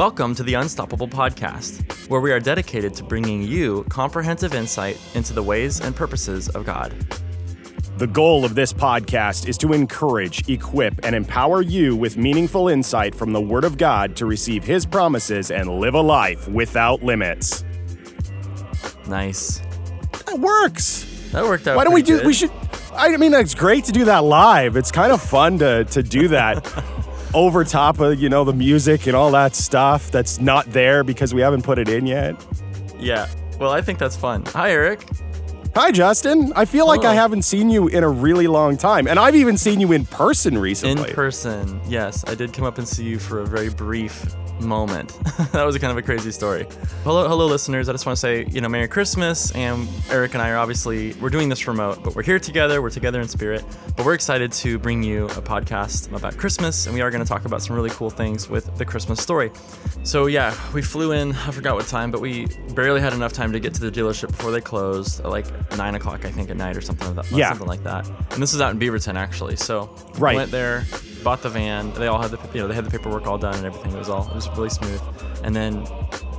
Welcome to the Unstoppable Podcast, where we are dedicated to bringing you comprehensive insight into the ways and purposes of God. The goal of this podcast is to encourage, equip, and empower you with meaningful insight from the Word of God to receive His promises and live a life without limits. Nice. That works. That worked out. Why don't we do? good. We should. I mean, it's great to do that live. It's kind of fun to to do that over top of you know the music and all that stuff that's not there because we haven't put it in yet. Yeah. Well, I think that's fun. Hi, Eric. Hi, Justin. I feel like I haven't seen you in a really long time, and I've even seen you in person recently. In person. Yes, I did come up and see you for a very brief moment. that was a kind of a crazy story. Hello, hello, listeners. I just want to say, you know, Merry Christmas. And Eric and I are obviously we're doing this remote, but we're here together. We're together in spirit. But we're excited to bring you a podcast about Christmas, and we are going to talk about some really cool things with the Christmas story. So yeah, we flew in. I forgot what time, but we barely had enough time to get to the dealership before they closed, at like nine o'clock, I think, at night or something like that. Yeah. something like that. And this is out in Beaverton, actually. So Right. went there, bought the van. They all had the you know they had the paperwork all done and everything. It was all it was really smooth. And then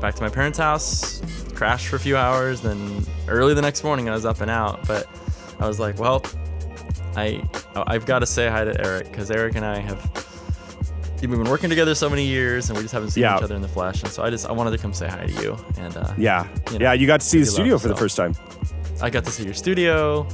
back to my parents' house, crashed for a few hours. Then early the next morning I was up and out. But I was like, well, I I've got to say hi to Eric because Eric and I have. We've been working together so many years, and we just haven't seen Yeah. each other in the flesh. And so I just I wanted to come say hi to you, and uh, yeah, you know, yeah. You got to see the studio love, for the first time. I got to see your studio.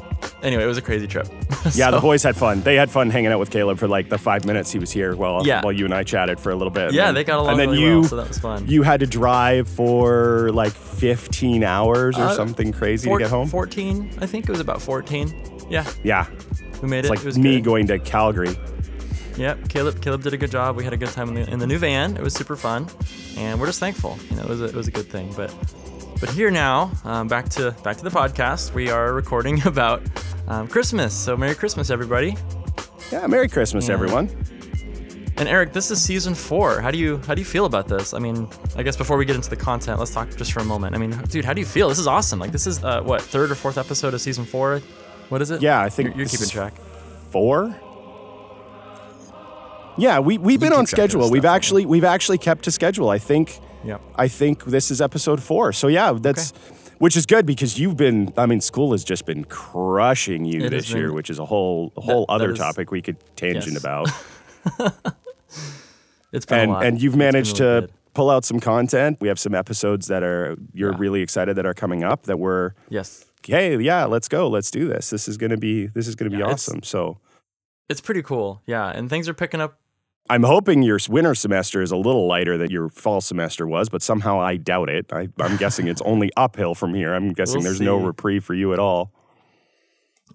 Anyway, it was a crazy trip. Yeah, the boys had fun. They had fun hanging out with Caleb for like the five minutes he was here. While Yeah. while you and I chatted for a little bit. Yeah, And they got along And then really you well, so that was fun. you had to drive for like 15 hours or Uh, something crazy Four- to get home. 14, I think it was about 14. Yeah, Yeah, we made it's it. like it was me good. going to Calgary. Yep, Caleb. Caleb did a good job. We had a good time in the in the new van. It was super fun, and we're just thankful. You know, it was a, it was a good thing. But but here now, um, back to back to the podcast. We are recording about um, Christmas. So Merry Christmas, everybody. Yeah, Merry Christmas, Yeah. everyone. And Eric, this is season four. How do you how do you feel about this? I mean, I guess before we get into the content, let's talk just for a moment. I mean, dude, how do you feel? This is awesome. Like this is uh, what third or fourth episode of season four. What is it? Yeah, I think you're, you're keeping track. Four. Yeah, we we've been on schedule. We've actually we've actually kept to schedule. I think Yep. I think this is episode four. So yeah, that's which is good because you've been. I mean, school has just been crushing you It this year, which is a whole a whole that other is- topic we could tangent Yes. about. It's been a and lot. and you've managed really to good. pull out some content. We have some episodes that are you're Yeah. really excited that are coming up. That we're Yes. hey yeah, let's go, let's do this. This is gonna be this is gonna be Yeah, it's- awesome. So. It's pretty cool. Yeah, and things are picking up. I'm hoping your winter semester is a little lighter than your fall semester was, but somehow I doubt it. I, I'm guessing it's only uphill from here. I'm guessing We'll there's no reprieve for you at all.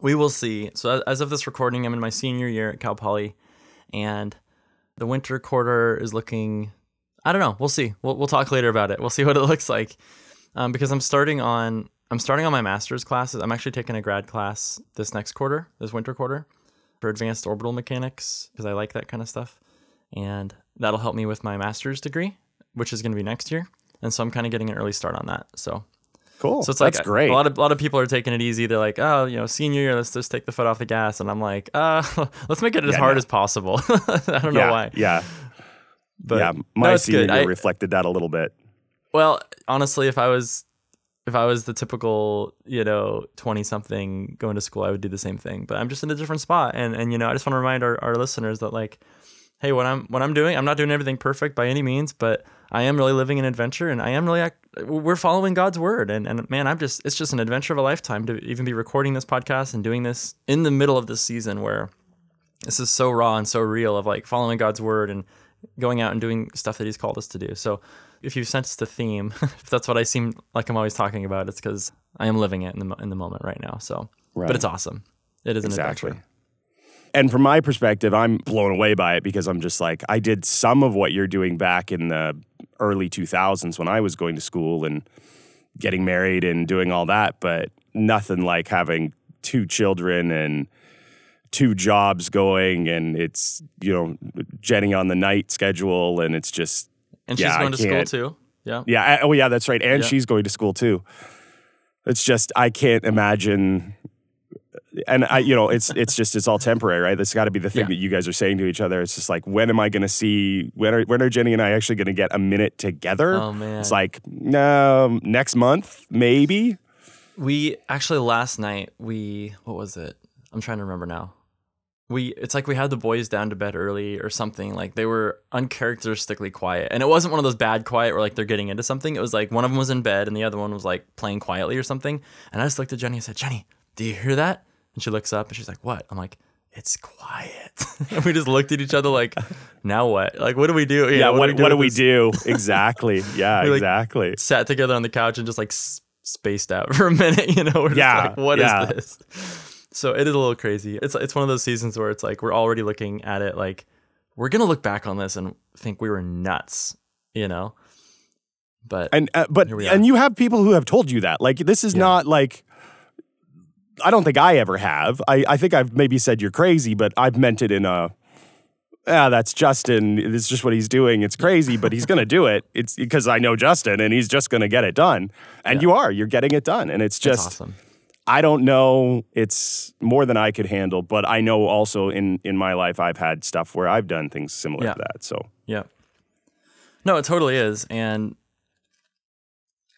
We will see. So as- as of this recording, I'm in my senior year at Cal Poly, and the winter quarter is looking. I don't know. We'll see. We'll we'll talk later about it. We'll see what it looks like, um, because I'm starting on I'm starting on my master's classes. I'm actually taking a grad class this next quarter, this winter quarter, for advanced orbital mechanics because I like that kind of stuff, and that'll help me with my master's degree, which is going to be next year. And so I'm kind of getting an early start on that. So Cool. so it's That's like great. A lot of a lot of people are taking it easy. They're like, oh, you know, senior year, let's just take the foot off the gas. And I'm like, uh, let's make it as Yeah, hard no. as possible. I don't know why, Yeah. but yeah. My it's senior good. year I- reflected that a little bit. well, honestly, if I was if I was the typical, you know, twenty something going to school, I would do the same thing. But I'm just in a different spot, and and you know, I just want to remind our, our listeners that like, hey, what I'm what I'm doing, I'm not doing everything perfect by any means, but I am really living an adventure, and I am really we're following God's word, and and man, I'm just it's just an adventure of a lifetime to even be recording this podcast and doing this in the middle of this season where this is so raw and so real of like following God's word and going out and doing stuff that He's called us to do. So if you've sensed the theme, if that's what I seem like I'm always talking about, it's because I am living it in the in the moment right now. So, Right. but it's awesome. It is an Exactly. adventure. And from my perspective, I'm blown away by it because I'm just like, I did some of what you're doing back in the early 2000s when I was going to school and getting married and doing all that, but nothing like having two children and two jobs going and it's, you know, jetting on the night schedule and it's just, And Yeah, she's I going to school too. Yeah. yeah, I- oh yeah, that's right. And Yeah. she's going to school too. It's just, I can't imagine and I, you know, it's it's just it's all temporary, right? That's got to be the thing Yeah. that you guys are saying to each other. It's just like, when am I going to see? When are when are Jenny and I actually going to get a minute together? Oh, man. it's like um, next month, maybe. We actually last night we what was it? I'm trying to remember now. We it's like we had the boys down to bed early or something. Like they were uncharacteristically quiet. And it wasn't one of those bad quiet where like they're getting into something. It was like one of them was in bed and the other one was like playing quietly or something. And I just looked at Jenny and said, "Jenny, do you hear that?" And she looks up and she's like, "What?" I'm like, "It's quiet." and we just looked at each other like, "Now what? Like what do we do?" You Yeah. know, What what do with we do exactly? Yeah. We, like, exactly. sat together on the couch and just like spaced out for a minute. You know, we're just Yeah, like, "What is yeah. this?" So it is a little crazy. It's it's one of those seasons where it's like we're already looking at it like we're gonna look back on this and think we were nuts, you know. But And uh, but Here we are. and you have people who have told you that. Like this is Yeah. not like. I don't think I ever have. I, I think I've maybe said you're crazy, but I've meant it in a. Yeah, that's Justin. It's just what he's doing. It's crazy, but he's going to do it. It's because I know Justin, and he's just going to get it done. And you are. You're getting it done, and it's it's just. awesome. I don't know. It's more than I could handle, but I know also in in my life I've had stuff where I've done things similar Yeah. to that. So Yeah. No, it totally is, and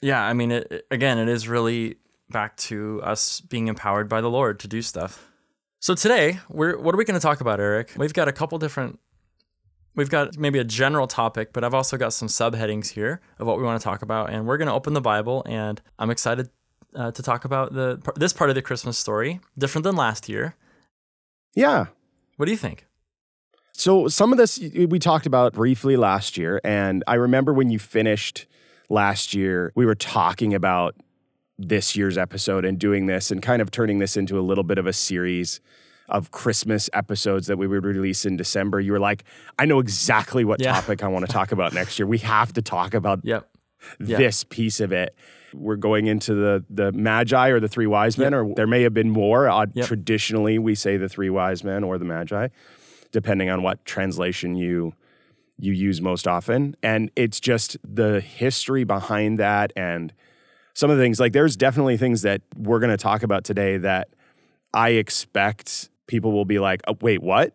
yeah, I mean, it- again, it is really back to us being empowered by the Lord to do stuff. So today, we're what are we going to talk about, Eric? We've got a couple different. We've got maybe a general topic, but I've also got some subheadings here of what we want to talk about, and we're going to open the Bible, and I'm excited uh, to talk about the this part of the Christmas story, different than last year. yeah, What do you think? So some of this we talked about briefly last year, and I remember when you finished last year, we were talking about this year's episode and doing this and kind of turning this into a little bit of a series of Christmas episodes that we would release in December. You were like, I know exactly what Yeah. topic I want to talk about next year. We have to talk about Yep. This piece of it. We're going into the the Magi or the three wise men, or there may have been more. Uh, Yep. Traditionally, we say the three wise men or the Magi, depending on what translation you you use most often. And it's just the history behind that and some of the things. Like there's definitely things that we're going to talk about today that I expect people will be like, oh, "Wait, what?"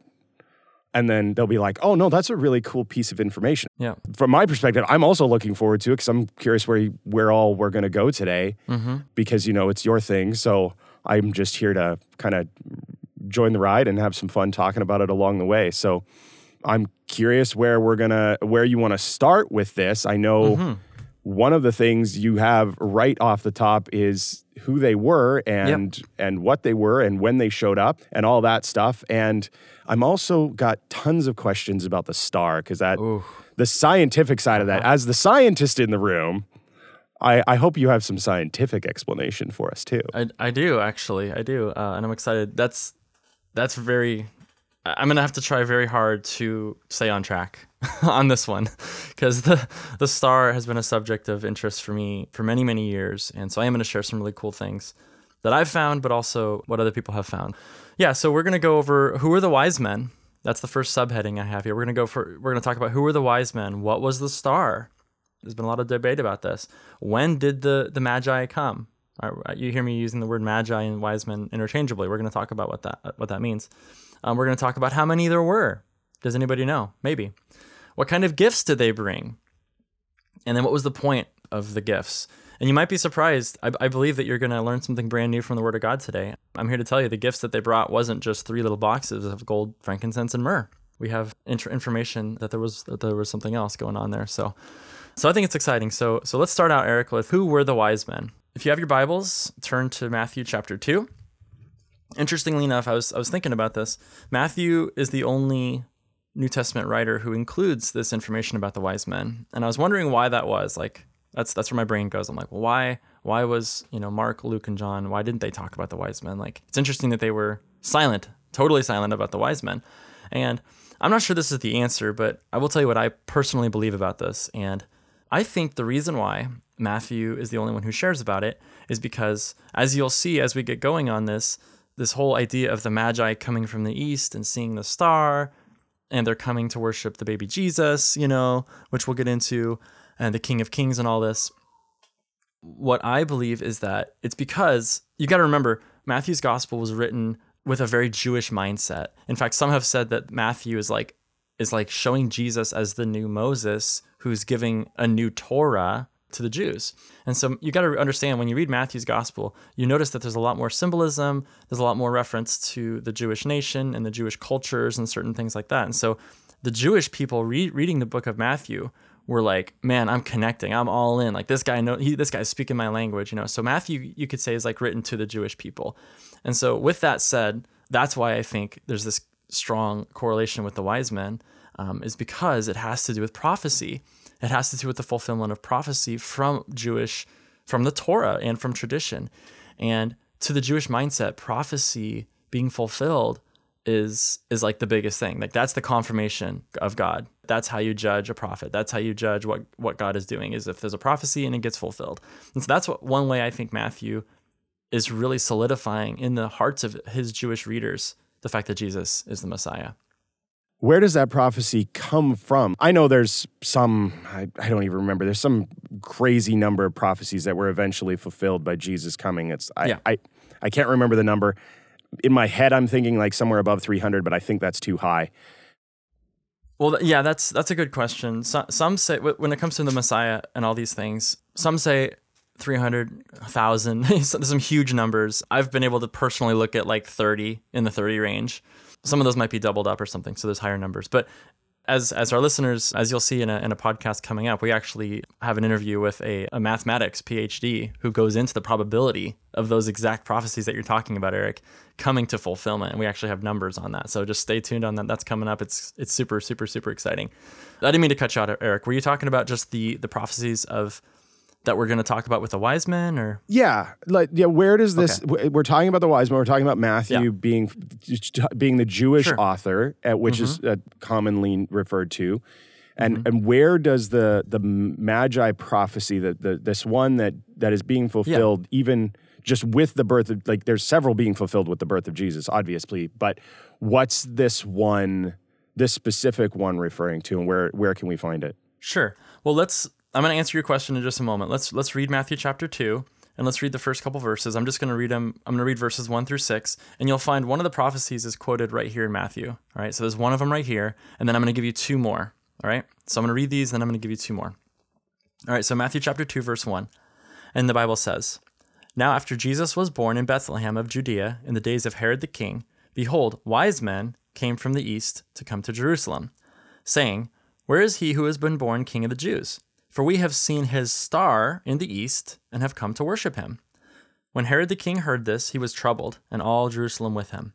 And then they'll be like, "Oh no, that's a really cool piece of information." Yeah. from my perspective, I'm also looking forward to it because I'm curious where you, where all we're going to go today Mm-hmm. because you know it's your thing. So I'm just here to kind of join the ride and have some fun talking about it along the way. So I'm curious where we're gonna where you want to start with this. I know Mm-hmm. One of the things you have right off the top is who they were and and what they were and when they showed up and all that stuff. And I'm also got tons of questions about the star because that Ooh. the scientific side of that. As the scientist in the room, I, I hope you have some scientific explanation for us too. I, I do actually I do uh, and I'm excited that's that's very I'm gonna have to try very hard to stay on track on this one because the the star has been a subject of interest for me for many many years and so I am gonna share some really cool things that I've found but also what other people have found yeah so we're gonna go over who are the wise men that's the first subheading I have here we're gonna go for we're gonna talk about who were the wise men what was the star there's been a lot of debate about this. When did the the magi come? Right, You hear me using the word magi and wise men interchangeably. We're to talk about what that what that means. Um, we're going to talk about how many there were. Does anybody know? Maybe. What kind of gifts did they bring? And then what was the point of the gifts? And you might be surprised. I, I believe that you're going to learn something brand new from the Word of God today. I'm here to tell you the gifts that they brought wasn't just three little boxes of gold, frankincense, and myrrh. We have int- information that there was that there was something else going on there. So, so I think it's exciting. So, so let's start out, Eric, with who were the wise men. If you have your Bibles, turn to Matthew chapter two. Interestingly enough, I was I was thinking about this. Matthew is the only New Testament writer who includes this information about the wise men, and I was wondering why that was. Like, that's that's where my brain goes. I'm like, well, why why was you know Mark, Luke, and John? Why didn't they talk about the wise men? Like, it's interesting that they were silent, totally silent about the wise men, and I'm not sure this is the answer, but I will tell you what I personally believe about this, and I think the reason why Matthew is the only one who shares about it is because, as you'll see as we get going on this, this whole idea of the Magi coming from the east and seeing the star, and they're coming to worship the baby Jesus, you know, which we'll get into, and the King of Kings and all this. What I believe is that it's because you got to remember Matthew's gospel was written with a very Jewish mindset. In fact, some have said that Matthew is like is like showing Jesus as the new Moses who's giving a new Torah to the Jews. And so you got to understand when you read Matthew's gospel, you notice that there's a lot more symbolism, there's a lot more reference to the Jewish nation and the Jewish cultures and certain things like that. And so the Jewish people re- reading the book of Matthew were like, "Man, I'm connecting. I'm all in. Like this guy know he this guy's speaking my language, you know." So Matthew you could say is like written to the Jewish people. And so with that said, that's why I think there's this strong correlation with the wise men um, is because it has to do with prophecy. It has to do with the fulfillment of prophecy from Jewish, from the Torah and from tradition. And to the Jewish mindset, prophecy being fulfilled is is like the biggest thing. Like that's the confirmation of God. That's how you judge a prophet. That's how you judge what what God is doing is if there's a prophecy and it gets fulfilled. And so that's what one way I think Matthew is really solidifying in the hearts of his Jewish readers the fact that Jesus is the Messiah. Where does that prophecy come from? I know there's some, I, I, don't even remember, there's some crazy number of prophecies that were eventually fulfilled by Jesus coming. It's, I, yeah. I, I can't remember the number. In my head, I'm thinking like somewhere above 300, but I think that's too high. Well, yeah, that's that's a good question. So, some say when it comes to the Messiah and all these things, some say 300,000, some huge numbers. I've been able to personally look at like 30 in the 30 range. Some of those might be doubled up or something, so there's higher numbers. But as as our listeners, as you'll see in a, in a podcast coming up, we actually have an interview with a, a mathematics PhD who goes into the probability of those exact prophecies that you're talking about, Eric, coming to fulfillment. And we actually have numbers on that. So just stay tuned on that. That's coming up. It's it's super, super, super exciting. I didn't mean to cut you out, Eric. Were you talking about just the the prophecies of that we're going to talk about with the wise men or yeah like yeah where does this okay. we're talking about the wise men we're talking about matthew yeah. being being the jewish sure. author at which mm-hmm. is uh, commonly referred to and mm-hmm. and where does the the magi prophecy that the this one that that is being fulfilled yeah. even just with the birth of like there's several being fulfilled with the birth of jesus obviously but what's this one this specific one referring to and where where can we find it sure well let's I'm going to answer your question in just a moment. Let's let's read Matthew chapter 2 and let's read the first couple verses. I'm just going to read them. I'm going to read verses 1 through 6 and you'll find one of the prophecies is quoted right here in Matthew. All right? So there's one of them right here and then I'm going to give you two more. All right? So I'm going to read these and then I'm going to give you two more. All right, so Matthew chapter 2 verse 1. And the Bible says, "Now after Jesus was born in Bethlehem of Judea in the days of Herod the king, behold, wise men came from the east to come to Jerusalem, saying, Where is he who has been born king of the Jews?" For we have seen his star in the east and have come to worship him. When Herod the king heard this, he was troubled, and all Jerusalem with him.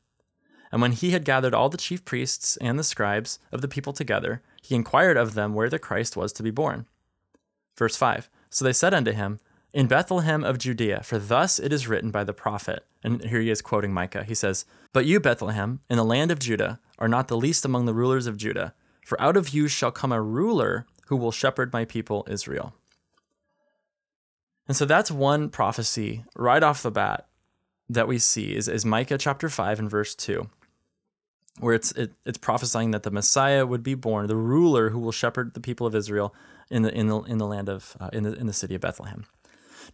And when he had gathered all the chief priests and the scribes of the people together, he inquired of them where the Christ was to be born. Verse 5 So they said unto him, In Bethlehem of Judea, for thus it is written by the prophet. And here he is quoting Micah. He says, But you, Bethlehem, in the land of Judah, are not the least among the rulers of Judah, for out of you shall come a ruler who will shepherd my people Israel. And so that's one prophecy right off the bat that we see is, is Micah chapter 5 and verse 2, where it's, it, it's prophesying that the Messiah would be born, the ruler who will shepherd the people of Israel in the, in the, in the land of, uh, in, the, in the city of Bethlehem.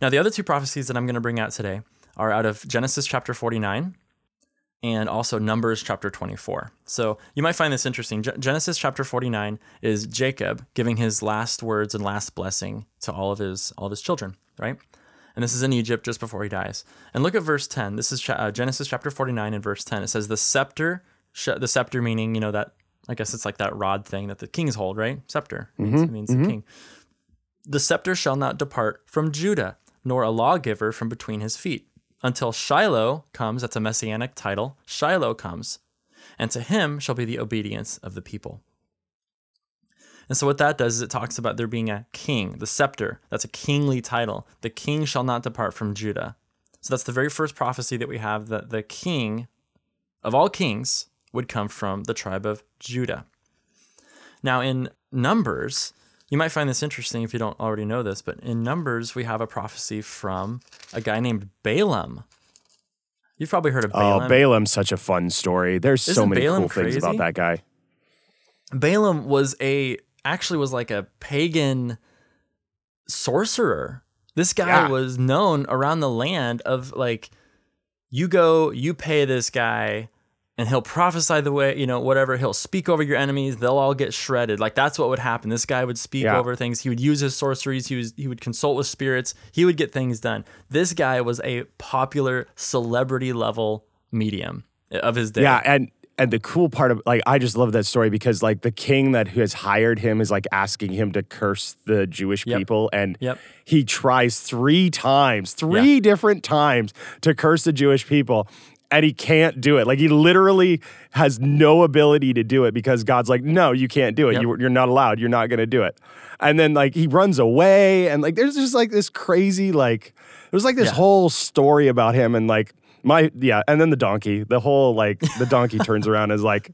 Now, the other two prophecies that I'm going to bring out today are out of Genesis chapter 49 and also Numbers chapter 24. So you might find this interesting. Genesis chapter 49 is Jacob giving his last words and last blessing to all of his all of his children, right? And this is in Egypt just before he dies. And look at verse 10. This is uh, Genesis chapter 49 and verse 10. It says the scepter the scepter meaning, you know that I guess it's like that rod thing that the kings hold, right? Scepter means, mm-hmm. means mm-hmm. the king. The scepter shall not depart from Judah, nor a lawgiver from between his feet until Shiloh comes, that's a messianic title, Shiloh comes, and to him shall be the obedience of the people. And so, what that does is it talks about there being a king, the scepter, that's a kingly title. The king shall not depart from Judah. So, that's the very first prophecy that we have that the king of all kings would come from the tribe of Judah. Now, in Numbers, you might find this interesting if you don't already know this, but in Numbers, we have a prophecy from a guy named Balaam. You've probably heard of oh, Balaam. Oh, Balaam's such a fun story. There's Isn't so many Balaam cool crazy? things about that guy. Balaam was a actually was like a pagan sorcerer. This guy yeah. was known around the land of like you go, you pay this guy, and he'll prophesy the way, you know, whatever. He'll speak over your enemies. They'll all get shredded. Like that's what would happen. This guy would speak Yeah. over things. He would use his sorceries. He was he would consult with spirits. He would get things done. This guy was a popular celebrity level medium eh, of his day. Yeah, and and the cool part of like I just love that story because like the king that who has hired him is like asking him to curse the Jewish Yep. people and Yep. he tries 3 times, 3 different times to curse the Jewish people and he can't do it. Like he literally has no ability to do it because God's like, "No, you can't do it. Yep. You, you're not allowed. You're not going to do it." And then like he runs away and like there's just like this crazy like there's like this Yeah. whole story about him and like my yeah, and then the donkey. The whole like the donkey turns around as like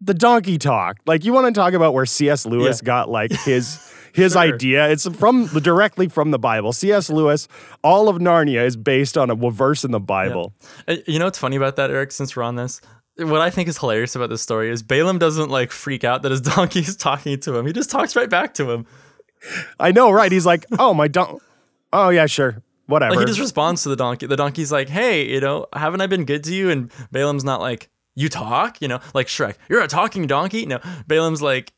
the donkey talk. Like you want to talk about where C.S. Lewis Yeah. got like his his Sure. idea. It's from directly from the Bible. C.S. Lewis, all of Narnia is based on a verse in the Bible. Uh, You know what's funny about that, Eric? Since we're on this, what I think is hilarious about this story is Balaam doesn't like freak out that his donkey is talking to him. He just talks right back to him. I know, right? He's like, oh my don. Oh yeah, sure, whatever. Like he just responds to the donkey. The donkey's like, "Hey, you know, haven't I been good to you?" And Balaam's not like, "You talk," you know, like Shrek. You're a talking donkey. No, Balaam's like,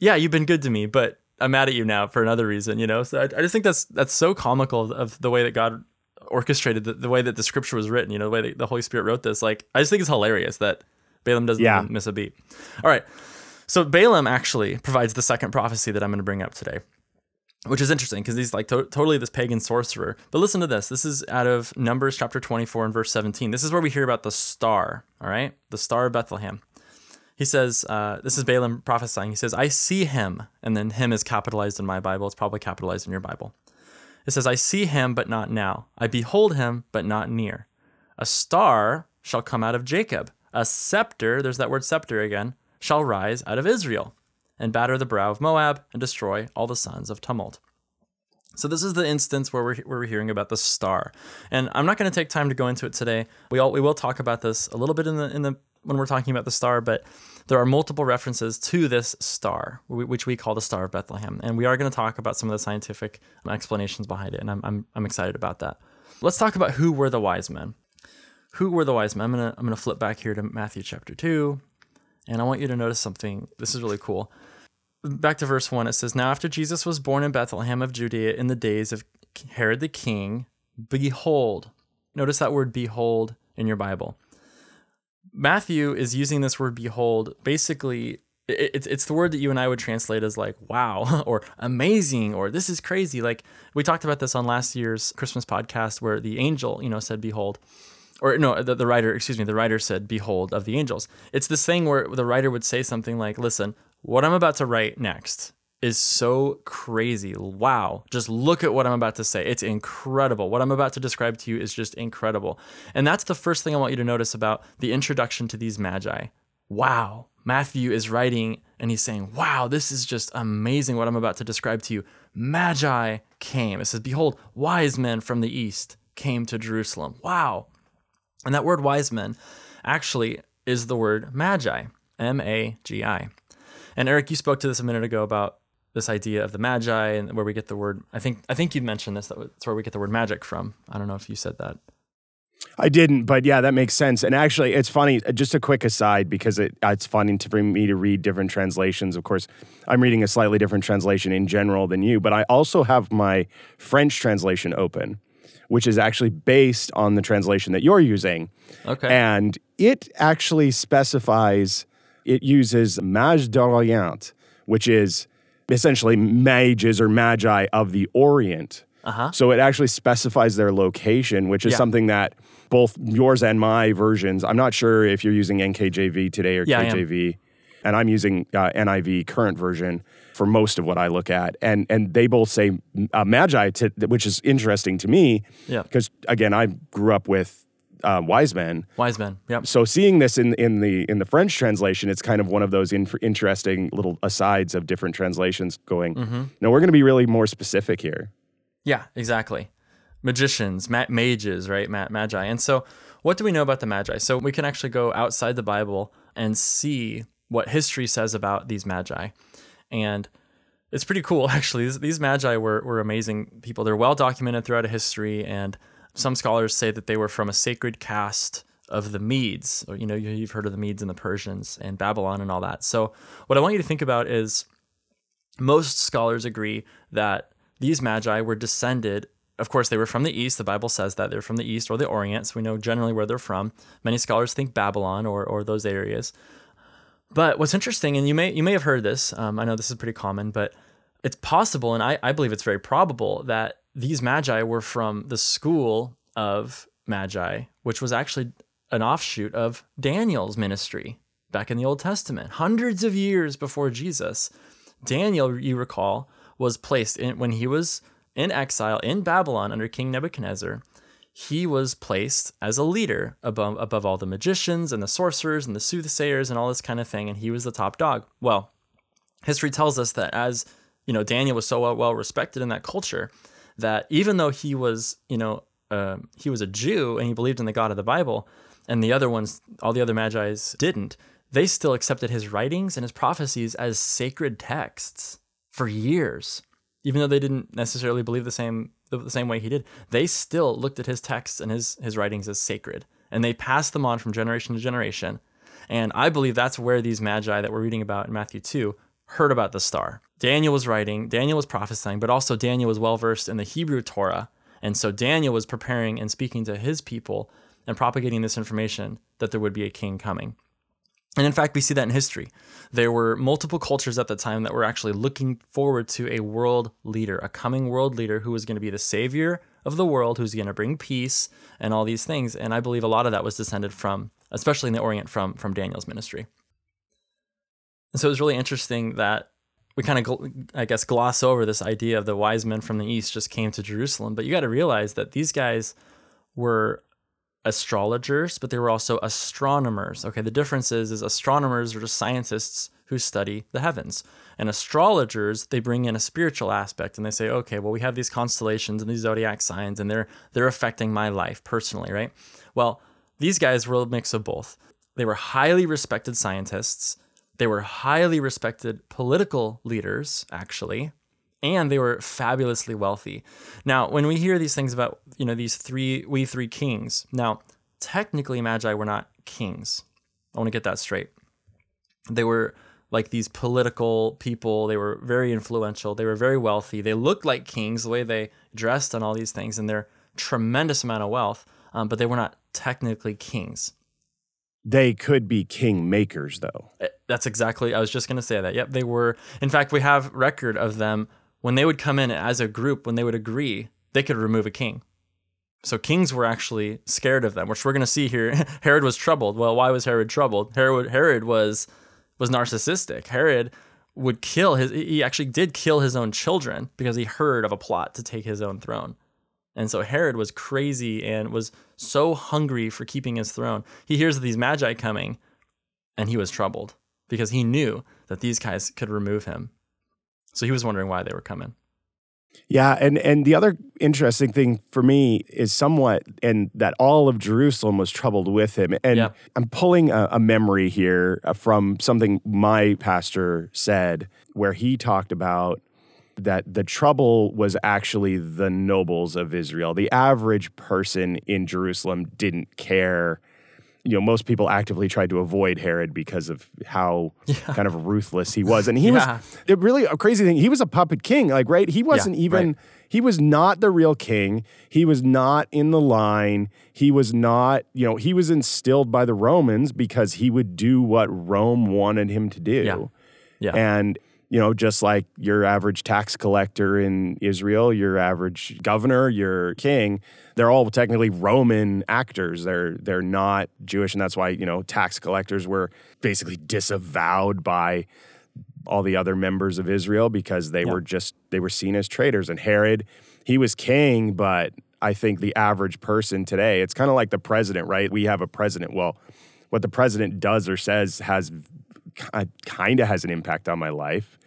"Yeah, you've been good to me, but I'm mad at you now for another reason." You know, so I, I just think that's that's so comical of, the way that God orchestrated the, the way that the scripture was written. You know, the way that the Holy Spirit wrote this. Like, I just think it's hilarious that Balaam doesn't Yeah. miss a beat. All right, so Balaam actually provides the second prophecy that I'm going to bring up today which is interesting because he's like to- totally this pagan sorcerer. But listen to this. This is out of Numbers chapter 24 and verse 17. This is where we hear about the star, all right? The star of Bethlehem. He says, uh, this is Balaam prophesying. He says, I see him. And then him is capitalized in my Bible. It's probably capitalized in your Bible. It says, I see him, but not now. I behold him, but not near. A star shall come out of Jacob. A scepter, there's that word scepter again, shall rise out of Israel and batter the brow of Moab and destroy all the sons of tumult. So this is the instance where we're where we're hearing about the star, and I'm not going to take time to go into it today. We all we will talk about this a little bit in the in the when we're talking about the star, but there are multiple references to this star, which we call the Star of Bethlehem, and we are going to talk about some of the scientific um, explanations behind it, and I'm I'm, I'm excited about that. Let's talk about who were the wise men. Who were the wise men? I'm gonna I'm gonna flip back here to Matthew chapter two, and I want you to notice something. This is really cool back to verse 1 it says now after jesus was born in bethlehem of judea in the days of herod the king behold notice that word behold in your bible matthew is using this word behold basically it's, it's the word that you and i would translate as like wow or amazing or this is crazy like we talked about this on last year's christmas podcast where the angel you know said behold or no, the, the writer, excuse me, the writer said, Behold, of the angels. It's this thing where the writer would say something like, Listen, what I'm about to write next is so crazy. Wow. Just look at what I'm about to say. It's incredible. What I'm about to describe to you is just incredible. And that's the first thing I want you to notice about the introduction to these magi. Wow. Matthew is writing and he's saying, Wow, this is just amazing what I'm about to describe to you. Magi came. It says, Behold, wise men from the east came to Jerusalem. Wow. And that word wise men actually is the word magi, M A G I. And Eric, you spoke to this a minute ago about this idea of the magi and where we get the word. I think I think you mentioned this. That's where we get the word magic from. I don't know if you said that. I didn't, but yeah, that makes sense. And actually, it's funny. uh, Just a quick aside because it, it's funny to, for me to read different translations. Of course, I'm reading a slightly different translation in general than you, but I also have my French translation open, which is actually based on the translation that you're using. Okay. And it actually specifies, it uses Mage d'Orient, which is essentially mages or magi of the Orient. Uh-huh. So it actually specifies their location, which is Yeah. something that both yours and my versions, I'm not sure if you're using NKJV today or Yeah, KJV, and I'm using uh, NIV current version for most of what I look at. And and they both say uh, magi, to, which is interesting to me Yeah. because again, I grew up with uh, wise men. Wise men. Yep. So seeing this in in the in the French translation, it's kind of one of those in, interesting little asides of different translations going. Mm-hmm. No, we're going to be really more specific here. Yeah, exactly. Magicians, ma- mages, right? Ma- magi. And so, what do we know about the magi? So, we can actually go outside the Bible and see what history says about these magi. And it's pretty cool, actually. These, these magi were, were amazing people. They're well documented throughout history. And some scholars say that they were from a sacred caste of the Medes. Or, you know, you- you've heard of the Medes and the Persians and Babylon and all that. So, what I want you to think about is most scholars agree that these magi were descended. Of course, they were from the east. The Bible says that they're from the east or the Orient, so we know generally where they're from. Many scholars think Babylon or, or those areas. But what's interesting, and you may you may have heard this. Um, I know this is pretty common, but it's possible, and I, I believe it's very probable that these magi were from the school of magi, which was actually an offshoot of Daniel's ministry back in the Old Testament, hundreds of years before Jesus. Daniel, you recall, was placed in when he was in exile in Babylon under King Nebuchadnezzar. He was placed as a leader above above all the magicians and the sorcerers and the soothsayers and all this kind of thing, and he was the top dog. Well, history tells us that as you know, Daniel was so well, well respected in that culture that even though he was, you know, uh, he was a Jew and he believed in the God of the Bible, and the other ones, all the other magi's didn't, they still accepted his writings and his prophecies as sacred texts for years, even though they didn't necessarily believe the same the same way he did. They still looked at his texts and his his writings as sacred, and they passed them on from generation to generation. And I believe that's where these magi that we're reading about in Matthew 2 heard about the star. Daniel was writing, Daniel was prophesying, but also Daniel was well versed in the Hebrew Torah. And so Daniel was preparing and speaking to his people and propagating this information that there would be a king coming. And in fact, we see that in history. There were multiple cultures at the time that were actually looking forward to a world leader, a coming world leader who was going to be the savior of the world, who's going to bring peace and all these things. And I believe a lot of that was descended from, especially in the Orient, from, from Daniel's ministry. And so it was really interesting that we kind of, I guess, gloss over this idea of the wise men from the east just came to Jerusalem. But you got to realize that these guys were astrologers, but they were also astronomers. Okay, the difference is, is astronomers are just scientists who study the heavens, and astrologers they bring in a spiritual aspect, and they say, okay, well, we have these constellations and these zodiac signs, and they're they're affecting my life personally, right? Well, these guys were a mix of both. They were highly respected scientists. They were highly respected political leaders, actually, and they were fabulously wealthy. Now, when we hear these things about, you know, these three, we three kings, now, technically, Magi were not kings. I want to get that straight. They were like these political people. They were very influential. They were very wealthy. They looked like kings the way they dressed and all these things, and their tremendous amount of wealth, um, but they were not technically kings. They could be king makers, though. That's exactly. I was just going to say that. Yep, they were. In fact, we have record of them when they would come in as a group. When they would agree, they could remove a king. So kings were actually scared of them, which we're going to see here. Herod was troubled. Well, why was Herod troubled? Herod Herod was was narcissistic. Herod would kill his. He actually did kill his own children because he heard of a plot to take his own throne. And so Herod was crazy and was so hungry for keeping his throne. He hears of these magi coming and he was troubled because he knew that these guys could remove him. So he was wondering why they were coming. Yeah, and and the other interesting thing for me is somewhat, and that all of Jerusalem was troubled with him. And Yeah. I'm pulling a, a memory here uh, from something my pastor said, where he talked about that the trouble was actually the nobles of Israel. The average person in Jerusalem didn't care. You know, most people actively tried to avoid Herod because of how kind of ruthless he was. And he Yeah. was it really a crazy thing. He was a puppet king, like right? He wasn't even right. he was not the real king. He was not in the line. He was not, you know, he was instilled by the Romans because he would do what Rome wanted him to do. Yeah. Yeah. And you know, just like your average tax collector in Israel, your average governor, your king, they're all technically Roman actors. They're they're not Jewish, and that's why you know tax collectors were basically disavowed by all the other members of Israel because they Yeah. were just they were seen as traitors. And Herod, he was king, but I think the average person today, it's kind of like the president, right? We have a president. Well, what the president does or says has kind of has an impact on my life,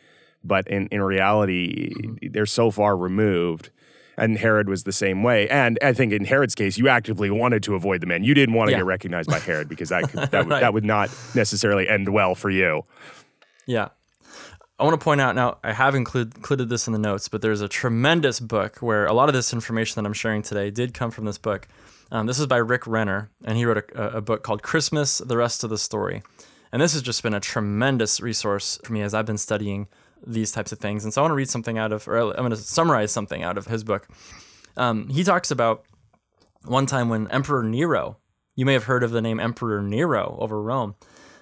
but in in reality, they're so far removed. And Herod was the same way. And I think in Herod's case, you actively wanted to avoid the man. You didn't want to Yeah. get recognized by Herod because that could, that, would, Right. that would not necessarily end well for you. Yeah. I want to point out now, I have include, included this in the notes, but there's a tremendous book where a lot of this information that I'm sharing today did come from this book. Um, this is by Rick Renner, and he wrote a, a book called Christmas The Rest of the Story. And this has just been a tremendous resource for me as I've been studying these types of things. And so I want to read something out of, or I'm going to summarize something out of his book. Um, he talks about one time when Emperor Nero, you may have heard of the name Emperor Nero over Rome.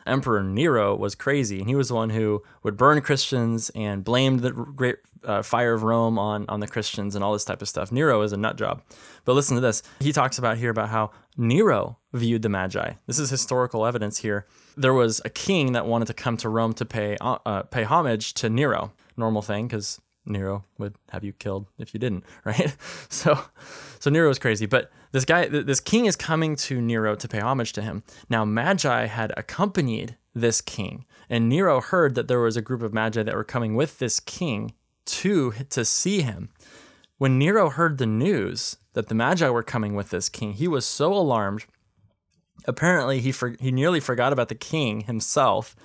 Emperor Nero was crazy, and he was the one who would burn Christians and blamed the great uh, fire of Rome on on the Christians and all this type of stuff. Nero is a nut job. But listen to this. He talks about here about how Nero viewed the Magi. This is historical evidence here. There was a king that wanted to come to Rome to pay uh, pay homage to Nero. Normal thing because Nero would have you killed if you didn't, right? So, so Nero was crazy. But this guy, this king is coming to Nero to pay homage to him. Now, Magi had accompanied this king, and Nero heard that there was a group of Magi that were coming with this king to to see him. When Nero heard the news that the Magi were coming with this king, he was so alarmed. Apparently, he for, he nearly forgot about the king himself,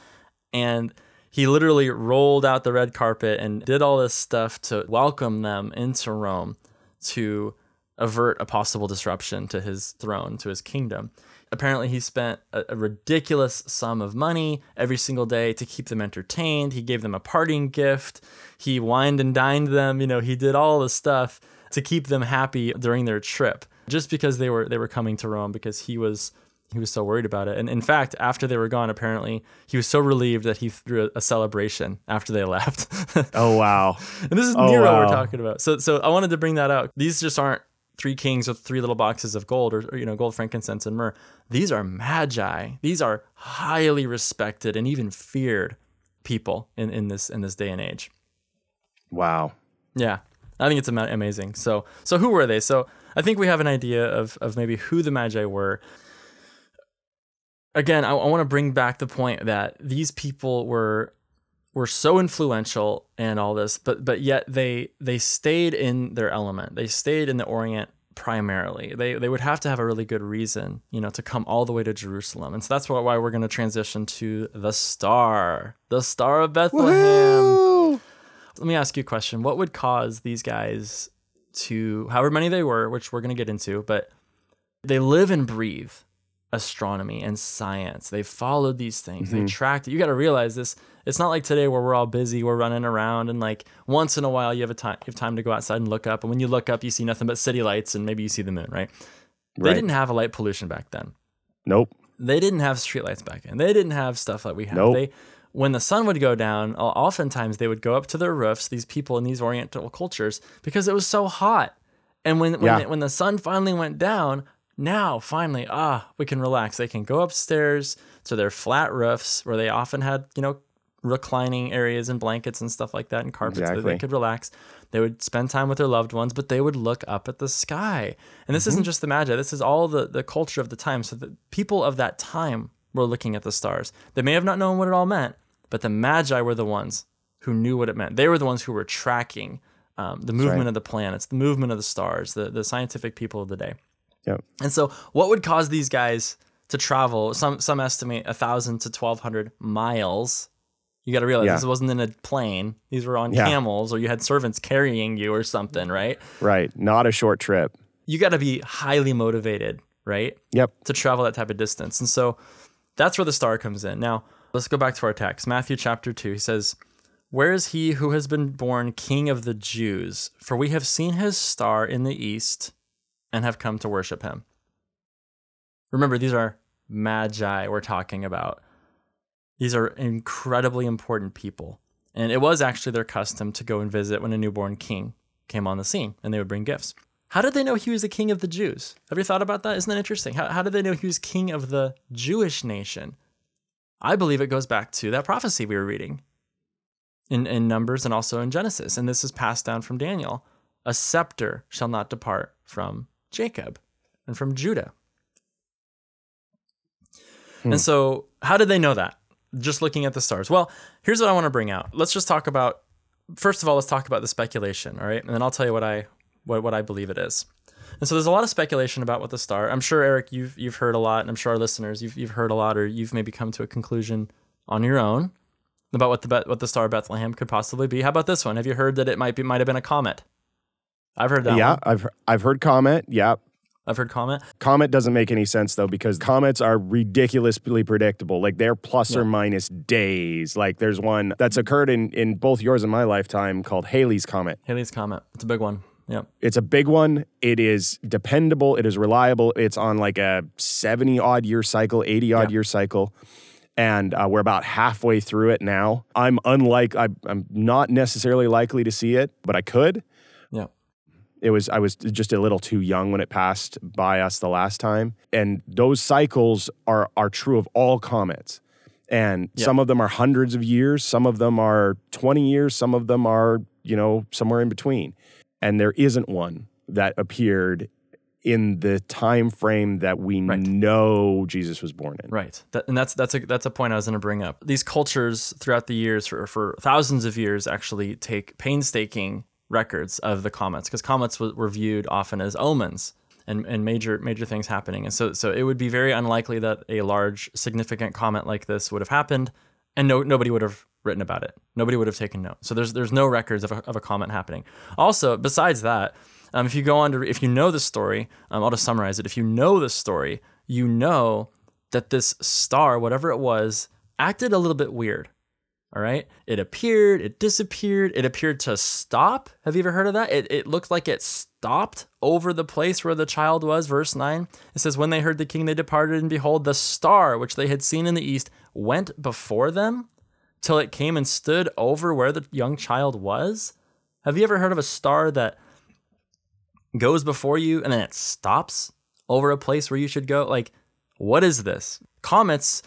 and he literally rolled out the red carpet and did all this stuff to welcome them into Rome to avert a possible disruption to his throne, to his kingdom. Apparently, he spent a, a, ridiculous sum of money every single day to keep them entertained. He gave them a parting gift. He wined and dined them. You know, he did all the stuff to keep them happy during their trip, just because they were they were coming to Rome because he was he was so worried about it. And in fact, after they were gone, apparently he was so relieved that he threw a, celebration after they left. oh wow! And this is oh, Nero wow. we're talking about. So so I wanted to bring that out. These just aren't three kings with three little boxes of gold or, or you know gold, frankincense, and myrrh. These are magi. These are highly respected and even feared people in, in this in this day and age. Wow. Yeah. I think it's amazing. So, so who were they? So, I think we have an idea of of maybe who the Magi were again, I, I want to bring back the point that these people were were so influential and all this, but but yet they they stayed in their element. They stayed in the Orient primarily. They they would have to have a really good reason, you know, to come all the way to Jerusalem. And so that's why, why we're going to transition to the star, the star of Bethlehem. Woo-hoo! Let me ask you a question. What would cause these guys to however many they were, which we're going to get into, but they live and breathe astronomy and science. They followed these things. Mm-hmm. They tracked it. You got to realize this. It's not like today where we're all busy, we're running around, and like once in a while you have a time you have time to go outside and look up. And when you look up, you see nothing but city lights, and maybe you see the moon. Right? They right. didn't have a light pollution back then. Nope. They didn't have streetlights back then. They didn't have stuff like we have. Nope. They when the sun would go down, oftentimes they would go up to their roofs. These people in these Oriental cultures because it was so hot. And when when, yeah. when the sun finally went down, now finally ah we can relax. They can go upstairs to their flat roofs where they often had you know reclining areas and blankets and stuff like that and carpets exactly. that they could relax. They would spend time with their loved ones but they would look up at the sky. And this mm-hmm. isn't just the magi. This is all the, the culture of the time. So the people of that time were looking at the stars. They may have not known what it all meant but the magi were the ones who knew what it meant. They were the ones who were tracking um, the movement right. of the planets the movement of the stars the, the scientific people of the day Yep. And so, what would cause these guys to travel? Some some estimate a thousand to twelve hundred miles. You got to realize yeah. this wasn't in a plane; these were on yeah. camels, or you had servants carrying you, or something, right? Right. Not a short trip. You got to be highly motivated, right? Yep. To travel that type of distance, and so that's where the star comes in. Now, let's go back to our text, Matthew chapter two. He says. Where is he who has been born king of the Jews? For we have seen his star in the east and have come to worship him. Remember, these are magi we're talking about. These are incredibly important people. And it was actually their custom to go and visit when a newborn king came on the scene and they would bring gifts. How did they know he was the king of the Jews? Have you thought about that? Isn't that interesting? How, how did they know he was king of the Jewish nation? I believe it goes back to that prophecy we were reading in, in Numbers and also in Genesis. And this is passed down from Daniel. A scepter shall not depart from Jacob and from Judah. Hmm. And so, how did they know that? Just looking at the stars. Well, here's what I want to bring out. Let's just talk about first of all, let's talk about the speculation, all right? And then I'll tell you what I what, what I believe it is. And so there's a lot of speculation about what the star. I'm sure Eric, you've you've heard a lot, and I'm sure our listeners, you've you've heard a lot, or you've maybe come to a conclusion on your own. about what the what the star of Bethlehem could possibly be. How about this one? Have you heard that it might be might have been a comet? I've heard that. yeah, one. I've I've heard comet. Yeah, I've heard comet. comet doesn't make any sense though because comets are ridiculously predictable. Like they're plus Yeah. or minus days. Like there's one that's occurred in in both yours and my lifetime called Halley's comet. Halley's comet. It's a big one. Yep. It's a big one. It is dependable. It is reliable. It's on like a 70 odd year cycle, 80 odd Yeah. year cycle. And uh, we're about halfway through it now. I'm unlike, I, I'm not necessarily likely to see it, but I could. It was, I was just a little too young when it passed by us the last time. And those cycles are, are true of all comets. And Yep. some of them are hundreds of years, some of them are 20 years, some of them are, you know, somewhere in between and there isn't one that appeared in the time frame that we Right. know Jesus was born in. Right. That, and that's that's a that's a point I was going to bring up. These cultures throughout the years for for thousands of years actually take painstaking records of the comets because comets were viewed often as omens and, and major major things happening. And so so it would be very unlikely that a large significant comet like this would have happened and no nobody would have written about it. Nobody would have taken note. So there's there's no records of a, of a comet happening. Also, besides that, um, if you go on to if you know the story, um, I'll just summarize it. If you know the story, you know that this star, whatever it was, acted a little bit weird. All right. It appeared, it disappeared, it appeared to stop. Have you ever heard of that? It, it looked like it stopped over the place where the child was. Verse 9 it says, When they heard the king, they departed, and behold, the star which they had seen in the east went before them till it came and stood over where the young child was. Have you ever heard of a star that goes before you and then it stops over a place where you should go? Like, what is this? Comets,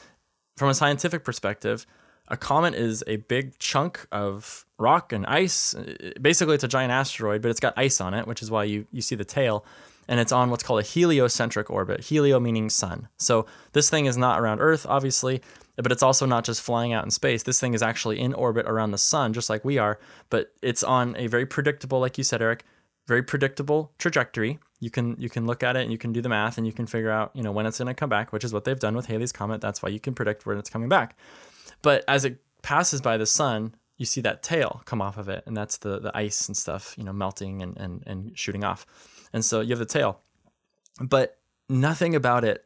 from a scientific perspective, a comet is a big chunk of rock and ice. Basically, it's a giant asteroid, but it's got ice on it, which is why you, you see the tail. And it's on what's called a heliocentric orbit. Helio meaning sun. So this thing is not around Earth, obviously, but it's also not just flying out in space. This thing is actually in orbit around the sun, just like we are. But it's on a very predictable, like you said, Eric, very predictable trajectory. You can you can look at it and you can do the math and you can figure out you know when it's going to come back, which is what they've done with Halley's comet. That's why you can predict when it's coming back. But as it passes by the sun, you see that tail come off of it, and that's the the ice and stuff you know melting and and and shooting off. And so you have the tail, but nothing about it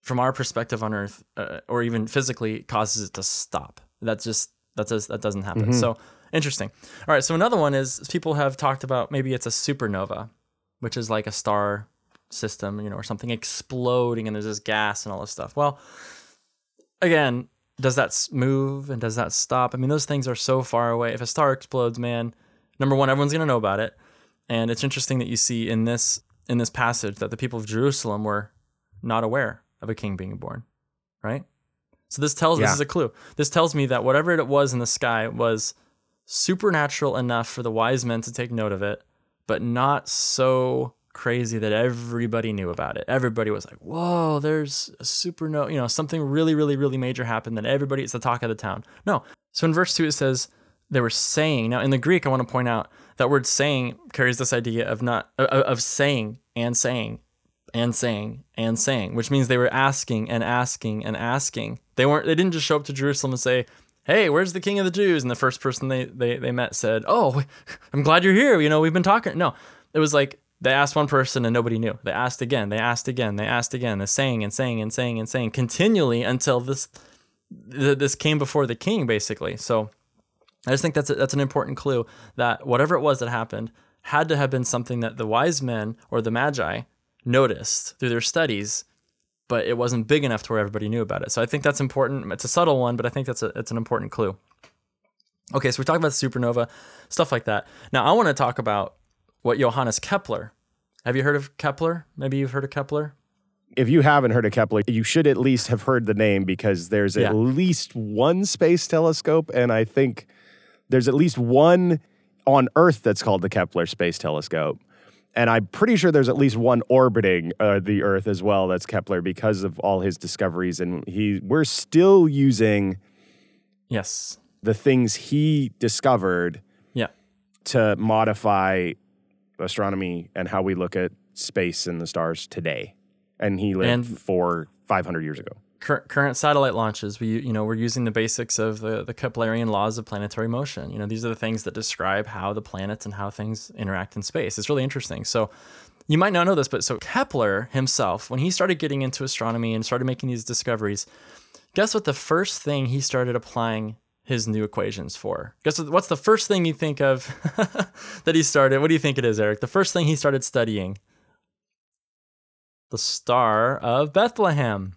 from our perspective on Earth, uh, or even physically, causes it to stop. That's just that does that doesn't happen. So interesting. All right. So another one is people have talked about maybe it's a supernova, which is like a star system, you know, or something exploding and there's this gas and all this stuff. Well, again, does that move and does that stop? I mean, those things are so far away. If a star explodes, man, number one, everyone's gonna know about it. And it's interesting that you see in this in this passage that the people of Jerusalem were not aware of a king being born, right? So this tells this is a clue. This tells me that whatever it was in the sky was supernatural enough for the wise men to take note of it, but not so crazy that everybody knew about it. Everybody was like, "Whoa, there's a supernova, you know, something really really really major happened that everybody it's the talk of the town." No. So in verse 2 it says they were saying. Now in the Greek I want to point out that word saying carries this idea of not of saying and saying and saying and saying, which means they were asking and asking and asking. They weren't they didn't just show up to Jerusalem and say, "Hey, where's the king of the Jews?" and the first person they they they met said, "Oh, I'm glad you're here. You know, we've been talking." No. It was like they asked one person and nobody knew. They asked again, they asked again, they asked again, they're saying and saying and saying and saying continually until this th- this came before the king basically. So I just think that's a, that's an important clue that whatever it was that happened had to have been something that the wise men or the magi noticed through their studies, but it wasn't big enough to where everybody knew about it. So I think that's important. It's a subtle one, but I think that's a, it's an important clue. Okay, so we talked about supernova, stuff like that. Now I want to talk about what Johannes Kepler. Have you heard of Kepler? Maybe you've heard of Kepler. If you haven't heard of Kepler, you should at least have heard the name because there's Yeah. at least one space telescope, and I think there's at least one on Earth that's called the Kepler Space Telescope. And I'm pretty sure there's at least one orbiting uh, the Earth as well that's Kepler because of all his discoveries. And he, we're still using Yes. the things he discovered Yeah. to modify astronomy and how we look at space and the stars today. And he lived And- for 500 years ago. cur- current satellite launches, we you know we're using the basics of the the Keplerian laws of planetary motion. You know, these are the things that describe how the planets and how things interact in space. It's really interesting. So. You might not know this, but so Kepler himself, when he started getting into astronomy and started making these discoveries, guess what the first thing he started applying his new equations for? Guess what's the first thing you think of that he started? What do you think it is, Eric? The first thing he started studying? The Star of Bethlehem.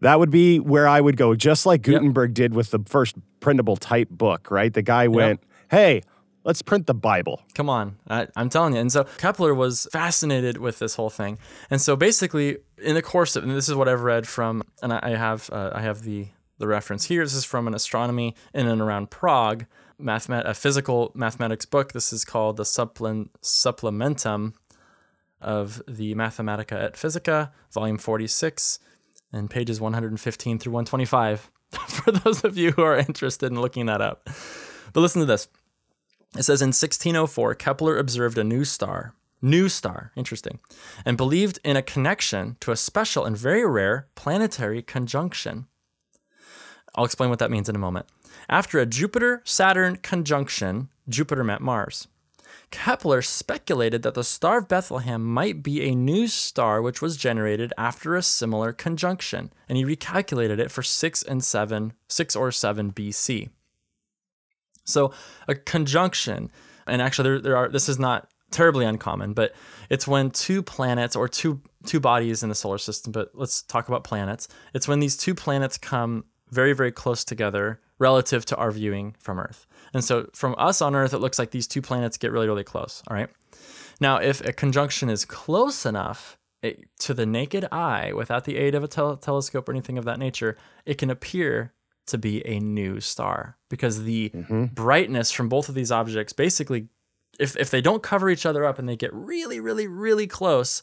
That would be where I would go, just like Gutenberg yep. did with the first printable type book, right? The guy went, yep. hey, let's print the Bible. Come on. I, am telling you. And so Kepler was fascinated with this whole thing. And so basically, in the course of, and this is what I've read from, and I, I have, uh, I have the, the reference here. This is from an astronomy in and around Prague, mathemat- a physical mathematics book. This is called the Supplementum of the Mathematica et Physica, volume 46 and pages 115 through 125 for those of you who are interested in looking that up. But listen to this. It says in 1604, Kepler observed a new star, new star, interesting, and believed in a connection to a special and very rare planetary conjunction. I'll explain what that means in a moment. After a Jupiter Saturn conjunction, Jupiter met Mars. Kepler speculated that the Star of Bethlehem might be a new star which was generated after a similar conjunction, and he recalculated it for 6 and 7, 6 or 7 BC. So, a conjunction, and actually there, there are this is not terribly uncommon, but it's when two planets or two two bodies in the solar system, but let's talk about planets. It's when these two planets come very very close together relative to our viewing from Earth. And so from us on Earth, it looks like these two planets get really, really close. All right. Now, if a conjunction is close enough it, to the naked eye without the aid of a tel- telescope or anything of that nature, it can appear to be a new star because the mm-hmm. brightness from both of these objects basically, if, if they don't cover each other up and they get really, really, really close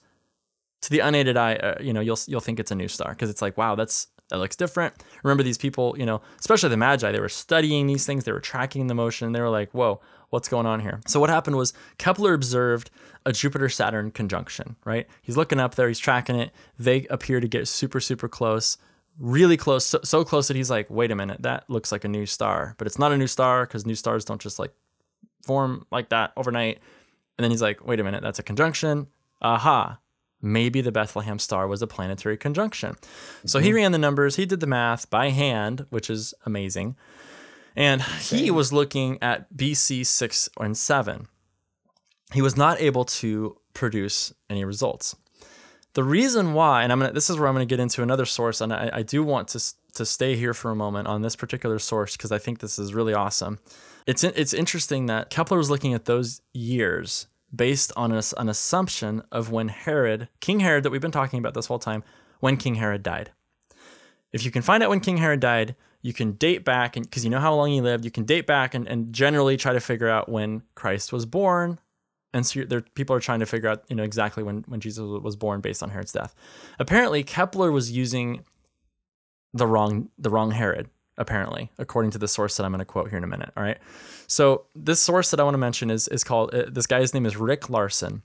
to the unaided eye, uh, you know, you'll, you'll think it's a new star because it's like, wow, that's that looks different. Remember these people, you know, especially the Magi, they were studying these things, they were tracking the motion, they were like, whoa, what's going on here? So what happened was Kepler observed a Jupiter Saturn conjunction, right? He's looking up there, he's tracking it. They appear to get super, super close, really close, so, so close that he's like, wait a minute, that looks like a new star. But it's not a new star because new stars don't just like form like that overnight. And then he's like, wait a minute, that's a conjunction. Aha, maybe the Bethlehem star was a planetary conjunction. Mm-hmm. So he mm-hmm. ran the numbers, he did the math by hand, which is amazing. And he was looking at BC 6 and 7. He was not able to produce any results. The reason why, and I'm gonna, this is where I'm going to get into another source, and I, I do want to, to stay here for a moment on this particular source because I think this is really awesome. It's, it's interesting that Kepler was looking at those years based on a, an assumption of when Herod, King Herod, that we've been talking about this whole time, when King Herod died. If you can find out when King Herod died, you can date back, and because you know how long he lived, you can date back and, and generally try to figure out when Christ was born. And so there, people are trying to figure out, you know, exactly when, when Jesus was born based on Herod's death. Apparently, Kepler was using the wrong the wrong Herod apparently, according to the source that I'm going to quote here in a minute. All right. So this source that I want to mention is is called uh, this guy's name is Rick Larson.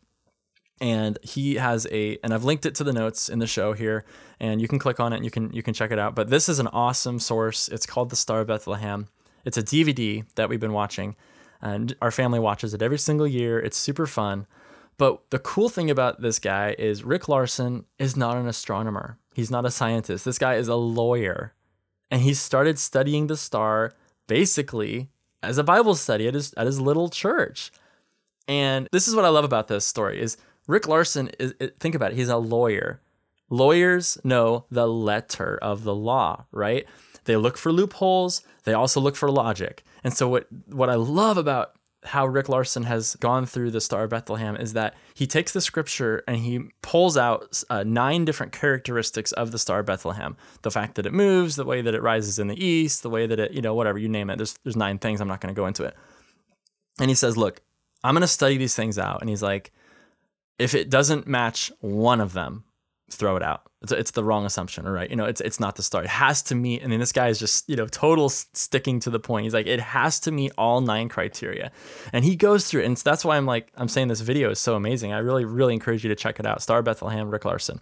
And he has a, and I've linked it to the notes in the show here, and you can click on it and you can you can check it out. But this is an awesome source. It's called The Star of Bethlehem. It's a DVD that we've been watching, and our family watches it every single year. It's super fun. But the cool thing about this guy is Rick Larson is not an astronomer. He's not a scientist. This guy is a lawyer and he started studying the star basically as a Bible study at his at his little church. And this is what I love about this story is Rick Larson is think about it, he's a lawyer. Lawyers know the letter of the law, right? They look for loopholes, they also look for logic. And so what what I love about how Rick Larson has gone through the Star of Bethlehem is that he takes the scripture and he pulls out uh, nine different characteristics of the Star of Bethlehem. The fact that it moves, the way that it rises in the east, the way that it, you know, whatever you name it. There's there's nine things. I'm not going to go into it. And he says, "Look, I'm going to study these things out." And he's like, "If it doesn't match one of them, throw it out. It's, it's the wrong assumption, right? You know, it's it's not the star. It has to meet. And then this guy is just you know total sticking to the point. He's like, it has to meet all nine criteria, and he goes through it. And that's why I'm like, I'm saying this video is so amazing. I really really encourage you to check it out. Star Bethlehem, Rick Larson.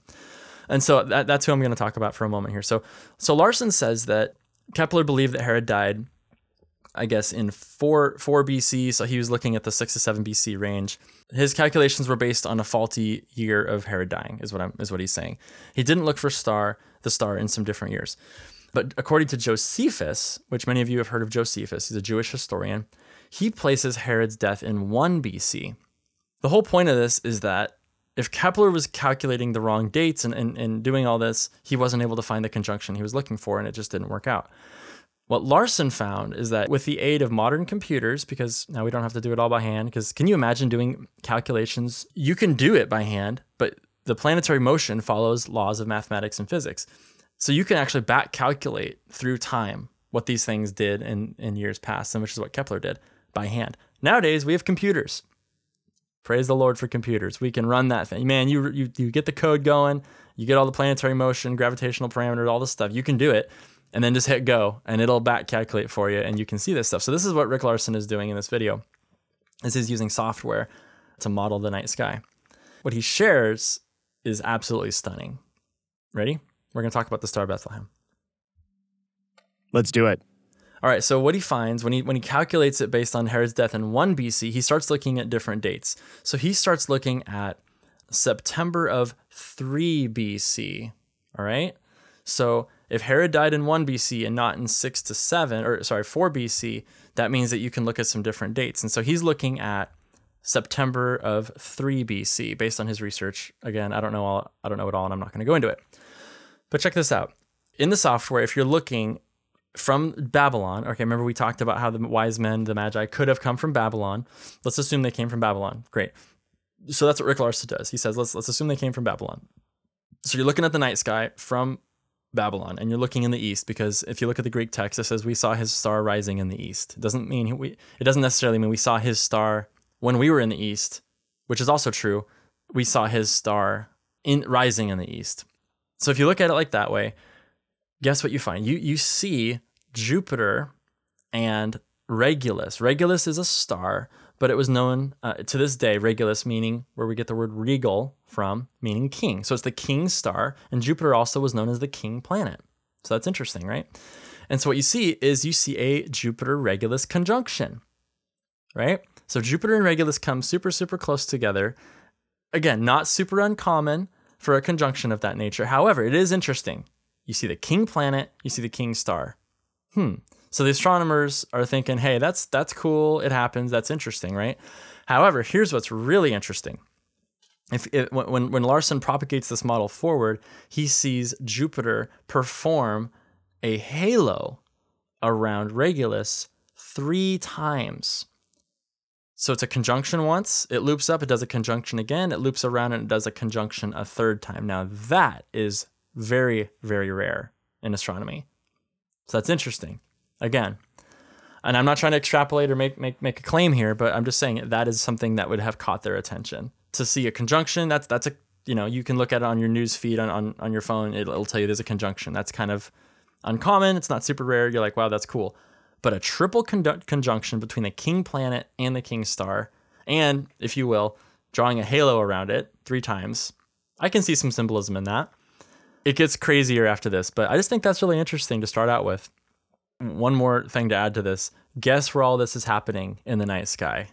And so that, that's who I'm going to talk about for a moment here. So, so Larson says that Kepler believed that Herod died, I guess, in 4, 4 BC. So he was looking at the 6 to 7 BC range. His calculations were based on a faulty year of Herod dying, is what, I'm, is what he's saying. He didn't look for star, the star in some different years. But according to Josephus, which many of you have heard of Josephus, he's a Jewish historian, he places Herod's death in 1 BC. The whole point of this is that if Kepler was calculating the wrong dates and, and, and doing all this, he wasn't able to find the conjunction he was looking for, and it just didn't work out. What Larson found is that with the aid of modern computers, because now we don't have to do it all by hand, because can you imagine doing calculations? You can do it by hand, but the planetary motion follows laws of mathematics and physics. So you can actually back calculate through time what these things did in, in years past, and which is what Kepler did by hand. Nowadays, we have computers. Praise the Lord for computers. We can run that thing. Man, you, you, you get the code going, you get all the planetary motion, gravitational parameters, all this stuff. You can do it and then just hit go and it'll back calculate for you and you can see this stuff. So this is what Rick Larson is doing in this video. This Is he's using software to model the night sky. What he shares is absolutely stunning. Ready? We're going to talk about the star Bethlehem. Let's do it. All right, so what he finds when he when he calculates it based on Herod's death in 1 BC, he starts looking at different dates. So he starts looking at September of 3 BC. All right? So if Herod died in 1 BC and not in 6 to 7 or sorry, 4 BC, that means that you can look at some different dates. And so he's looking at September of 3 BC based on his research. Again, I don't know all I don't know it all and I'm not going to go into it. But check this out. In the software, if you're looking from Babylon. Okay, remember we talked about how the wise men, the magi, could have come from Babylon. Let's assume they came from Babylon. Great. So that's what Rick Larson does. He says, let's let's assume they came from Babylon. So you're looking at the night sky from Babylon, and you're looking in the east because if you look at the Greek text, it says we saw his star rising in the east. It doesn't mean we. It doesn't necessarily mean we saw his star when we were in the east, which is also true. We saw his star in rising in the east. So if you look at it like that way, guess what you find? You you see Jupiter and Regulus. Regulus is a star, but it was known uh, to this day, Regulus meaning where we get the word regal from, meaning king. So it's the king star, and Jupiter also was known as the king planet. So that's interesting, right? And so what you see is you see a Jupiter Regulus conjunction, right? So Jupiter and Regulus come super, super close together. Again, not super uncommon for a conjunction of that nature. However, it is interesting. You see the king planet, you see the king star. Hmm. So the astronomers are thinking, hey, that's that's cool. It happens. That's interesting, right? However, here's what's really interesting. If when when Larson propagates this model forward, he sees Jupiter perform a halo around Regulus three times. So it's a conjunction once, it loops up, it does a conjunction again, it loops around, and it does a conjunction a third time. Now that is very, very rare in astronomy. So that's interesting. Again, and I'm not trying to extrapolate or make, make make a claim here, but I'm just saying that is something that would have caught their attention. To see a conjunction, that's that's a you know you can look at it on your news feed on on, on your phone. It'll, it'll tell you there's a conjunction. That's kind of uncommon. It's not super rare. You're like, wow, that's cool. But a triple con- conjunction between the king planet and the king star, and if you will, drawing a halo around it three times, I can see some symbolism in that it gets crazier after this, but I just think that's really interesting to start out with. One more thing to add to this guess where all this is happening in the night sky?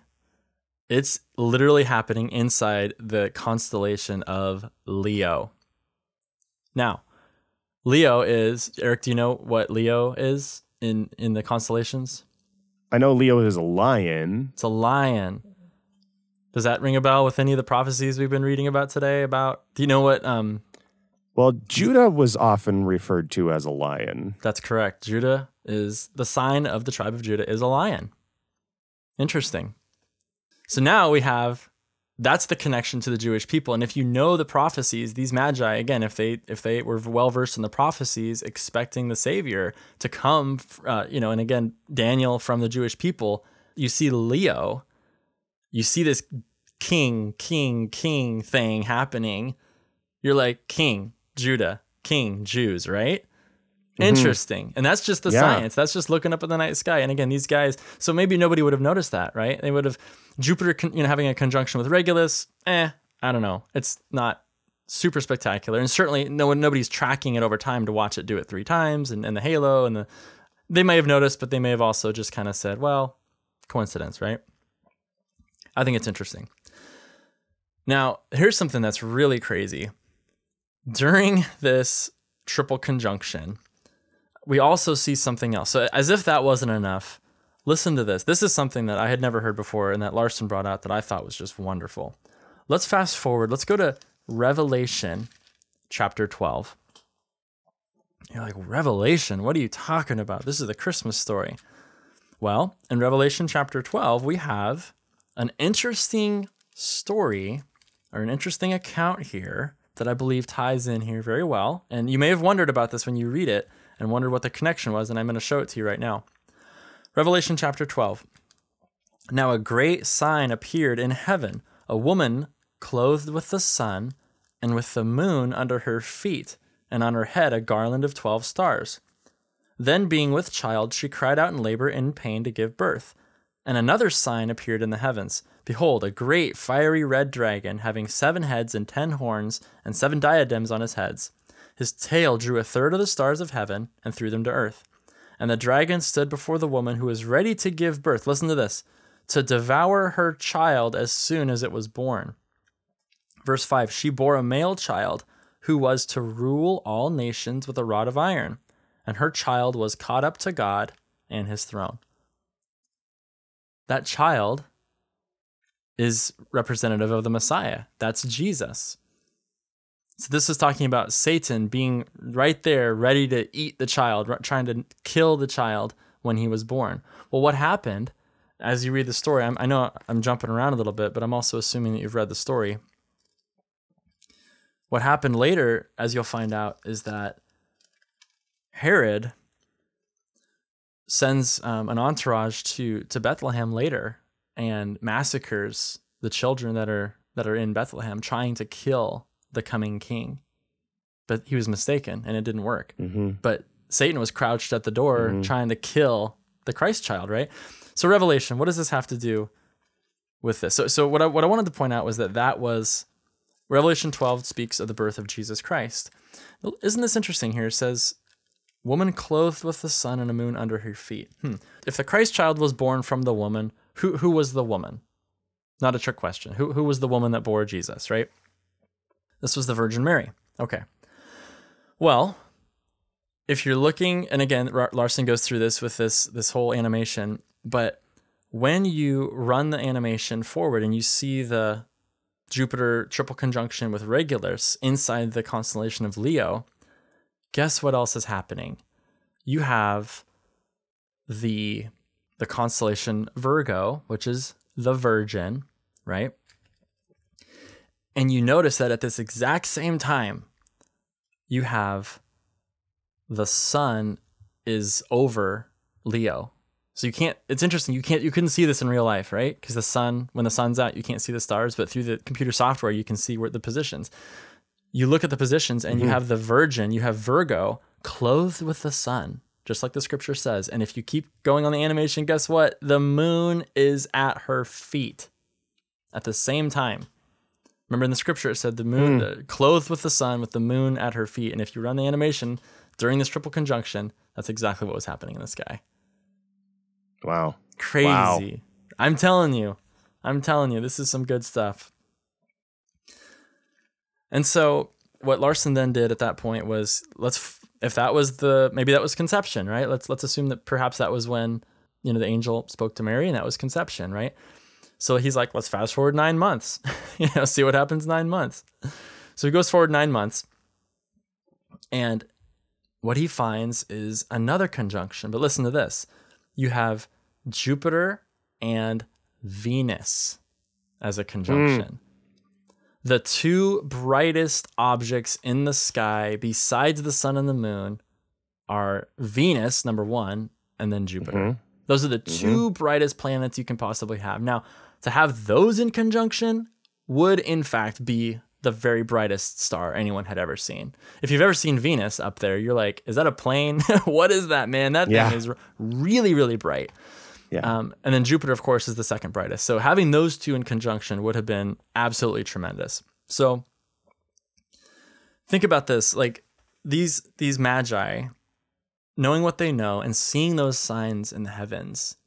It's literally happening inside the constellation of Leo. Now, Leo is Eric. Do you know what Leo is in in the constellations? I know Leo is a lion. It's a lion. Does that ring a bell with any of the prophecies we've been reading about today? About do you know what um, well, Judah was often referred to as a lion. That's correct. Judah is the sign of the tribe of Judah is a lion. Interesting. So now we have that's the connection to the Jewish people. And if you know the prophecies, these magi, again, if they if they were well versed in the prophecies, expecting the Savior to come, uh, you know, and again, Daniel from the Jewish people, you see Leo, you see this king, king, king thing happening. You're like, king, Judah, king, Jews, right? Mm-hmm. Interesting. And that's just the yeah. science. That's just looking up at the night sky. And again, these guys, so maybe nobody would have noticed that, right? They would have Jupiter, you know, having a conjunction with Regulus. Eh, I don't know. It's not super spectacular. And certainly no one nobody's tracking it over time to watch it do it three times and, and the halo and the they may have noticed, but they may have also just kind of said, well, coincidence, right? I think it's interesting. Now, here's something that's really crazy. During this triple conjunction, we also see something else. So, as if that wasn't enough, listen to this. This is something that I had never heard before and that Larson brought out that I thought was just wonderful. Let's fast forward. Let's go to Revelation chapter 12. You're like, Revelation? What are you talking about? This is the Christmas story. Well, in Revelation chapter 12, we have an interesting story or an interesting account here that I believe ties in here very well. And you may have wondered about this when you read it and wondered what the connection was, and I'm going to show it to you right now. Revelation chapter 12. Now a great sign appeared in heaven a woman clothed with the sun and with the moon under her feet, and on her head a garland of twelve stars. Then, being with child, she cried out in labor and in pain to give birth. And another sign appeared in the heavens Behold, a great fiery red dragon, having seven heads and ten horns, and seven diadems on his heads. His tail drew a third of the stars of heaven and threw them to earth. And the dragon stood before the woman who was ready to give birth. Listen to this to devour her child as soon as it was born. Verse 5 She bore a male child who was to rule all nations with a rod of iron, and her child was caught up to God and his throne. That child is representative of the Messiah. That's Jesus. So this is talking about Satan being right there, ready to eat the child, trying to kill the child when he was born. Well, what happened as you read the story? I'm, i know I'm jumping around a little bit, but I'm also assuming that you've read the story. What happened later, as you'll find out, is that Herod sends um, an entourage to to Bethlehem later and massacres the children that are that are in Bethlehem, trying to kill the coming king. But he was mistaken, and it didn't work. Mm-hmm. But Satan was crouched at the door, Mhm. trying to kill the Christ child. Right. So Revelation, what does this have to do with this? So so what I, what I wanted to point out was that that was Revelation 12 speaks of the birth of Jesus Christ. Isn't this interesting here? It says, Woman clothed with the sun and a moon under her feet. Hmm. If the Christ child was born from the woman, who, who was the woman? Not a trick question. Who, who was the woman that bore Jesus, right? This was the Virgin Mary. Okay. Well, if you're looking, and again, Larson goes through this with this this whole animation, but when you run the animation forward and you see the Jupiter triple conjunction with Regulus inside the constellation of Leo, guess what else is happening? You have the the constellation Virgo, which is the Virgin, right? And you notice that at this exact same time, you have the sun is over Leo. So you can't it's interesting, you can't you couldn't see this in real life, right? Because the sun, when the sun's out, you can't see the stars, but through the computer software you can see where the positions. You look at the positions and you mm-hmm. have the virgin, you have Virgo clothed with the sun, just like the scripture says. And if you keep going on the animation, guess what? The moon is at her feet at the same time. Remember in the scripture it said the moon uh, clothed with the sun with the moon at her feet. And if you run the animation during this triple conjunction, that's exactly what was happening in the sky. Wow. Crazy. Wow. I'm telling you. I'm telling you, this is some good stuff. And so what Larson then did at that point was let's if that was the maybe that was conception, right? Let's let's assume that perhaps that was when you know the angel spoke to Mary and that was conception, right? So he's like, let's fast forward 9 months. you know, see what happens 9 months. So he goes forward 9 months. And what he finds is another conjunction. But listen to this. You have Jupiter and Venus as a conjunction. The two brightest objects in the sky, besides the sun and the moon, are Venus, number one, and then Jupiter. Mhm. Those are the 2 brightest planets you can possibly have. Now, to have those in conjunction would, in fact, be the very brightest star anyone had ever seen. If you've ever seen Venus up there, you're like, is that a plane? what is that, man? That Yeah. thing is really, really bright. Yeah. Um, and then Jupiter, of course, is the second brightest. So having those two in conjunction would have been absolutely tremendous. So think about this like these these magi knowing what they know and seeing those signs in the heavens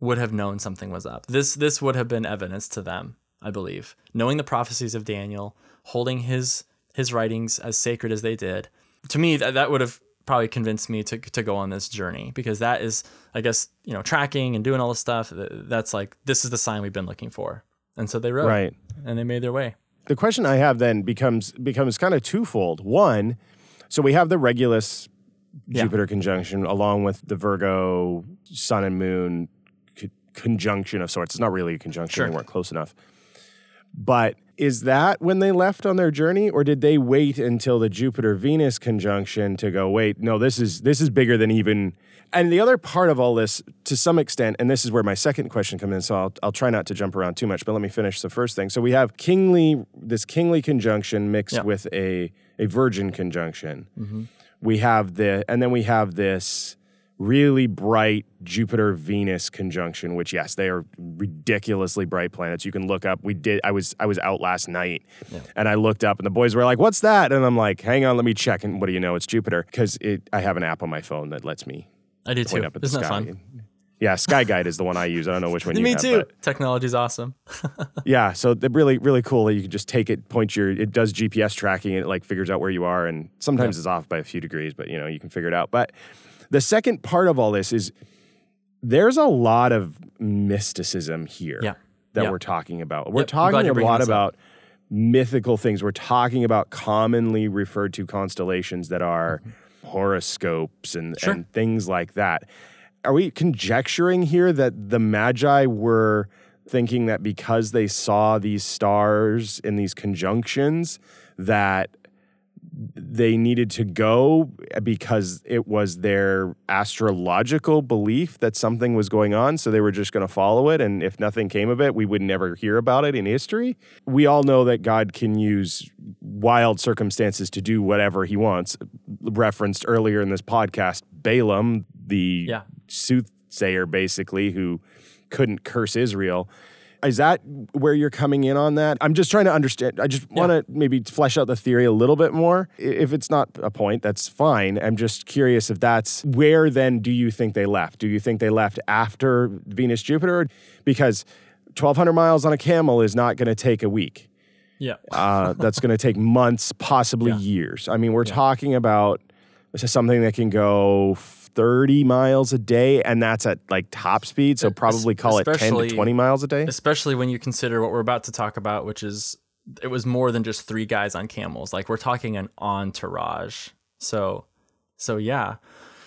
would have known something was up this this would have been evidence to them i believe knowing the prophecies of daniel holding his his writings as sacred as they did to me that, that would have probably convinced me to, to go on this journey because that is i guess you know tracking and doing all this stuff that's like this is the sign we've been looking for and so they wrote Right. and they made their way the question I have then becomes becomes kind of twofold. One, so we have the Regulus Yeah. Jupiter conjunction along with the Virgo Sun and Moon conjunction of sorts. It's not really a conjunction; Sure. they weren't close enough. But is that when they left on their journey, or did they wait until the Jupiter Venus conjunction to go? Wait, no, this is this is bigger than even. And the other part of all this, to some extent, and this is where my second question comes in. So I'll I'll try not to jump around too much, but let me finish the first thing. So we have kingly this kingly conjunction mixed Yeah. with a a virgin conjunction. Mm-hmm. We have the and then we have this really bright Jupiter Venus conjunction, which yes, they are ridiculously bright planets. You can look up. We did. I was I was out last night, and I looked up, and the boys were like, "What's that?" And I'm like, "Hang on, let me check." And what do you know? It's Jupiter because it. I have an app on my phone that lets me i do too up at isn't the that sky. fun Yeah, Sky Guide is the one I use. I don't know which one you me have, too technology's awesome yeah, so they're really really cool that you can just take it, point your it does GPS tracking and it like figures out where you are and sometimes it's off by a few degrees, but you know, you can figure it out. But the second part of all this is there's a lot of mysticism here Yeah. that Yeah. we're talking about. We're Yep, talking a lot this up. about mythical things. We're talking about commonly referred to constellations that are horoscopes and, Mm-hmm. Sure. and things like that. Are we conjecturing here that the Magi were thinking that because they saw these stars in these conjunctions, that they needed to go because it was their astrological belief that something was going on. So they were just going to follow it. And if nothing came of it, we would never hear about it in history. We all know that God can use wild circumstances to do whatever he wants. Referenced earlier in this podcast, Balaam, the Yeah. soothsayer, basically, who couldn't curse Israel. Is that where you're coming in on that? I'm just trying to understand. I just want to maybe flesh out the theory a little bit more. If it's not a point, that's fine. I'm just curious if that's where then do you think they left? Do you think they left after Venus Jupiter? Because 1,200 miles on a camel is not going to take a week. yeah Uh, that's going to take months, possibly Yeah. years. I mean, we're talking about something that can go 30 miles a day, and that's at like top speed. So probably call it 10 to 20 miles a day. especially when you consider what we're about to talk about, which is it was more than just three guys on camels. Like we're talking an entourage. So, so yeah,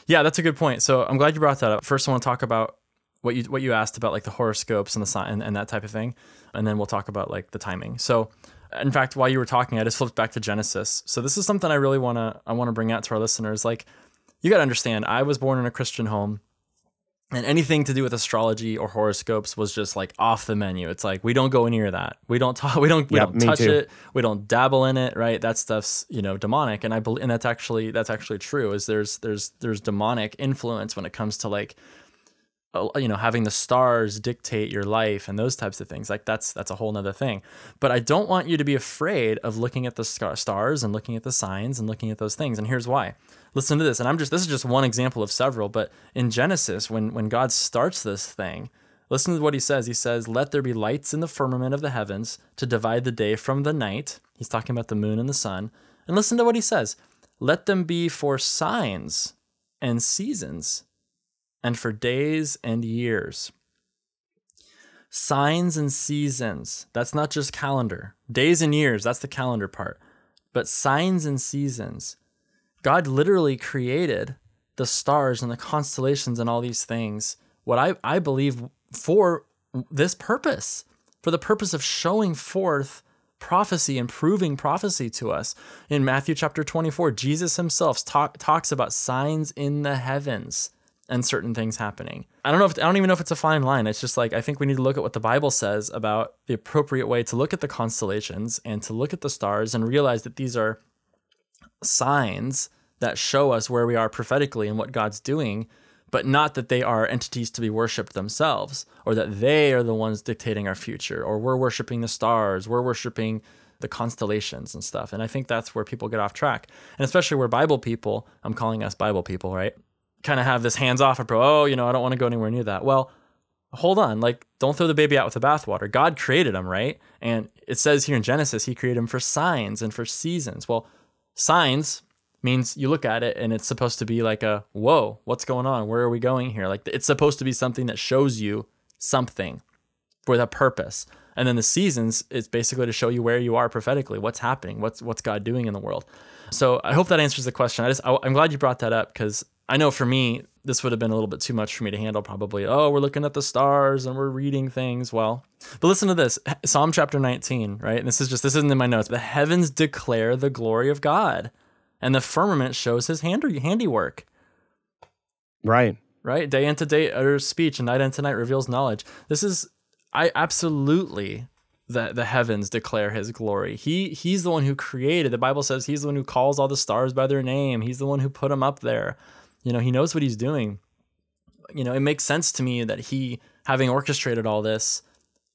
yeah, that's a good point. So I'm glad you brought that up. First, I want to talk about what you what you asked about like the horoscopes and the sign and, and that type of thing, and then we'll talk about like the timing. So. In fact, while you were talking, I just flipped back to Genesis. So this is something I really want to I want to bring out to our listeners. Like, you got to understand, I was born in a Christian home and anything to do with astrology or horoscopes was just like off the menu. It's like we don't go near that. We don't talk. We don't. We Yep, don't touch too. it. We don't dabble in it. Right. That stuff's you know demonic. And I believe, and that's actually that's actually true. Is there's there's there's demonic influence when it comes to like, you know, having the stars dictate your life and those types of things. Like that's that's a whole nother thing. But I don't want you to be afraid of looking at the stars and looking at the signs and looking at those things. And here's why listen to this and i'm just this is just one example of several but in genesis when when god starts this thing listen to what he says he says let there be lights in the firmament of the heavens to divide the day from the night he's talking about the moon and the sun and listen to what he says let them be for signs and seasons and for days and years. Signs and seasons that's not just calendar. Days and years that's the calendar part. But signs and seasons God literally created the stars and the constellations and all these things, what I, I believe for this purpose, for the purpose of showing forth prophecy and proving prophecy to us. In Matthew chapter 24, Jesus himself talk, talks about signs in the heavens and certain things happening. I don't know if I don't even know if it's a fine line. It's just like I think we need to look at what the Bible says about the appropriate way to look at the constellations and to look at the stars and realize that these are signs that show us where we are prophetically and what God's doing, but not that they are entities to be worshiped themselves or that they are the ones dictating our future or we're worshiping the stars, we're worshiping the constellations and stuff. And I think that's where people get off track. And especially where Bible people, I'm calling us Bible people, right? Kind of have this hands off approach. Oh, you know, I don't want to go anywhere near that. Well, hold on. Like, don't throw the baby out with the bathwater. God created them, right? And it says here in Genesis, He created them for signs and for seasons. Well, signs means you look at it and it's supposed to be like a whoa what's going on where are we going here like it's supposed to be something that shows you something for that purpose and then the seasons is basically to show you where you are prophetically what's happening what's what's god doing in the world so i hope that answers the question i just I, i'm glad you brought that up because i know for me this would have been a little bit too much for me to handle probably oh we're looking at the stars and we're reading things well but listen to this psalm chapter 19 right and this is just this isn't in my notes the heavens declare the glory of god and the firmament shows his hand- handiwork. Right. Right. Day into day utters speech, and night into night reveals knowledge. This is, I absolutely the the heavens declare his glory. He he's the one who created. The Bible says he's the one who calls all the stars by their name. He's the one who put them up there. You know, he knows what he's doing. You know, it makes sense to me that he, having orchestrated all this,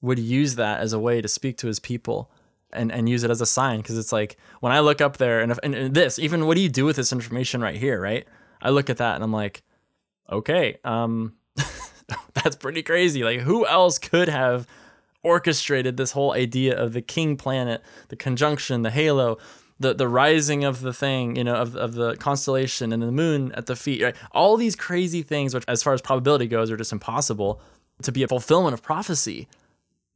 would use that as a way to speak to his people and, and use it as a sign. Because it's like when I look up there and, if, and, and this even what do you do with this information right here right? I look at that and I'm like okay um that's pretty crazy. Like who else could have orchestrated this whole idea of the king planet the conjunction the halo the the rising of the thing you know of, of the constellation and the moon at the feet right all these crazy things which as far as probability goes are just impossible to be a fulfillment of prophecy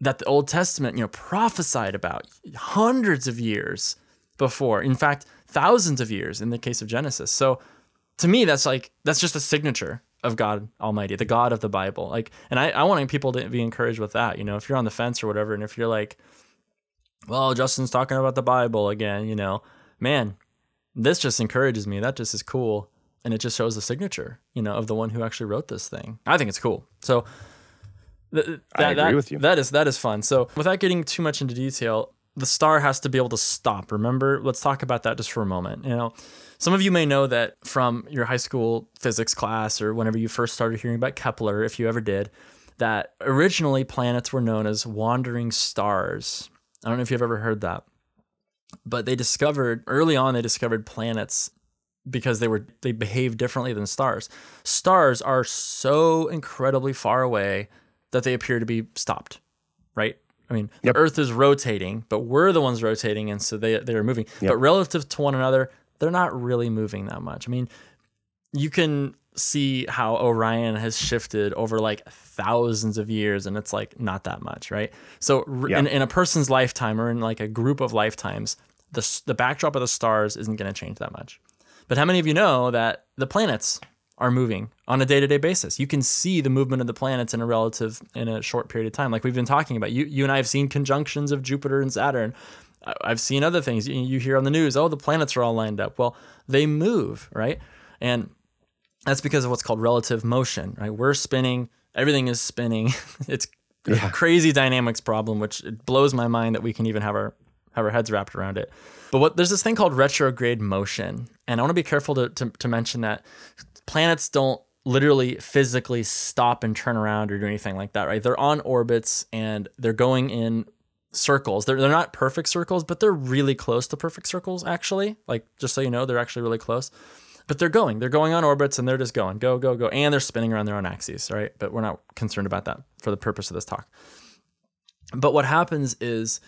that the Old Testament, you know, prophesied about hundreds of years before. In fact, thousands of years in the case of Genesis. So to me, that's like that's just a signature of God Almighty, the God of the Bible. Like, and I, I want people to be encouraged with that. You know, if you're on the fence or whatever, and if you're like, well, Justin's talking about the Bible again, you know, man, this just encourages me. That just is cool. And it just shows the signature, you know, of the one who actually wrote this thing. I think it's cool. So that, I agree that, with you. That is that is fun. So without getting too much into detail, the star has to be able to stop. Remember, let's talk about that just for a moment. You know, some of you may know that from your high school physics class or whenever you first started hearing about Kepler, if you ever did, that originally planets were known as wandering stars. I don't know if you've ever heard that. But they discovered early on they discovered planets because they were they behave differently than stars. Stars are so incredibly far away that they appear to be stopped, right? I mean, yep. the Earth is rotating, but we're the ones rotating, and so they they are moving. Yep. But relative to one another, they're not really moving that much. I mean, you can see how Orion has shifted over like thousands of years, and it's like not that much, right? So yep. in, in a person's lifetime or in like a group of lifetimes, the the backdrop of the stars isn't going to change that much. But how many of you know that the planets are moving on a day-to-day basis. You can see the movement of the planets in a relative in a short period of time. Like we've been talking about. You you and I have seen conjunctions of Jupiter and Saturn. I've seen other things. You hear on the news, oh, the planets are all lined up. Well, they move, right? And that's because of what's called relative motion, right? We're spinning, everything is spinning. it's yeah. a crazy dynamics problem, which it blows my mind that we can even have our have our heads wrapped around it. But what there's this thing called retrograde motion, and I want to be careful to, to, to mention that planets don't literally physically stop and turn around or do anything like that, right? They're on orbits and they're going in circles. They're, they're not perfect circles, but they're really close to perfect circles, actually. Like, just so you know, they're actually really close. But they're going. They're going on orbits and they're just going, go, go, go. And they're spinning around their own axes, right? But we're not concerned about that for the purpose of this talk. But what happens is,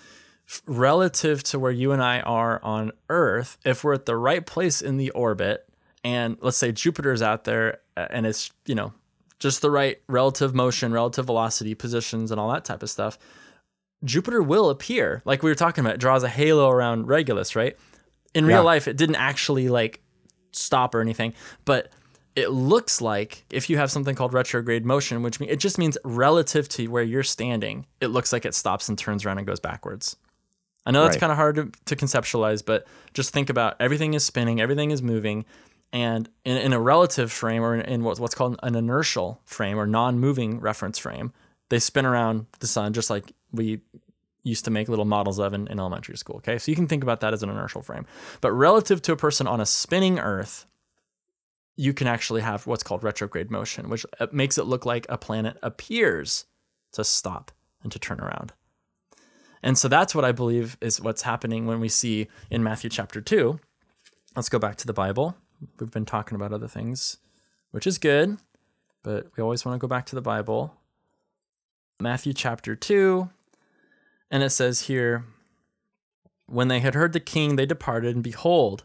relative to where you and I are on Earth, if we're at the right place in the orbit, and let's say Jupiter's out there and it's, you know, just the right relative motion, relative velocity, positions, and all that type of stuff, Jupiter will appear. Like we were talking about, it draws a halo around Regulus, right? In real yeah. life, it didn't actually like stop or anything, but it looks like if you have something called retrograde motion, which means it just means relative to where you're standing, it looks like it stops and turns around and goes backwards. I know that's right. kind of hard to, to conceptualize, but just think about everything is spinning, everything is moving, and in, in a relative frame or in, in what's, what's called an inertial frame or non-moving reference frame, they spin around the sun just like we used to make little models of in, in elementary school. Okay, so you can think about that as an inertial frame. But relative to a person on a spinning Earth, you can actually have what's called retrograde motion, which uh, makes it look like a planet appears to stop and to turn around. And so that's what I believe is what's happening when we see in Matthew chapter 2. Let's go back to the Bible. We've been talking about other things, which is good, but we always want to go back to the Bible. Matthew chapter 2, and it says here, When they had heard the king, they departed, and behold,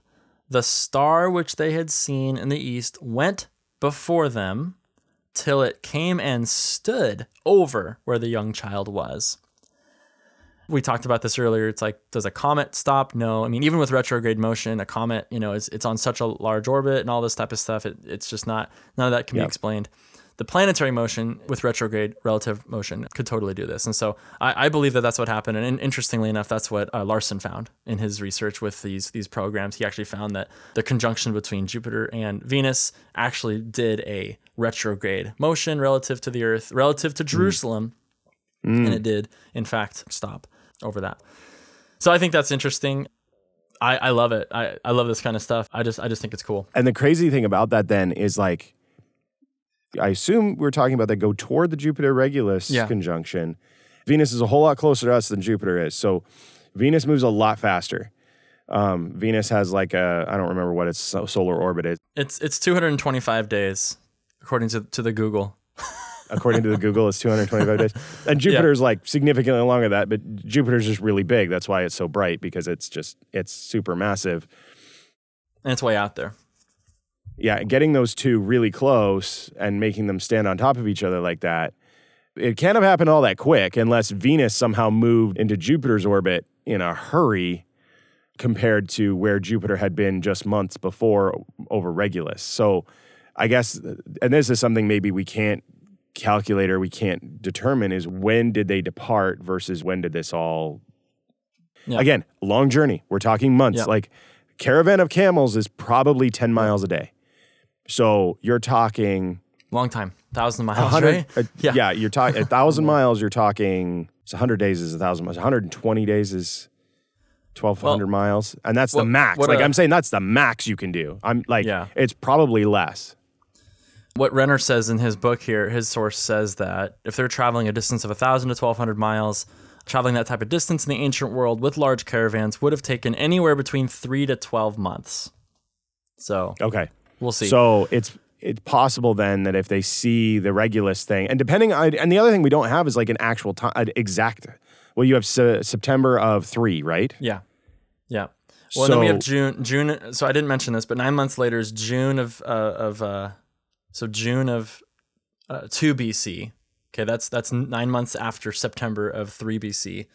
the star which they had seen in the east went before them till it came and stood over where the young child was. We talked about this earlier. It's like, does a comet stop? No. I mean, even with retrograde motion, a comet, you know, is it's on such a large orbit and all this type of stuff. It, it's just not none of that can Yep. be explained. The planetary motion with retrograde relative motion could totally do this, and so I, I believe that that's what happened. And interestingly enough, that's what uh, Larson found in his research with these these programs. He actually found that the conjunction between Jupiter and Venus actually did a retrograde motion relative to the Earth, relative to Jerusalem, and it did in fact stop over that. So I think that's interesting. I, I love it. I, I love this kind of stuff. I just I just think it's cool. And the crazy thing about that then is like, I assume we're talking about that go toward the Jupiter Regulus Yeah. conjunction. Venus is a whole lot closer to us than Jupiter is. So Venus moves a lot faster. Um, Venus has like a, I don't remember what its solar orbit is. It's it's 225 days according to to the Google. According to the Google, it's 225 days. And Jupiter Jupiter's like significantly longer than that, but Jupiter's just really big. That's why it's so bright because it's just, it's super massive. And it's way out there. Yeah, getting those two really close and making them stand on top of each other like that, it can't have happened all that quick unless Venus somehow moved into Jupiter's orbit in a hurry compared to where Jupiter had been just months before over Regulus. So I guess, and this is something maybe we can't calculate or we can't determine is when did they depart versus when did this all Yeah. again long journey we're talking months Yeah. like caravan of camels is probably 10 miles a day so you're talking Long time. Thousand miles, right? uh, Yeah. yeah. you're talking a thousand miles. You're talking. It's hundred days is a thousand miles. 120 days is 1,200 miles, and that's the max. what like I'm saying, that's the max you can do. I'm like, Yeah. it's probably less. What Renner says in his book here, his source says that if they're traveling a distance of 1,000 to 1,200 miles, traveling that type of distance in the ancient world with large caravans would have taken anywhere between three to 12 months. So Okay, we'll see. so it's it's possible then that if they see the Regulus thing, and depending on, and the other thing we don't have is like an actual time, an exact. Well, you have se- September of three, right? Yeah. Yeah. Well, then we have June. June. So I didn't mention this, but nine months later is June of uh, of uh, so June of uh, two BC. Okay, that's that's nine months after September of three BC,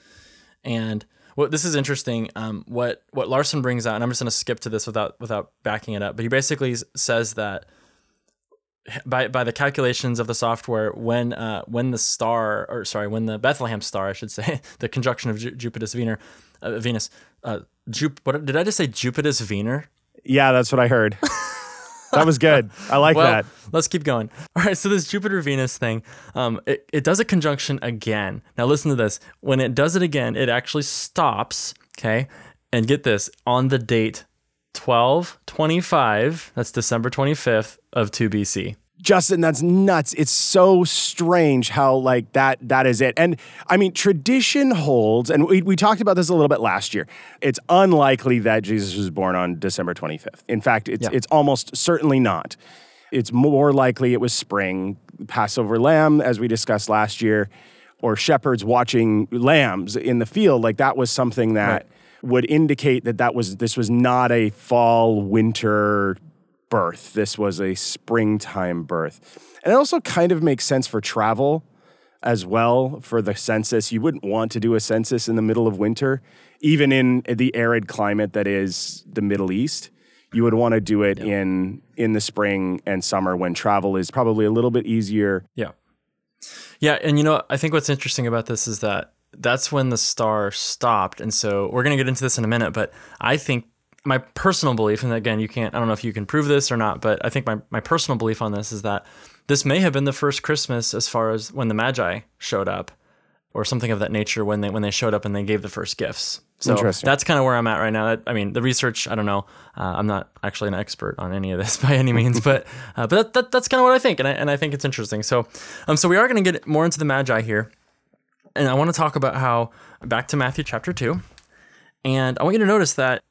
and what this is interesting. Um, what what Larson brings out, and I'm just going to skip to this without without backing it up, but he basically says that by by the calculations of the software, when uh, when the star, or sorry, when the Bethlehem star, I should say, the conjunction of Ju- Jupiter's Venus, uh, Venus, uh, Jup- what did I just say? Jupiter's Venus. Yeah, that's what I heard. that was good. I like Well, that. let's keep going. All right, so this Jupiter Venus thing, um, it, it does a conjunction again. Now listen to this. When it does it again, it actually stops. Okay, and get this on the date twelve twenty five. That's December twenty fifth of two BC. Justin, that's nuts. It's so strange how like that that is it. And I mean, tradition holds, and we, we talked about this a little bit last year. It's unlikely that Jesus was born on December 25th. In fact, it's Yeah. it's almost certainly not. It's more likely it was spring, Passover lamb, as we discussed last year, or shepherds watching lambs in the field. Like that was something that would indicate that that was this was not a fall winter birth. This was a springtime birth. And it also kind of makes sense for travel as well for the census. You wouldn't want to do a census in the middle of winter, even in the arid climate that is the Middle East. You would want to do it in in the spring and summer when travel is probably a little bit easier. Yeah. Yeah, and you know, I think what's interesting about this is that that's when the star stopped. And so we're going to get into this in a minute, but I think my personal belief, and again, you can't, I don't know if you can prove this or not, but I think my, my personal belief on this is that this may have been the first Christmas as far as when the Magi showed up or something of that nature when they when they showed up and they gave the first gifts. So that's kind of where I'm at right now. I mean, the research, I don't know. Uh, I'm not actually an expert on any of this by any means, but uh, but that, that, that's kind of what I think, and I, and I think it's interesting. So um, so we are going to get more into the Magi here. And I want to talk about how, back to Matthew chapter 2, and I want you to notice that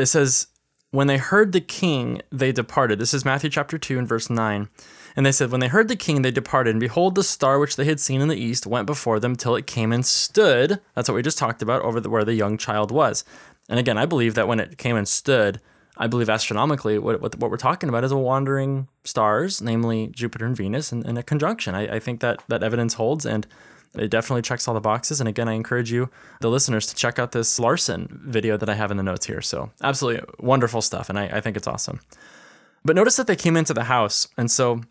it says, when they heard the king, they departed. This is Matthew chapter 2 and verse 9. And they said, When they heard the king, they departed. And behold, the star which they had seen in the east went before them till it came and stood. That's what we just talked about over the, where the young child was. And again, I believe that when it came and stood, I believe astronomically, what, what, what we're talking about is a wandering stars, namely Jupiter and Venus, and, a conjunction. I, I think that that evidence holds. And it definitely checks all the boxes. And again, I encourage you, the listeners, to check out this Larson video that I have in the notes here. So, absolutely wonderful stuff. And I, I think it's awesome. But notice that they came into the house. And so,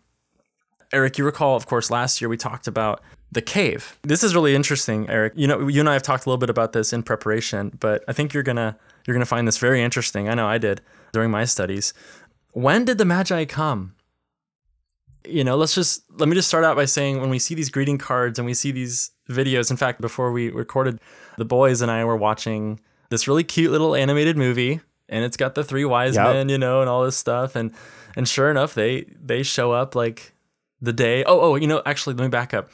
Eric, you recall, of course, last year we talked about the cave. This is really interesting, Eric. You know, you and I have talked a little bit about this in preparation, but I think you're gonna you're gonna find this very interesting. I know I did during my studies. When did the Magi come? You know, let's just let me just start out by saying when we see these greeting cards and we see these videos, in fact, before we recorded, the boys and I were watching this really cute little animated movie and it's got the three wise yep. men, you know, and all this stuff and and sure enough, they they show up like the day. Oh, oh, you know, actually let me back up.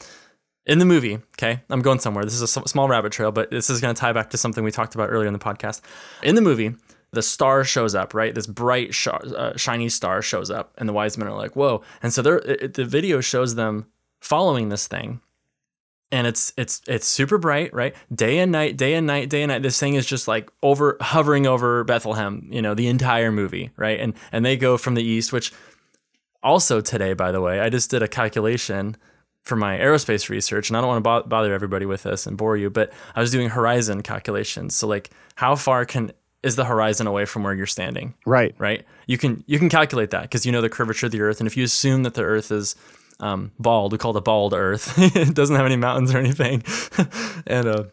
In the movie, okay, I'm going somewhere. This is a small rabbit trail, but this is going to tie back to something we talked about earlier in the podcast. In the movie, the star shows up, right? This bright, sh- uh, shiny star shows up, and the wise men are like, "Whoa!" And so they're, it, the video shows them following this thing, and it's it's it's super bright, right? Day and night, day and night, day and night. This thing is just like over hovering over Bethlehem, you know, the entire movie, right? And and they go from the east, which also today, by the way, I just did a calculation for my aerospace research, and I don't want to bo- bother everybody with this and bore you, but I was doing horizon calculations. So like, how far can is the horizon away from where you're standing. Right. Right. You can you can calculate that because you know the curvature of the Earth, and if you assume that the Earth is um, bald, we call it a bald Earth. it doesn't have any mountains or anything, and uh,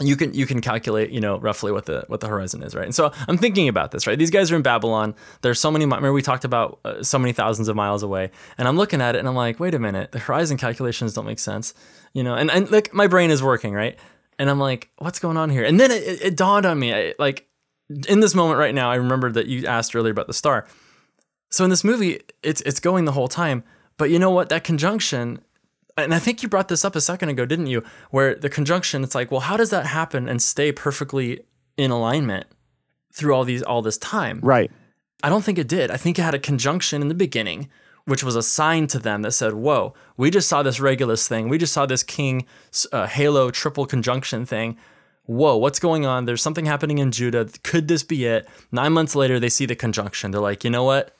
you can you can calculate you know roughly what the what the horizon is, right? And so I'm thinking about this, right? These guys are in Babylon. There's so many. Remember we talked about uh, so many thousands of miles away, and I'm looking at it and I'm like, wait a minute, the horizon calculations don't make sense, you know? And and like my brain is working, right? And I'm like, what's going on here? And then it, it, it dawned on me, I, like in this moment right now, I remember that you asked earlier about the star. So in this movie, it's it's going the whole time. But you know what? That conjunction, and I think you brought this up a second ago, didn't you? Where the conjunction, it's like, well, how does that happen and stay perfectly in alignment through all these all this time? Right. I don't think it did. I think it had a conjunction in the beginning, which was a sign to them that said, "Whoa, we just saw this Regulus thing. We just saw this King uh, Halo triple conjunction thing whoa, what's going on? There's something happening in Judah. Could this be it? Nine months later, they see the conjunction. They're like, you know what?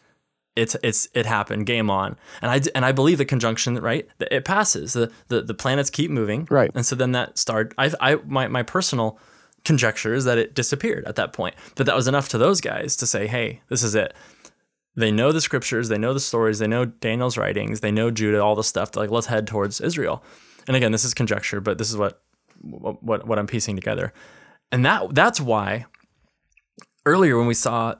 It's it's it happened. Game on. And I and I believe the conjunction right. It passes. The the, the planets keep moving. Right. And so then that started. I I my my personal conjecture is that it disappeared at that point. But that was enough to those guys to say, hey, this is it. They know the scriptures. They know the stories. They know Daniel's writings. They know Judah. All the stuff. They're like, let's head towards Israel. And again, this is conjecture, but this is what what what I'm piecing together, and that that's why earlier when we saw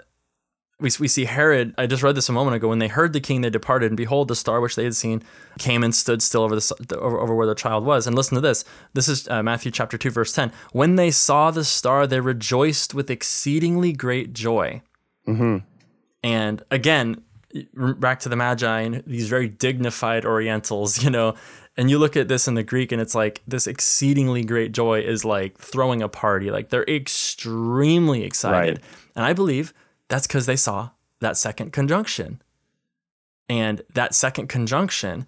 we, we see Herod. I just read this a moment ago. When they heard the king, they departed, and behold, the star which they had seen came and stood still over the over, over where the child was. And listen to this. This is uh, Matthew chapter two, verse ten. When they saw the star, they rejoiced with exceedingly great joy. Mm-hmm. And again, back to the Magi and these very dignified Orientals. You know, and you look at this in the Greek and it's like this exceedingly great joy is like throwing a party. Like they're extremely excited. Right. And I believe that's because they saw that second conjunction. And that second conjunction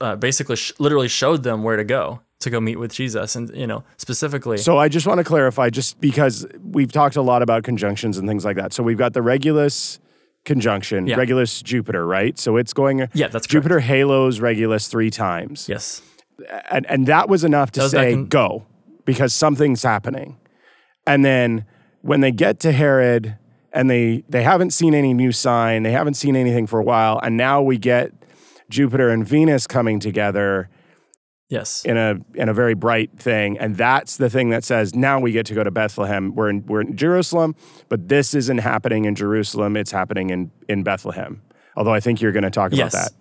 uh, basically sh- literally showed them where to go to go meet with Jesus and you know specifically So I just want to clarify just because we've talked a lot about conjunctions and things like that. So we've got the Regulus conjunction, yeah. Regulus Jupiter, right? So it's going. Yeah, that's Jupiter correct. halos Regulus three times. Yes, and and that was enough to say can... go because something's happening, and then when they get to Herod and they they haven't seen any new sign, they haven't seen anything for a while, and now we get Jupiter and Venus coming together Yes. In a in a very bright thing, and that's the thing that says now we get to go to Bethlehem. We're in we're in Jerusalem, but this isn't happening in Jerusalem. It's happening in in Bethlehem. Although I think you're going to talk yes. about that.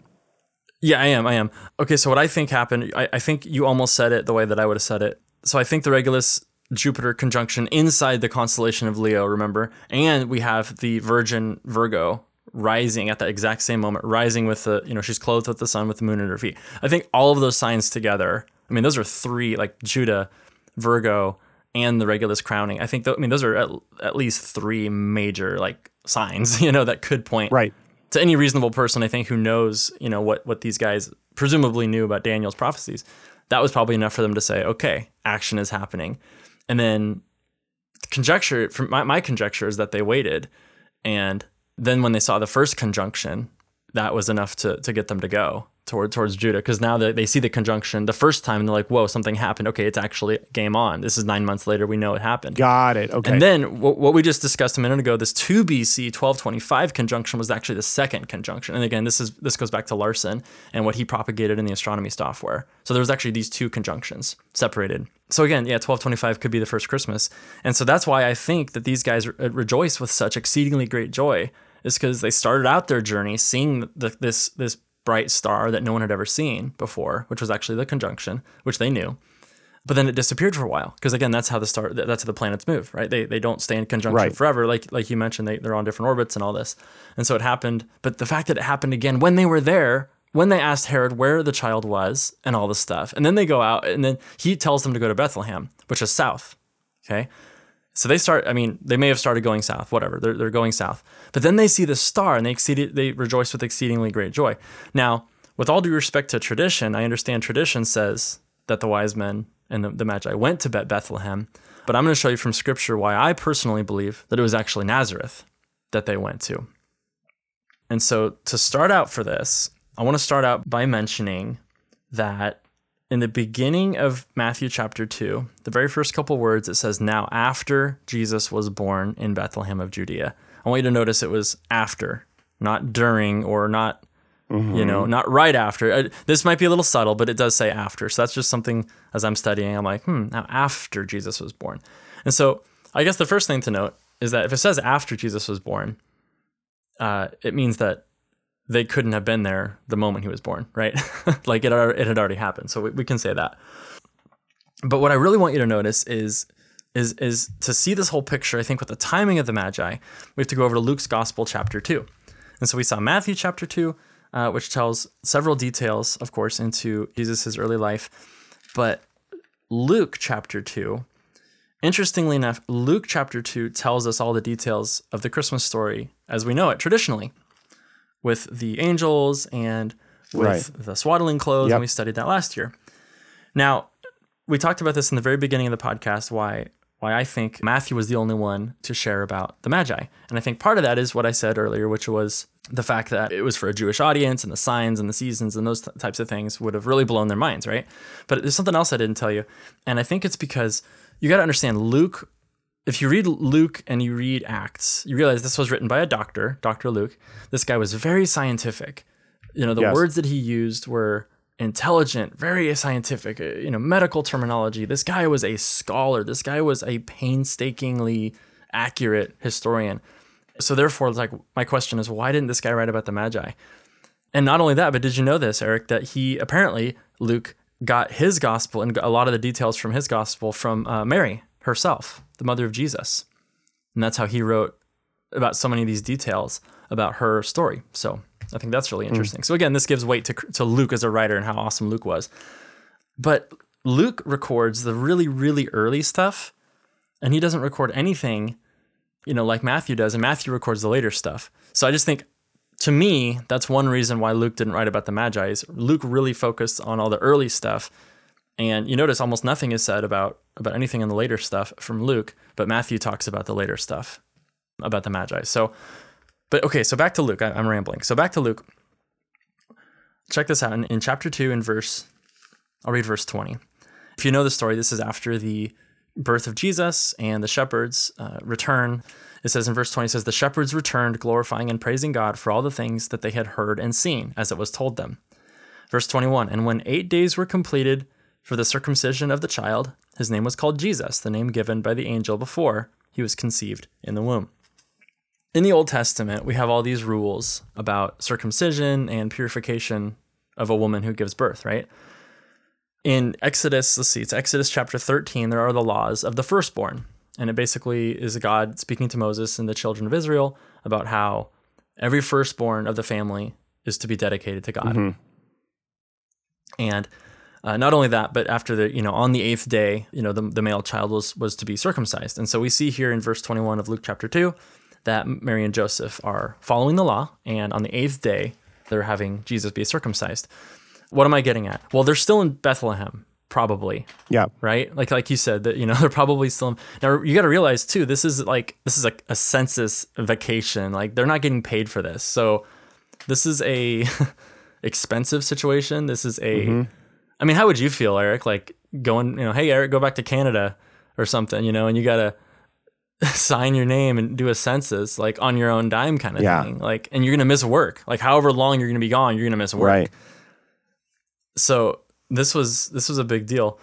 Yeah, I am. I am. Okay, so what I think happened, I, I think you almost said it the way that I would have said it. So I think the Regulus Jupiter conjunction inside the constellation of Leo, remember? And we have the Virgin Virgo rising at that exact same moment, rising with the, you know, she's clothed with the sun with the moon at her feet. I think all of those signs together I mean, those are three like Judah, Virgo, and the Regulus crowning. I think, th- I mean, those are at, at least three major like signs, you know, that could point Right. to any reasonable person. I think who knows, you know, what what these guys presumably knew about Daniel's prophecies. That was probably enough for them to say, okay, action is happening, and then conjecture from my, my conjecture is that they waited and then when they saw the first conjunction that was enough to to get them to go toward towards Judah because now they, they see the conjunction the first time and they're like whoa something happened okay it's actually game on this is nine months later we know it happened Got it. Okay. and then what, what we just discussed a minute ago, this 2 BC 1225 conjunction was actually the second conjunction. And again, this is this goes back to Larson and what he propagated in the astronomy software. So there was actually these two conjunctions separated. So again, yeah, 1225 could be the first Christmas. And so that's why I think that these guys re- rejoice with such exceedingly great joy is because they started out their journey seeing the, this this bright star that no one had ever seen before, which was actually the conjunction, which they knew. But then it disappeared for a while because again that's how the star that's how the planets move right? They they don't stay in conjunction Right. forever. Like like you mentioned they, they're on different orbits and all this. And so it happened but the fact that it happened again when they were there when they asked herod where the child was and all this stuff and then they go out and then he tells them to go to bethlehem which is south okay so they start i mean they may have started going south whatever. They're, they're going south. But then they see the star and they exceeded they rejoice with exceedingly great joy. Now with all due respect to tradition i understand tradition says that the wise men and the, the magi went to bethlehem but i'm going to show you from scripture why i personally believe that it was actually nazareth that they went to. And so to start out for this i want to start out by mentioning that in the beginning of Matthew chapter 2, the very first couple words, it says, Now after Jesus was born in Bethlehem of Judea. I want you to notice it was after, not during or not, you know, not right after. Uh, This might be a little subtle, but it does say after. So that's just something as I'm studying, I'm like, hmm, now after Jesus was born. And so I guess the first thing to note is that if it says after Jesus was born, uh, it means that they couldn't have been there the moment he was born, right? like it, it had already happened. So we, we can say that. But what I really want you to notice is is is to see this whole picture. I think with the timing of the Magi, we have to go over to Luke's Gospel, chapter two. And so we saw Matthew chapter two, uh, which tells several details, of course, into Jesus' early life. But Luke chapter two, interestingly enough, Luke chapter two tells us all the details of the Christmas story as we know it traditionally with the angels and with Right. the swaddling clothes, Yep. and we studied that last year. Now, we talked about this in the very beginning of the podcast. Why? Why I think Matthew was the only one to share about the Magi, and I think part of that is what I said earlier, which was the fact that it was for a Jewish audience, and the signs and the seasons and those t- types of things would have really blown their minds, right? But there's something else I didn't tell you, and I think it's because you got to understand Luke if you read Luke and you read Acts, you realize this was written by a doctor, Dr. Luke. This guy was very scientific. You know, the Yes. words that he used were intelligent, very scientific, uh, you know, medical terminology. This guy was a scholar. This guy was a painstakingly accurate historian. So therefore, like my question is, why didn't this guy write about the Magi? And not only that, but did you know this, Eric, that he apparently Luke got his gospel and got a lot of the details from his gospel from uh, Mary herself, the mother of Jesus, and that's how he wrote about so many of these details about her story. So I think that's really hmm. interesting. So again, this gives weight to to Luke as a writer and how awesome Luke was. But Luke records the really really early stuff, and he doesn't record anything, you know, like Matthew does, and Matthew records the later stuff. So I just think to me, that's one reason why Luke didn't write about the Magi. Is Luke really focused on all the early stuff, and you notice almost nothing is said about about anything in the later stuff from Luke, but Matthew talks about the later stuff about the Magi. So, but okay, so back to Luke. I, I'm rambling. So back to Luke. Check this out in, in chapter two, in verse, I'll read verse twenty. If you know the story, this is after the birth of Jesus and the shepherds uh, return. It says in verse 20, it says, The shepherds returned, glorifying and praising God for all the things that they had heard and seen, as it was told them. Verse 21, And when eight days were completed for the circumcision of the child, his name was called Jesus, the name given by the angel before he was conceived in the womb. In the Old Testament, we have all these rules about circumcision and purification of a woman who gives birth, right? in Exodus, let's see, it's Exodus chapter 13, there are the laws of the firstborn. And it basically is God speaking to Moses and the children of Israel about how every firstborn of the family is to be dedicated to God. Mm-hmm. And Uh, not only that, but after the you know on the eighth day, you know the, the male child was was to be circumcised, and so we see here in verse twenty one of Luke chapter two that Mary and Joseph are following the law, and on the eighth day they're having Jesus be circumcised. What am I getting at? Well, they're still in Bethlehem, probably, Yeah. right? Like like you said that you know they're probably still in, now. You got to realize too, this is like this is a, a census vacation. Like they're not getting paid for this, so this is a expensive situation. This is a. I mean, how would you feel, Eric? Like going, you know, hey, Eric, go back to Canada or something, you know, and you gotta sign your name and do a census like on your own dime kind of Yeah. thing. Like, and you're gonna miss work. Like, however long you're gonna be gone, you're gonna miss work. Right. So this was this was a big deal.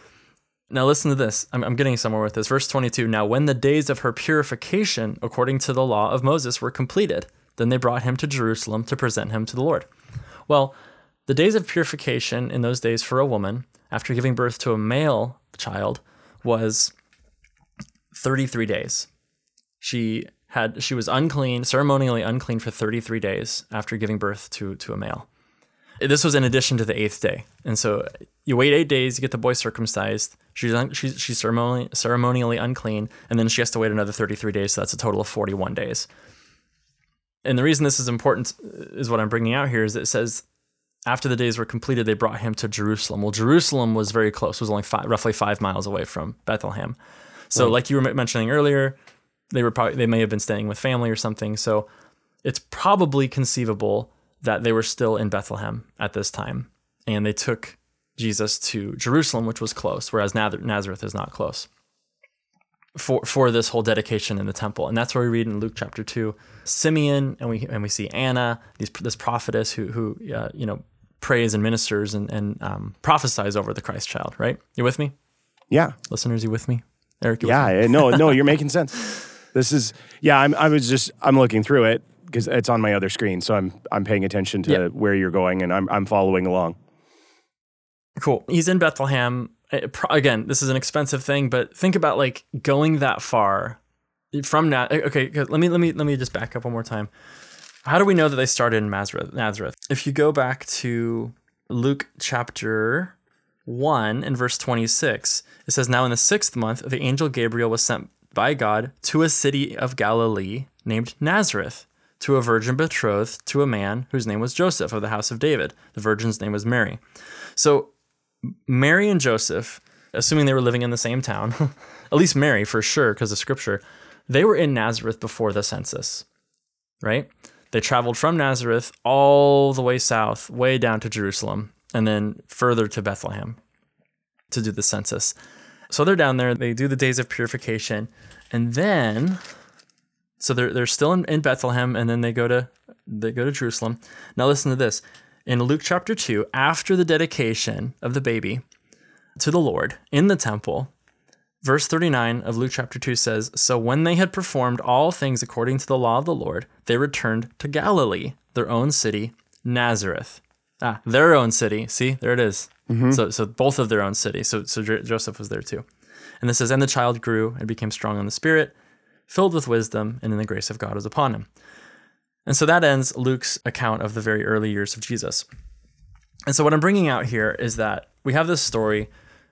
Now listen to this. I'm, I'm getting somewhere with this. Verse 22. Now when the days of her purification, according to the law of Moses, were completed, then they brought him to Jerusalem to present him to the Lord. Well, the days of purification in those days for a woman after giving birth to a male child was 33 days. She had she was unclean, ceremonially unclean for 33 days after giving birth to to a male. This was in addition to the eighth day, and so you wait eight days, you get the boy circumcised. She's un, she's she's ceremonially ceremonially unclean, and then she has to wait another 33 days. So that's a total of 41 days. And the reason this is important uh, is what I'm bringing out here is it says after the days were completed, they brought him to Jerusalem. Well, Jerusalem was very close; it was only five, roughly five miles away from Bethlehem. So, like you were mentioning earlier, they were probably they may have been staying with family or something. So, it's probably conceivable that they were still in Bethlehem at this time, and they took Jesus to Jerusalem, which was close, whereas Nazareth is not close. For for this whole dedication in the temple, and that's where we read in Luke chapter two, Simeon, and we and we see Anna, these this prophetess who who uh, you know prays and ministers and and um, prophesies over the Christ child. Right? You with me, Yeah. listeners? You with me, Eric? You with Yeah. me? eh, No, no, you're making sense. This is yeah, I'm I was just I'm looking through it because it's on my other screen. So I'm I'm paying attention to where you're going and I'm I'm following along. Cool. He's in Bethlehem. Uh, Again, this is an expensive thing, but think about like going that far from now. Okay. let me let me let me just back up one more time. How do we know that they started in Nazareth? If you go back to Luke chapter one and verse twenty six, it says, "Now in the sixth month, the angel Gabriel was sent by God to a city of Galilee named Nazareth." To a virgin betrothed to a man whose name was Joseph of the house of David. The virgin's name was Mary. So Mary and Joseph, assuming they were living in the same town, at least Mary for sure, because of scripture, they were in Nazareth before the census, right? They traveled from Nazareth all the way south, way down to Jerusalem, and then further to Bethlehem to do the census. So they're down there, they do the days of purification, and then so they're they're still in, in Bethlehem, and then they go to they go to Jerusalem. Now listen to this. In Luke chapter two, after the dedication of the baby to the Lord in the temple, verse 39 of Luke chapter 2 says, So when they had performed all things according to the law of the Lord, they returned to Galilee, their own city, Nazareth. Ah, their own city. See, there it is. So, so both of their own city. So, so Joseph was there too. And this says, And the child grew and became strong in the spirit, filled with wisdom, and in the grace of God was upon him. And so that ends Luke's account of the very early years of Jesus. And so what I'm bringing out here is that we have this story.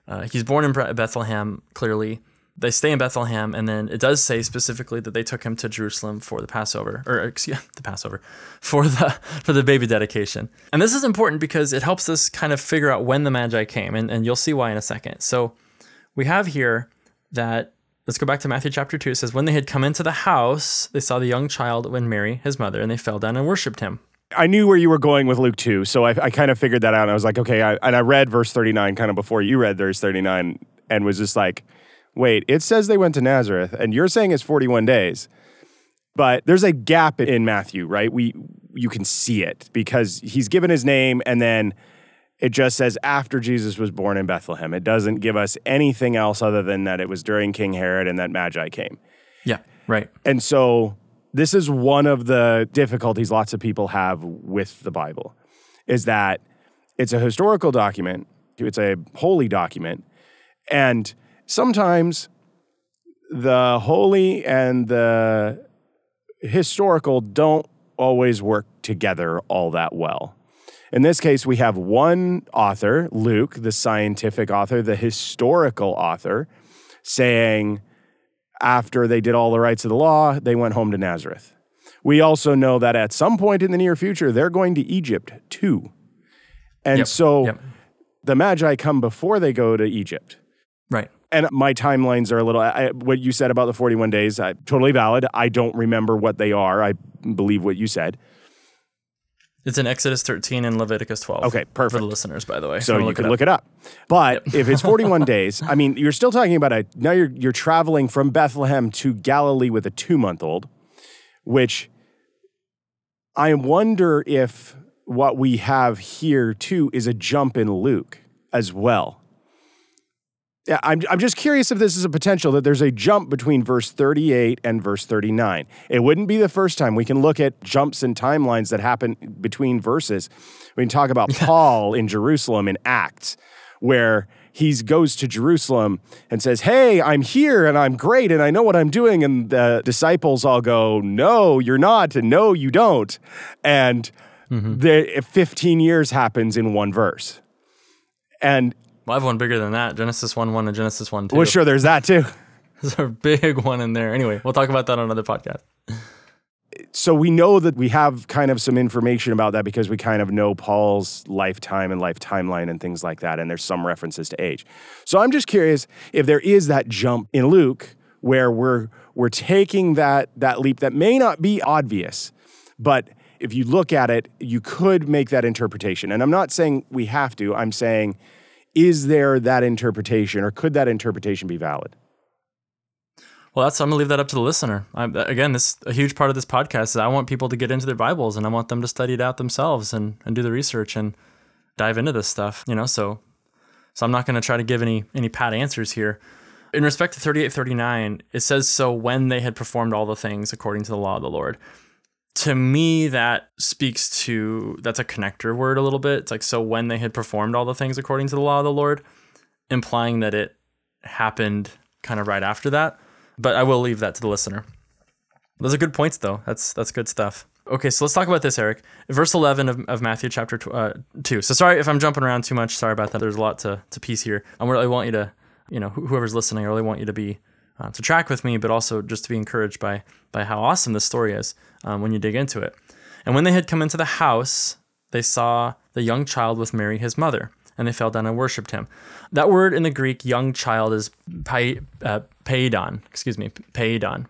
Uh, he's born in Bethlehem, clearly. They stay in Bethlehem, and then it does say specifically that they took him to Jerusalem for the Passover, or excuse the Passover, for the for the baby dedication. And this is important because it helps us kind of figure out when the Magi came, and, and you'll see why in a second. So we have here that let's go back to Matthew chapter 2. It says, When they had come into the house, they saw the young child when Mary, his mother, and they fell down and worshipped him. I knew where you were going with Luke 2, so I, I kind of figured that out. And I was like, okay, I, and I read verse 39 kind of before you read verse 39 and was just like, wait, it says they went to Nazareth, and you're saying it's 41 days. But there's a gap in Matthew, right? We you can see it because he's given his name and then it just says after Jesus was born in Bethlehem. It doesn't give us anything else other than that it was during King Herod and that Magi came. Yeah, right. And so this is one of the difficulties lots of people have with the Bible is that it's a historical document, it's a holy document, and sometimes the holy and the historical don't always work together all that well. In this case, we have one author, Luke, the scientific author, the historical author, saying after they did all the rites of the law, they went home to Nazareth. We also know that at some point in the near future, they're going to Egypt too. And Yep, so yep. the Magi come before they go to Egypt. Right. And my timelines are a little, I, what you said about the 41 days, I, totally valid. I don't remember what they are. I believe what you said. It's in Exodus 13 and Leviticus 12. Okay, For perfect. the listeners, by the way. So you can look it up. But if it's 41 days, I mean, you're still talking about a now you're you're traveling from Bethlehem to Galilee with a 2-month-old, which I wonder if what we have here too is a jump in Luke as well. Yeah, I'm, I'm just curious if this is a potential that there's a jump between verse 38 and verse 39. It wouldn't be the first time. We can look at jumps in timelines that happen between verses. We can talk about Paul in Jerusalem in Acts, where he goes to Jerusalem and says, Hey, I'm here and I'm great and I know what I'm doing. And the disciples all go, No, you're not. And no, you don't. And mm-hmm. the 15 years happens in one verse. And Well, I have one bigger than that Genesis 1 1 and Genesis 1 2. well, sure, there's that too. There's a big one in there. Anyway, we'll talk about that on another podcast. so we know that we have kind of some information about that because we kind of know Paul's lifetime and life timeline and things like that, and there's some references to age. So I'm just curious if there is that jump in Luke where we're we're taking that that leap that may not be obvious, but if you look at it, you could make that interpretation. And I'm not saying we have to. I'm saying, is there that interpretation, or could that interpretation be valid? Well, that's I'm gonna leave that up to the listener. I, again, this a huge part of this podcast is I want people to get into their Bibles and I want them to study it out themselves and and do the research and dive into this stuff. You know, so so I'm not gonna try to give any any pat answers here. In respect to 38:39, it says so when they had performed all the things according to the law of the Lord. To me, that speaks to that's a connector word a little bit. It's like so when they had performed all the things according to the law of the Lord, implying that it happened kind of right after that but I will leave that to the listener. Those are good points, though. That's that's good stuff. Okay, so let's talk about this, Eric. Verse 11 of, of Matthew chapter tw- uh, 2. So sorry if I'm jumping around too much. Sorry about that. There's a lot to, to piece here. I really want you to, you know, wh- whoever's listening, I really want you to be, uh, to track with me, but also just to be encouraged by, by how awesome this story is um, when you dig into it. And when they had come into the house, they saw the young child with Mary, his mother, and they fell down and worshipped him. That word in the Greek, young child, is pai, uh, paidon. Excuse me, paidon.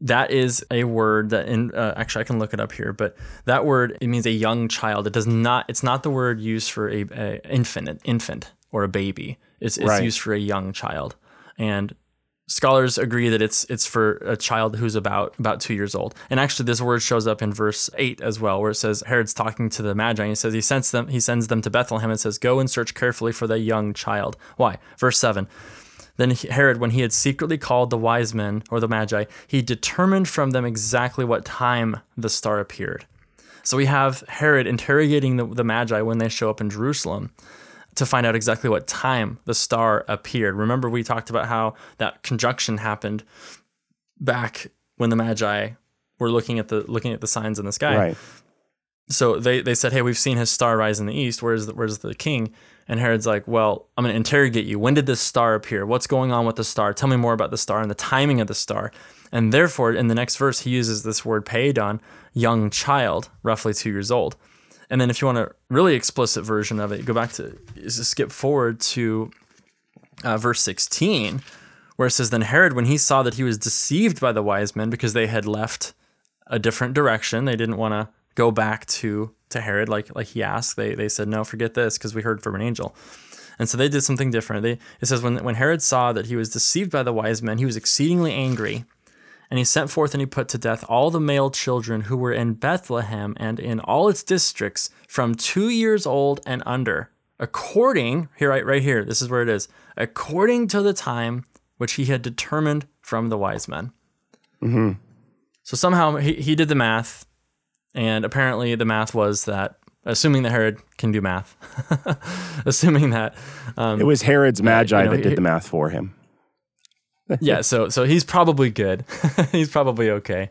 That is a word that in uh, actually I can look it up here, but that word it means a young child. It does not. It's not the word used for a, a infant, an infant or a baby. It's, it's Right. used for a young child, and scholars agree that it's it's for a child who's about about two years old. And actually, this word shows up in verse eight as well, where it says Herod's talking to the Magi. And he says he sends them he sends them to Bethlehem and says, "Go and search carefully for the young child." Why? Verse seven. Then Herod, when he had secretly called the wise men or the Magi, he determined from them exactly what time the star appeared. So we have Herod interrogating the, the Magi when they show up in Jerusalem to find out exactly what time the star appeared. Remember, we talked about how that conjunction happened back when the Magi were looking at the looking at the signs in the sky. Right. So they, they said, Hey, we've seen his star rise in the east. Where's the, where's the king? And Herod's like, Well, I'm going to interrogate you. When did this star appear? What's going on with the star? Tell me more about the star and the timing of the star. And therefore, in the next verse, he uses this word paedon, young child, roughly two years old. And then if you want a really explicit version of it, go back to skip forward to uh, verse 16, where it says, Then Herod, when he saw that he was deceived by the wise men because they had left a different direction, they didn't want to go back to to Herod like like he asked. They they said, No, forget this, because we heard from an angel. And so they did something different. They, it says, when, when Herod saw that he was deceived by the wise men, he was exceedingly angry. And he sent forth and he put to death all the male children who were in Bethlehem and in all its districts from two years old and under, according, here, right, right here, this is where it is, according to the time which he had determined from the wise men. So somehow he, he did the math, and apparently the math was that, assuming that Herod can do math, assuming that um, It was Herod's Magi you know, that did he- the math for him. Yeah, so so he's probably good. he's probably okay.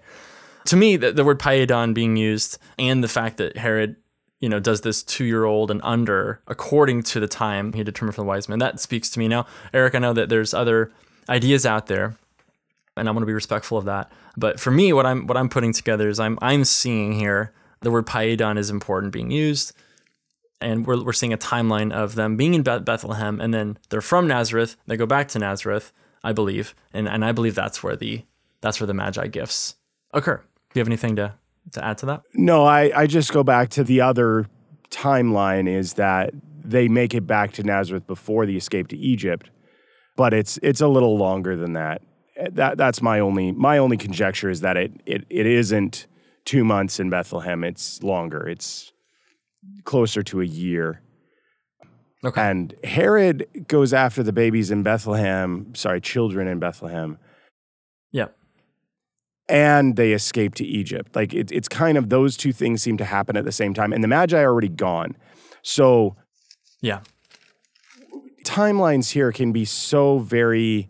To me, the, the word paedon being used and the fact that Herod you know, does this two year old and under according to the time he determined for the wise men. That speaks to me. Now, Eric, I know that there's other ideas out there, and I'm going to be respectful of that. But for me, what I'm what I'm putting together is I'm I'm seeing here the word paedon is important being used, and we're we're seeing a timeline of them being in Bethlehem, and then they're from Nazareth. They go back to Nazareth, I believe, and and I believe that's where the that's where the Magi gifts occur. Do you have anything to to add to that? No, I, I just go back to the other timeline is that they make it back to Nazareth before the escape to Egypt, but it's it's a little longer than that. Eh, that that's my only my only conjecture is that it it, it isn't two months in Bethlehem. It's longer. It's closer to a year. Okay. And Herod goes after the babies in Bethlehem, sorry, children in Bethlehem. Yeah and they escape to Egypt. Like it, it's kind of those two things seem to happen at the same time, and the Magi are already gone. So, yeah, timelines here can be so very,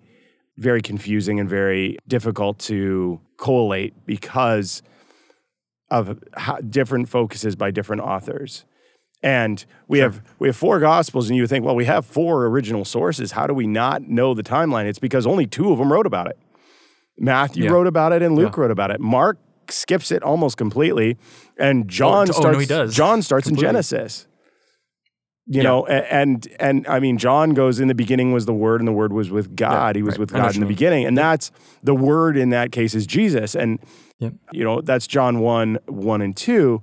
very confusing and very difficult to collate because of different focuses by different authors. And we sure. have we have four gospels, and you think, well, we have four original sources. How do we not know the timeline? It's because only two of them wrote about it. Matthew yeah. wrote about it and Luke yeah. wrote about it. Mark skips it almost completely, and John oh, starts. Oh, no, he does. John starts Completely. in Genesis. You yeah. know, and, and and I mean, John goes in the beginning was the Word, and the Word was with God. he was right. with God in the beginning, and that's the Word in that case is Jesus, and you know that's John one one and two,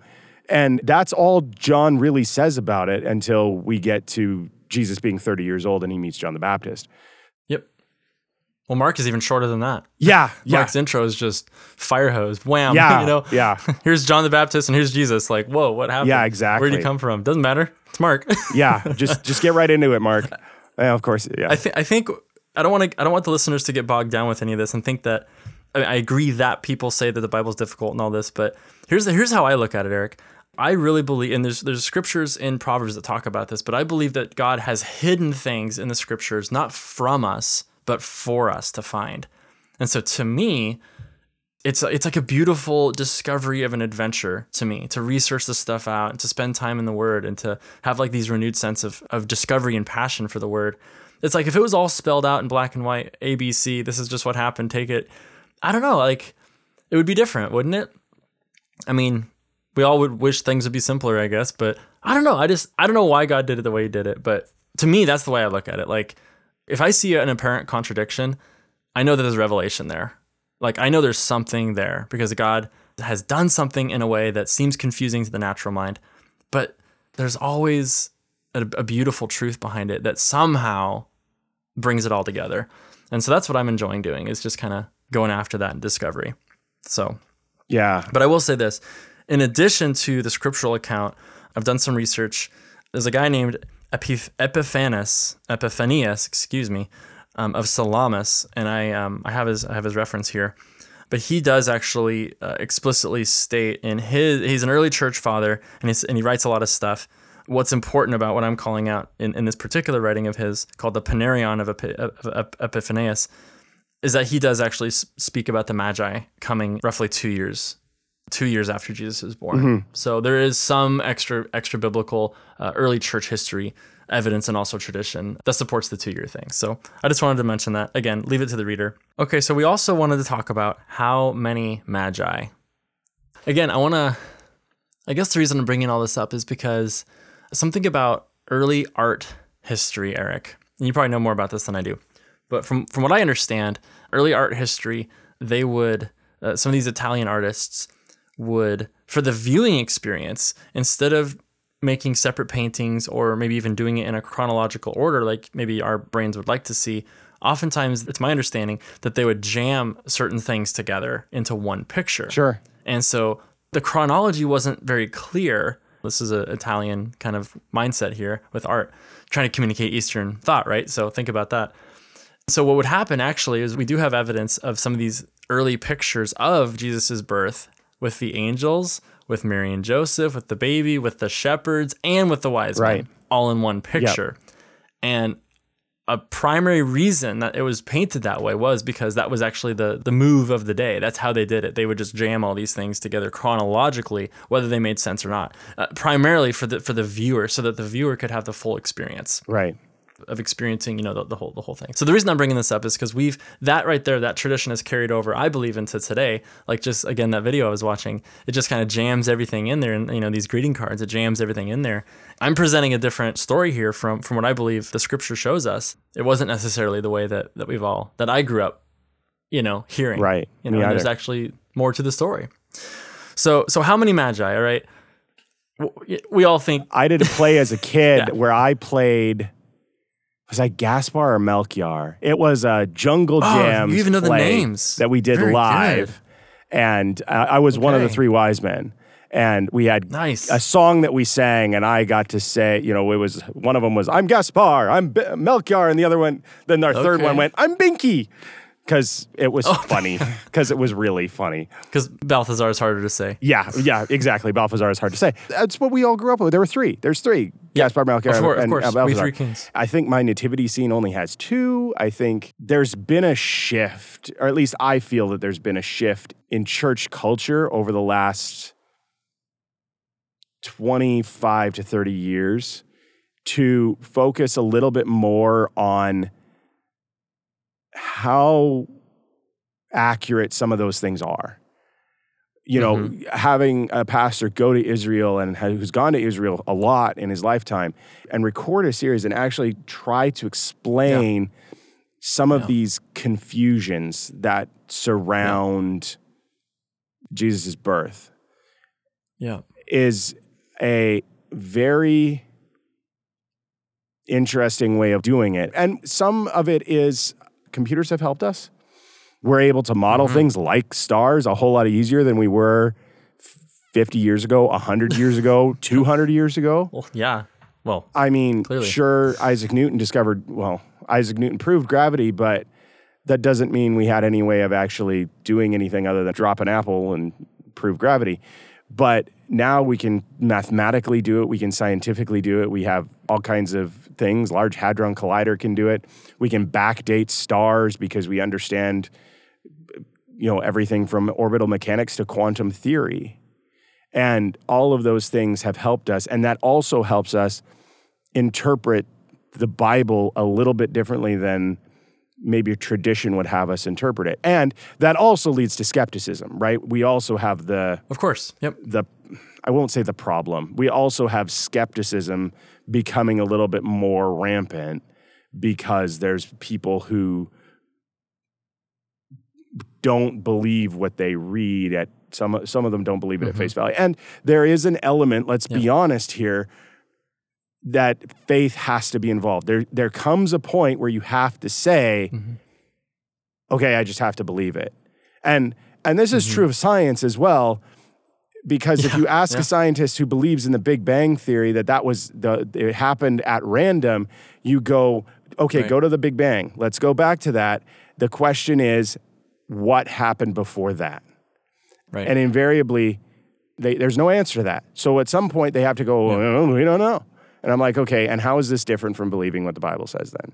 and that's all John really says about it until we get to Jesus being thirty years old and he meets John the Baptist. Yep. Well, Mark is even shorter than that. Yeah, Mark's yeah. intro is just fire hose, wham. Yeah, you know. Yeah. here's John the Baptist and here's Jesus. Like, whoa, what happened? Yeah, exactly. Where did he come from? Doesn't matter. It's Mark. yeah, just just get right into it, Mark. Yeah, of course. Yeah. I think I think I don't want to I don't want the listeners to get bogged down with any of this and think that I, mean, I agree that people say that the Bible's difficult and all this, but here's the, here's how I look at it, Eric. I really believe, and there's there's scriptures in Proverbs that talk about this, but I believe that God has hidden things in the scriptures, not from us, but for us to find. And so to me, it's it's like a beautiful discovery of an adventure to me to research this stuff out and to spend time in the word and to have like these renewed sense of of discovery and passion for the word. It's like if it was all spelled out in black and white, ABC, this is just what happened, take it. I don't know, like it would be different, wouldn't it? I mean, we all would wish things would be simpler, I guess, but I don't know. I just I don't know why God did it the way he did it, but to me that's the way I look at it. Like if I see an apparent contradiction, I know that there's revelation there. Like I know there's something there because God has done something in a way that seems confusing to the natural mind, but there's always a, a beautiful truth behind it that somehow brings it all together. And so that's what I'm enjoying doing is just kind of going after that discovery. So, yeah. But I will say this in addition to the scriptural account, I've done some research. There's a guy named Epiph- Epiphanes, Epiphanius, excuse me, um, of Salamis, and I um, I have his I have his reference here, but he does actually uh, explicitly state in his he's an early church father, and and he writes a lot of stuff. What's important about what I'm calling out in, in this particular writing of his called the Panarion of, Epi, of Epiphanius is that he does actually speak about the Magi coming roughly two years two years after Jesus is born. Mm-hmm. So there is some extra extra biblical uh, early church history evidence and also tradition that supports the two year thing. So I just wanted to mention that. Again, leave it to the reader. Okay, so we also wanted to talk about how many magi. Again, I want to, I guess the reason I'm bringing all this up is because something about early art history, Eric, and you probably know more about this than I do, but from, from what I understand, early art history, they would, uh, some of these Italian artists would, for the viewing experience, instead of making separate paintings or maybe even doing it in a chronological order like maybe our brains would like to see oftentimes it's my understanding that they would jam certain things together into one picture. Sure. And so the chronology wasn't very clear. This is an italian kind of mindset here with art trying to communicate eastern thought right? So think about that. So what would happen actually is we do have evidence of some of these early pictures of jesus' birth with the angels with Mary and Joseph, with the baby, with the shepherds, and with the wise right. men, all in one picture. Yep. And a primary reason that it was painted that way was because that was actually the the move of the day. That's how they did it. They would just jam all these things together chronologically, whether they made sense or not. Uh, primarily for the for the viewer, so that the viewer could have the full experience Right. Of experiencing, you know, the, the whole the whole thing. So the reason I'm bringing this up is because we've that right there, that tradition has carried over, I believe, into today. Like just again, that video I was watching, it just kind of jams everything in there, and you know, these greeting cards, it jams everything in there. I'm presenting a different story here from from what I believe the scripture shows us. It wasn't necessarily the way that that we've all that I grew up, you know, hearing. Right. You know, there's actually more to the story. So so how many magi? All right. We all think I did a play as a kid Yeah. where I played. Was I Gaspar or Melchior? It was a Jungle Jam. Oh, you even know the names. that we did Very live, good. and I, I was one of the three wise men. And we had Nice. a song that we sang, and I got to say, you know, it was one of them was I'm Gaspar, I'm B- Melchior, and the other one, then our third Okay. Oh. one went I'm Binky, because it was oh. funny, because it was really funny. because Balthazar is harder to say. Yeah, yeah, exactly. Balthazar is hard to say. That's what we all grew up with. There were three. There's three. Gaspar, Melchior, of course, and, of course. and We three kings. I think my nativity scene only has two. I think there's been a shift, or at least I feel that there's been a shift in church culture over the last 25 to 30 years to focus a little bit more on how accurate some of those things are. You know, Mm-hmm. having a pastor go to Israel and who's gone to Israel a lot in his lifetime and record a series and actually try to explain some of Yeah. these confusions that surround Jesus' birth Yeah. is a very interesting way of doing it. And some of it is computers have helped us. We're able to model Mm-hmm. things like stars a whole lot easier than we were 50 years ago, 100 years ago, 200 years ago. Well, yeah. Well, I mean, Clearly. sure, Isaac Newton discovered, well, Isaac Newton proved gravity, but that doesn't mean we had any way of actually doing anything other than drop an apple and prove gravity. But now we can mathematically do it, we can scientifically do it. We have all kinds of things. Large Hadron Collider can do it. We can backdate stars because we understand you know everything from orbital mechanics to quantum theory. And all of those things have helped us and that also helps us interpret the Bible a little bit differently than maybe tradition would have us interpret it. And that also leads to skepticism, right? We also have the of course. Yep. the I won't say the problem. We also have skepticism becoming a little bit more rampant because there's people who don't believe what they read at some some of them don't believe it at mm-hmm. face value. And there is an element, let's be honest here, that faith has to be involved. There there comes a point where you have to say, mm-hmm. okay, I just have to believe it. And and this is mm-hmm. true of science as well because if you ask yeah. a scientist who believes in the Big Bang theory that that was the it happened at random, you go, okay, Right. go to the Big Bang. Let's go back to that. The question is, what happened before that? Right. And invariably, they, there's no answer to that. So at some point, they have to go, "Oh, we don't know. And I'm like, okay, and how is this different from believing what the Bible says then?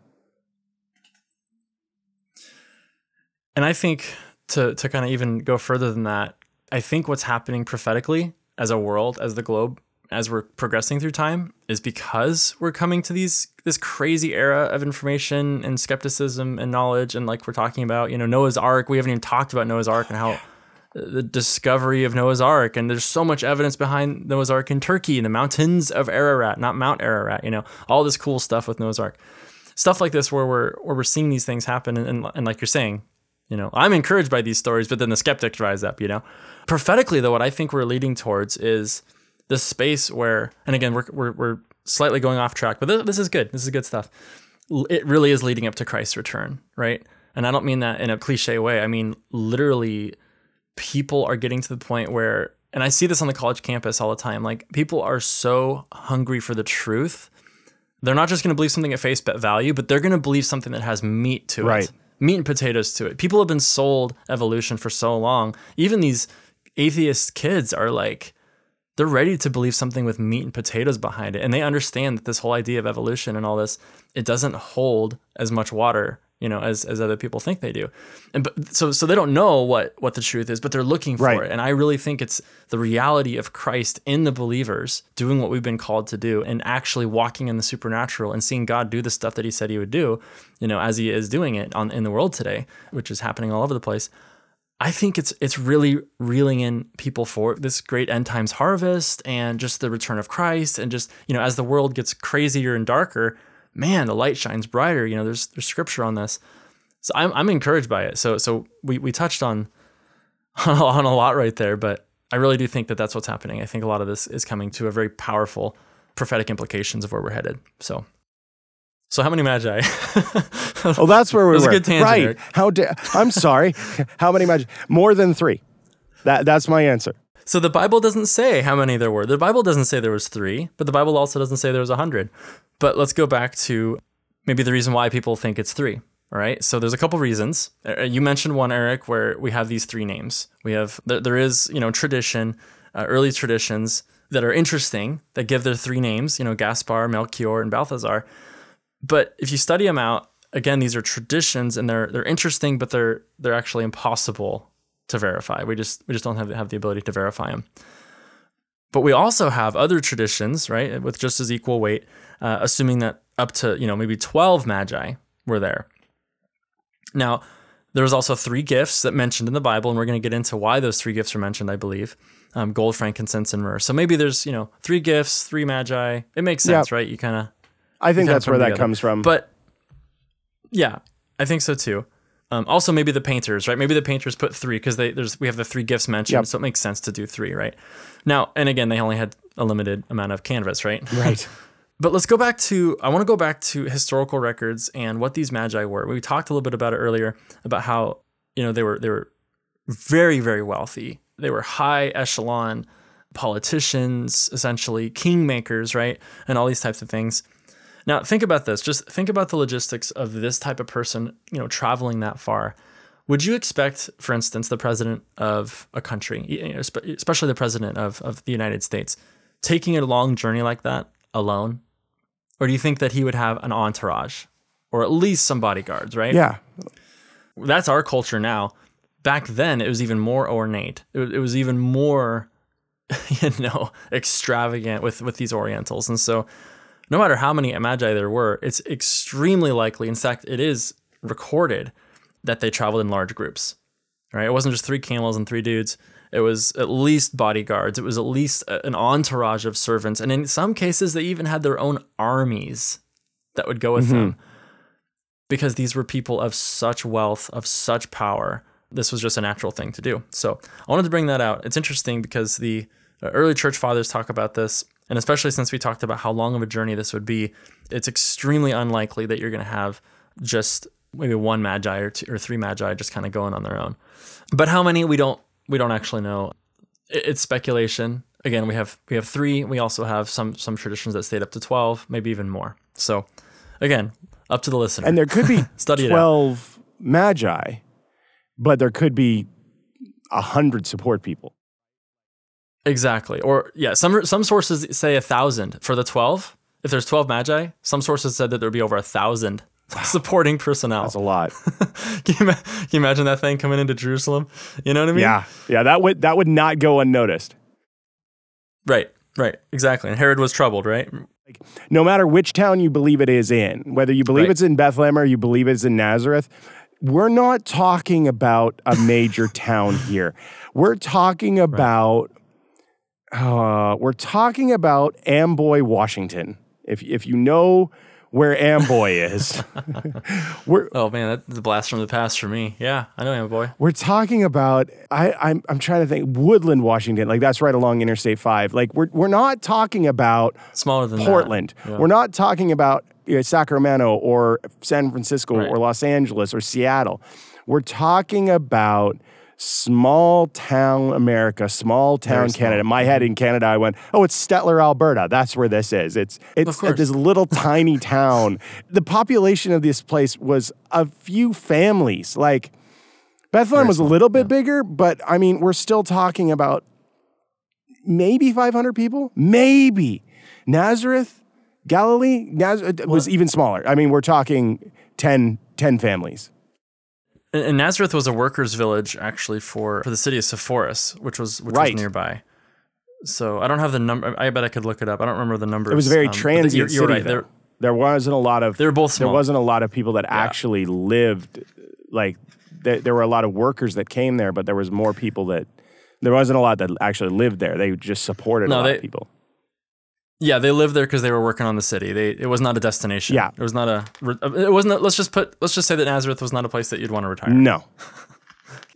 And I think to to kind of even go further than that, I think what's happening prophetically as a world, as the globe, as we're progressing through time, is because we're coming to these this crazy era of information and skepticism and knowledge, and like we're talking about, you know, Noah's Ark. We haven't even talked about Noah's Ark and how the discovery of Noah's Ark, and there's so much evidence behind Noah's Ark in Turkey, in the mountains of Ararat, not Mount Ararat. You know, all this cool stuff with Noah's Ark, stuff like this, where we're where we're seeing these things happen, and, and, and like you're saying, you know, I'm encouraged by these stories, but then the skeptics rise up. You know, prophetically though, what I think we're leading towards is the space where, and again, we're we're, we're slightly going off track, but this, this is good. This is good stuff. It really is leading up to Christ's return, right? And I don't mean that in a cliche way. I mean literally people are getting to the point where and I see this on the college campus all the time like people are so hungry for the truth they're not just going to believe something at face value but they're going to believe something that has meat to Right. it meat and potatoes to it people have been sold evolution for so long even these atheist kids are like they're ready to believe something with meat and potatoes behind it. And they understand that this whole idea of evolution and all this, it doesn't hold as much water, you know, as, as other people think they do. And but so so they don't know what what the truth is, but they're looking for Right. it. And I really think it's the reality of Christ in the believers doing what we've been called to do and actually walking in the supernatural and seeing God do the stuff that he said he would do, you know, as he is doing it on in the world today, which is happening all over the place. I think it's it's really reeling in people for this great end times harvest and just the return of Christ and just you know as the world gets crazier and darker, man, the light shines brighter. You know, there's there's scripture on this, so I'm I'm encouraged by it. So so we we touched on on a lot right there, but I really do think that that's what's happening. I think a lot of this is coming to a very powerful prophetic implications of where we're headed. So so how many magi? Oh, that's where we That was a were. good tangent, right? Eric. How? Da- I'm sorry. How many magi? More than three. That that's my answer. So the Bible doesn't say how many there were. The Bible doesn't say there was three, but the Bible also doesn't say there was a hundred. But let's go back to maybe the reason why people think it's three. All right. So there's a couple reasons. Uh, You mentioned one, Eric, where we have these three names. We have there, there is you know tradition, uh, early traditions that are interesting that give their three names. You know, Gaspar, Melchior, and Balthazar. But if you study them out, again, these are traditions and they're they're interesting, but they're they're actually impossible to verify. We just we just don't have have the ability to verify them. But we also have other traditions, right, with just as equal weight, uh, assuming that up to you know maybe twelve magi were there. Now, there's also three gifts that mentioned in the Bible, and we're going to get into why those three gifts are mentioned. I believe um, gold, frankincense, and myrrh. So maybe there's you know three gifts, three magi. It makes sense, Yep. right? You kind of I think that's where that together. comes from. but yeah, I think so too. Um, also, maybe the painters, right? Maybe the painters put three because they there's we have the three gifts mentioned, Yep. so it makes sense to do three, right? Now, and again, they only had a limited amount of canvas, right? right. But let's go back to I want to go back to historical records and what these magi were. We talked a little bit about it earlier about how you know they were they were very very wealthy. They were high echelon politicians, essentially kingmakers, right? And all these types of things. Now, think about this. Just think about the logistics of this type of person, you know, traveling that far. Would you expect, for instance, the president of a country, you know, especially the president of, of the United States, taking a long journey like that alone? Or do you think that he would have an entourage or at least some bodyguards, right? Yeah. That's our culture now. Back then, it was even more ornate. It, was- it was even more, you know, extravagant with, with these Orientals. And so, no matter how many magi there were, it's extremely likely, in fact, it is recorded that they traveled in large groups. Right? It wasn't just three camels and three dudes. It was at least bodyguards. It was at least an entourage of servants, and in some cases, they even had their own armies that would go with them, because these were people of such wealth, of such power. This was just a natural thing to do. So I wanted to bring that out. It's interesting because the uh, early church fathers talk about this, and especially since we talked about how long of a journey this would be, it's extremely unlikely that you're going to have just maybe one magi or two or three magi just kind of going on their own. But how many we don't we don't actually know. It's speculation. Again, we have we have three. We also have some some traditions that stayed up to twelve, maybe even more. So, again, up to the listener. And there could be Study 12 magi, but there could be a hundred support people. Exactly. Or yeah, some some sources say a thousand for the twelve. If there's twelve magi, some sources said that there'd be over a thousand supporting personnel. That's a lot. can, you, can you imagine that thing coming into Jerusalem? You know what I mean? yeah. Yeah, that would that would not go unnoticed. Right. Right. Exactly. And Herod was troubled. Right. no matter which town you believe it is in, whether you believe Right. it's in Bethlehem or you believe it's in Nazareth, we're not talking about a major town here. We're talking about uh, we're talking about Amboy, Washington. If if you know where Amboy is, we're Oh man, that's a blast from the past for me. Yeah, I know Amboy. we're talking about I, I'm I'm trying to think Woodland, Washington. Like that's right along Interstate Five. Like we're we're not talking about Smaller than. Portland. Yeah. We're not talking about you know, Sacramento or San Francisco Right. or Los Angeles or Seattle. We're talking about small town America, small town Very small. Mm-hmm. Canada. In my head in Canada, I went, "Oh, it's Stettler, Alberta. That's where this is. It's it's this little tiny town. The population of this place was a few families. Like Bethlehem Very was a little bit bigger, but I mean, we're still talking about maybe 500 people, maybe. Nazareth, Galilee, Nazareth was even smaller. I mean, we're talking 10, 10 families. And, Nazareth was a workers' village actually for, for the city of Sepphoris, which was which Right. was nearby. So I don't have the number. I bet I could look it up. I don't remember the numbers. It was a very um, transient you're, you're city. right. They're, There wasn't a lot of they were both there wasn't a lot of people that actually lived like there, there were a lot of workers that came there, but there was more people that there wasn't a lot that actually lived there. They just supported No, a lot they- of people. Yeah, they lived there because they were working on the city. They it was not a destination. Yeah. it was not a. It wasn't. A, let's just put. Let's just say that Nazareth was not a place that you'd want to retire. No.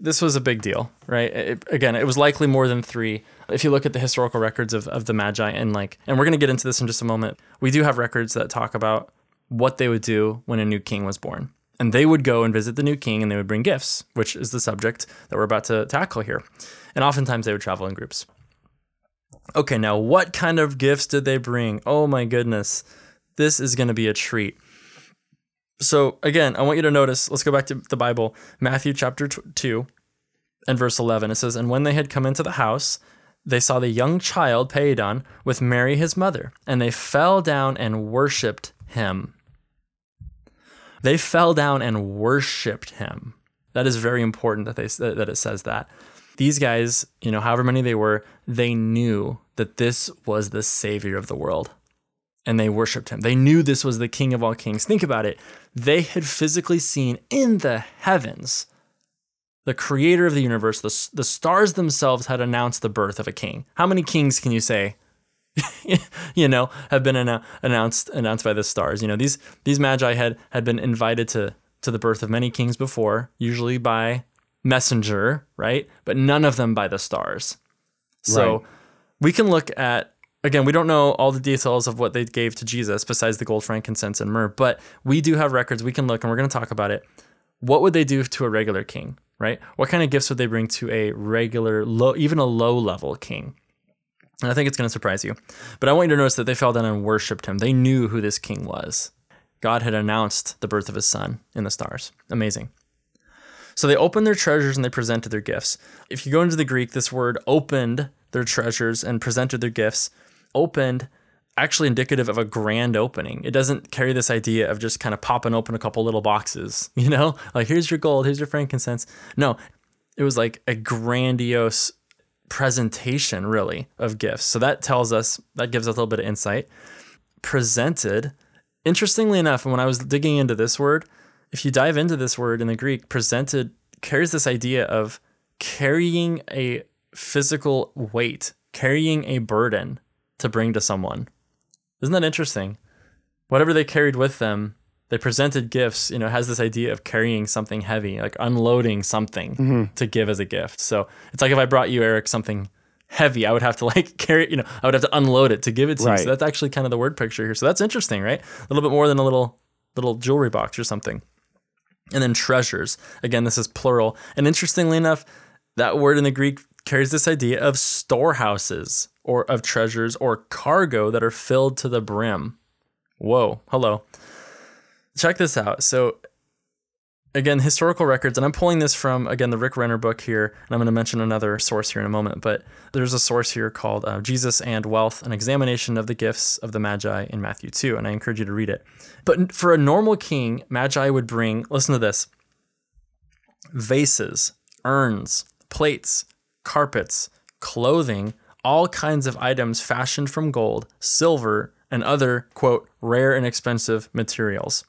This was a big deal, right? It, again, it was likely more than three. If you look at the historical records of of the Magi and like, and we're gonna get into this in just a moment. We do have records that talk about what they would do when a new king was born. And they would go and visit the new king and they would bring gifts, which is the subject that we're about to tackle here. And oftentimes they would travel in groups. Okay, now what kind of gifts did they bring? Oh my goodness. This is going to be a treat. So, again, I want you to notice, let's go back to the Bible, Matthew chapter 2 and verse 11. It says, And when they had come into the house, they saw the young child, paidion, with Mary his mother, and they fell down and worshiped him. They fell down and worshiped him. That is very important that they that it says that. These guys, you know, however many they were, they knew that this was the savior of the world. And they worshiped him. They knew this was the king of all kings. Think about it. They had physically seen in the heavens the creator of the universe, the, the stars themselves had announced the birth of a king. How many kings can you say you know, have been annou- announced announced by the stars. You know, these these magi had had been invited to to the birth of many kings before, usually by messenger, right? But none of them by the stars. So Right. we can look at again, we don't know all the details of what they gave to Jesus besides the gold, frankincense, and myrrh, but we do have records. We can look and we're going to talk about it. What would they do to a regular king, right? What kind of gifts would they bring to a regular, low, even a low level king? And I think it's going to surprise you. But I want you to notice that they fell down and worshiped him. They knew who this king was. God had announced the birth of his son in the stars. Amazing. So they opened their treasures and they presented their gifts. If you go into the Greek, this word opened their treasures and presented their gifts, opened, actually indicative of a grand opening. It doesn't carry this idea of just kind of popping open a couple little boxes, you know? Like, here's your gold, here's your frankincense. No, it was like a grandiose presentation, really, of gifts. So that tells us, that gives us a little bit of insight. Presented, interestingly enough, and when I was digging into this word, if you dive into this word in the Greek, presented carries this idea of carrying a physical weight, carrying a burden to bring to someone. Isn't that interesting? Whatever they carried with them, they presented gifts, you know, has this idea of carrying something heavy, like unloading something mm-hmm. to give as a gift. So it's like if I brought you, Eric, something heavy, I would have to like carry you know, I would have to unload it to give it to you. So that's actually kind of the word picture here. So that's interesting, right? A little bit more than a little little jewelry box or something. And then treasures. Again, this is plural. And interestingly enough, that word in the Greek carries this idea of storehouses or of treasures or cargo that are filled to the brim. Whoa, hello. Check this out. So, again, historical records, and I'm pulling this from, again, the Rick Renner book here, and I'm going to mention another source here in a moment, but there's a source here called uh, Jesus and Wealth, an examination of the gifts of the Magi in Matthew 2, and I encourage you to read it. But for a normal king, Magi would bring, listen to this vases, urns, plates, carpets, clothing, all kinds of items fashioned from gold, silver, and other, quote, rare and expensive materials.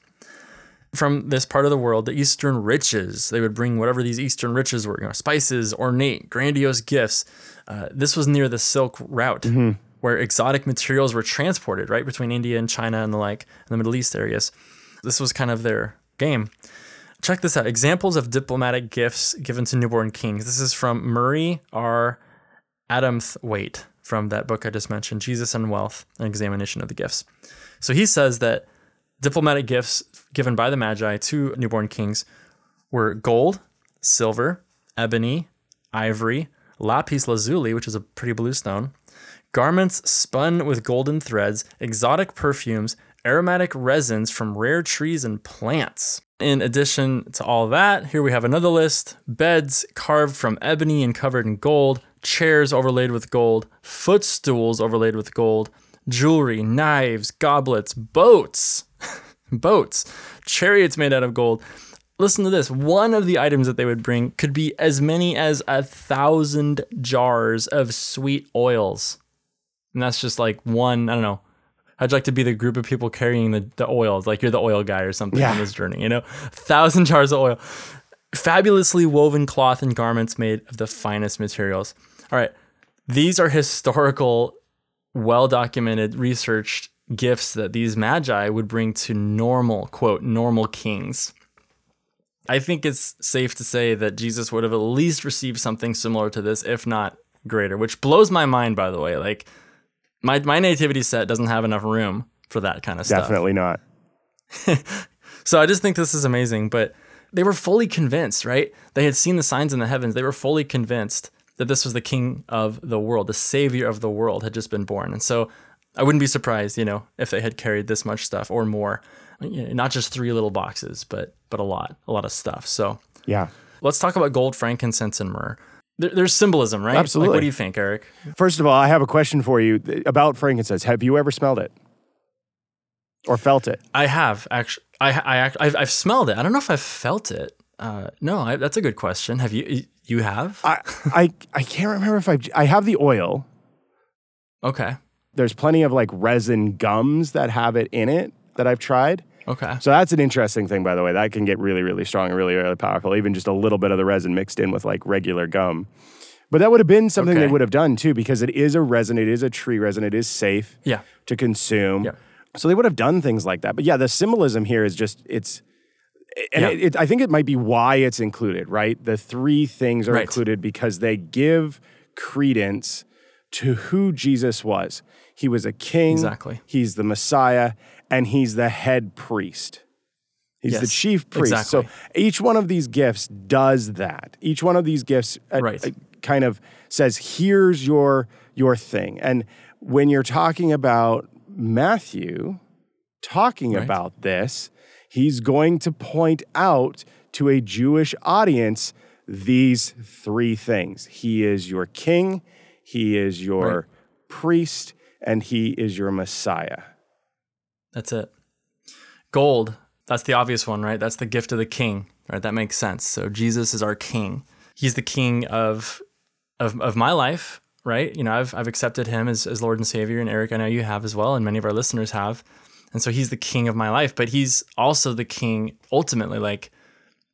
From this part of the world, the Eastern riches, they would bring whatever these Eastern riches were, you know, spices, ornate, grandiose gifts. Uh, this was near the Silk Route, where exotic materials were transported, right, between India and China and the like, and the Middle East areas. This was kind of their game. Check this out examples of diplomatic gifts given to newborn kings. This is from Murray R. Adamthwaite from that book I just mentioned, Jesus and Wealth, an examination of the gifts. So he says that diplomatic gifts given by the Magi to newborn kings were gold, silver, ebony, ivory, lapis lazuli, which is a pretty blue stone, garments spun with golden threads, exotic perfumes, aromatic resins from rare trees and plants. In addition to all that, here we have another list beds carved from ebony and covered in gold, chairs overlaid with gold, footstools overlaid with gold, jewelry, knives, goblets, boats, boats, chariots made out of gold. Listen to this. One of the items that they would bring could be as many as a thousand jars of sweet oils. And that's just like one, I don't know. I'd like to be the group of people carrying the, the oils, like you're the oil guy or something Yeah. on this journey, you know? thousand jars of oil. Fabulously woven cloth and garments made of the finest materials. All right. These are historical, well documented, researched gifts that these magi would bring to normal, quote, normal kings. I think it's safe to say that Jesus would have at least received something similar to this, if not greater, which blows my mind, by the way. Like, my, my nativity set doesn't have enough room for that kind of stuff. Definitely not. So I just think this is amazing. But they were fully convinced, right? They had seen the signs in the heavens. They were fully convinced that this was the king of the world, the savior of the world had just been born. And so I wouldn't be surprised, you know, if they had carried this much stuff or more. You know, not just three little boxes, but but a lot, a lot of stuff. So Yeah. let's talk about gold, frankincense, and myrrh. There, there's symbolism, right? Like, Absolutely. what do you think, Eric? First of all, I have a question for you about frankincense. Have you ever smelled it or felt it? I have actually. I, I I've, I've smelled it. I don't know if I've felt it. Uh, no, I, that's a good question. Have you? You have? I, I, I can't remember if I I have the oil. Okay. There's plenty of like resin gums that have it in it that I've tried. Okay. So that's an interesting thing, by the way. That can get really, really strong and really, really powerful. Even just a little bit of the resin mixed in with like regular gum. But that would have been something they would have done too, because it is a resin, it is a tree resin, it is safe Yeah. to consume. Yeah. So they would have done things like that. But yeah, the symbolism here is just it's and Yeah. it, it, I think it might be why it's included, right? The three things are Right. included because they give credence to who Jesus was. He was a king. Exactly. He's the Messiah, and he's the head priest. He's the chief priest. exactly. So each one of these gifts does that. Each one of these gifts uh, Right. uh, kind of says, "Here's your your thing." And when you're talking about Matthew talking Right. about this, he's going to point out to a Jewish audience these three things. He is your king, he is your Right. priest, and he is your Messiah. That's it. Gold. That's the obvious one, right? That's the gift of the king, right? That makes sense. So Jesus is our king. He's the king of of, of my life, right? You know, I've I've accepted him as, as Lord and Savior, and Eric, I know you have as well, and many of our listeners have. And so he's the king of my life, but he's also the king ultimately, like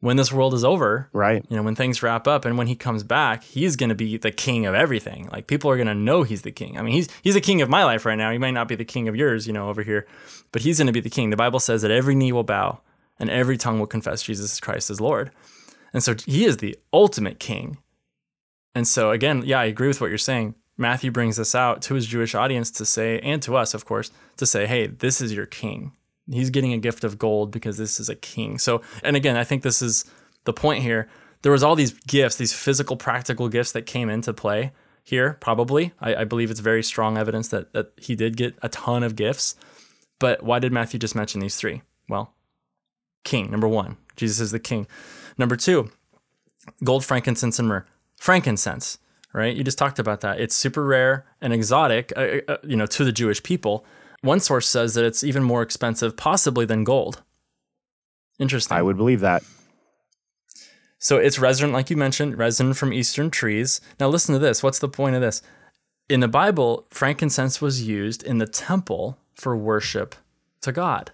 when this world is over, Right. you know, when things wrap up and when he comes back, he's going to be the king of everything. Like people are going to know he's the king. I mean, he's he's the king of my life right now. He might not be the king of yours, you know, over here, but he's going to be the king. The Bible says that every knee will bow and every tongue will confess Jesus Christ as Lord. And so he is the ultimate king. And so again, yeah, I agree with what you're saying. Matthew brings this out to his Jewish audience to say and to us, of course, to say, "Hey, this is your king." He's getting a gift of gold because this is a king. So, and again, I think this is the point here. There was all these gifts, these physical, practical gifts that came into play here. Probably, I, I believe it's very strong evidence that that he did get a ton of gifts. But why did Matthew just mention these three? Well, king number one, Jesus is the king. Number two, gold, frankincense, and myrrh. Frankincense, right? You just talked about that. It's super rare and exotic, uh, uh, you know, to the Jewish people. One source says that it's even more expensive, possibly than gold. Interesting. I would believe that. So it's resin, like you mentioned, resin from eastern trees. Now listen to this. What's the point of this? In the Bible, frankincense was used in the temple for worship to God.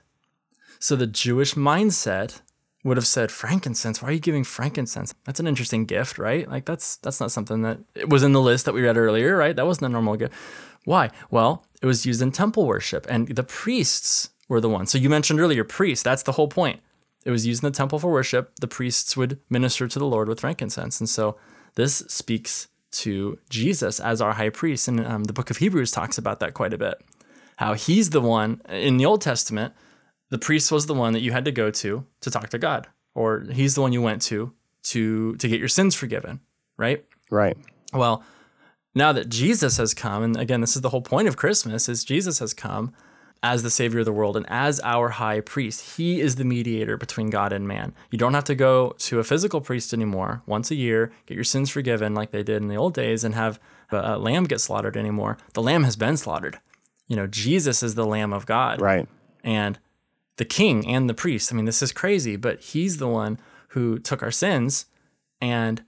So the Jewish mindset would have said, frankincense, why are you giving frankincense? That's an interesting gift, right? Like that's that's not something that it was in the list that we read earlier, right? That wasn't a normal gift. Why? Well, it was used in temple worship, and the priests were the ones. So you mentioned earlier, priests, that's the whole point. It was used in the temple for worship. The priests would minister to the Lord with frankincense. And so this speaks to Jesus as our high priest. And um, the book of Hebrews talks about that quite a bit. How he's the one in the Old Testament, the priest was the one that you had to go to to talk to God, or he's the one you went to to to get your sins forgiven, right? Right. Well, now that Jesus has come, and again, this is the whole point of Christmas, is Jesus has come as the savior of the world and as our high priest. He is the mediator between God and man. You don't have to go to a physical priest anymore once a year, get your sins forgiven like they did in the old days, and have a lamb get slaughtered anymore. The lamb has been slaughtered. You know, Jesus is the lamb of God. Right. And the king and the priest. I mean, this is crazy, but he's the one who took our sins and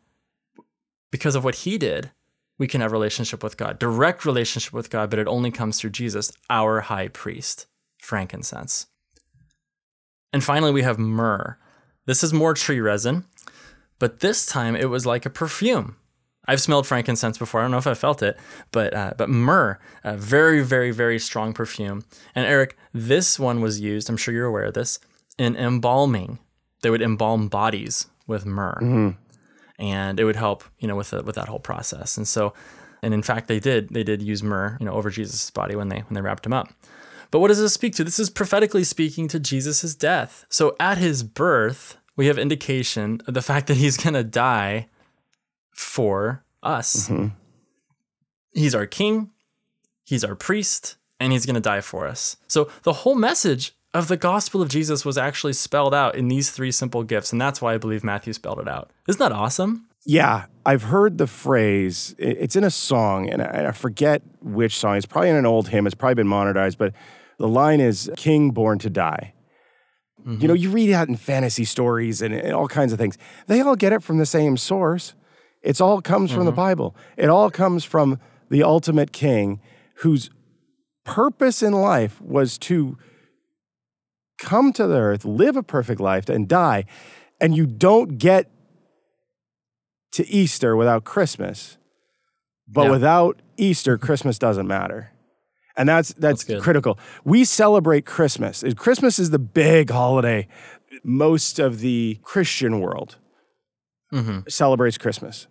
because of what he did, we can have relationship with God, direct relationship with God, but it only comes through Jesus, our high priest, frankincense. And finally, we have myrrh. This is more tree resin, but this time it was like a perfume. I've smelled frankincense before. I don't know if I felt it, but uh, but myrrh, a very very very strong perfume. And Eric, this one was used. I'm sure you're aware of this in embalming. They would embalm bodies with myrrh. Mm-hmm and it would help, you know, with the, with that whole process. And so, and in fact, they did they did use myrrh, you know, over Jesus' body when they when they wrapped him up. But what does this speak to? This is prophetically speaking to Jesus' death. So at his birth, we have indication of the fact that he's going to die for us. Mm-hmm. He's our king, he's our priest, and he's going to die for us. So the whole message of the gospel of Jesus was actually spelled out in these three simple gifts. And that's why I believe Matthew spelled it out. Isn't that awesome? Yeah, I've heard the phrase. It's in a song, and I forget which song. It's probably in an old hymn. It's probably been modernized, but the line is King born to die. Mm-hmm. You know, you read that in fantasy stories and, and, all kinds of things. They all get it from the same source. It's all comes mm-hmm. from the mm-hmm. Bible. It all comes from the ultimate king whose purpose in life was to come to the earth, live a perfect life, and die. And you don't get to Easter without Christmas. But yeah. without Easter, Christmas doesn't matter. And that's that's, that's critical. We celebrate Christmas. Christmas is the big holiday. Most of the Christian world mm-hmm. celebrates Christmas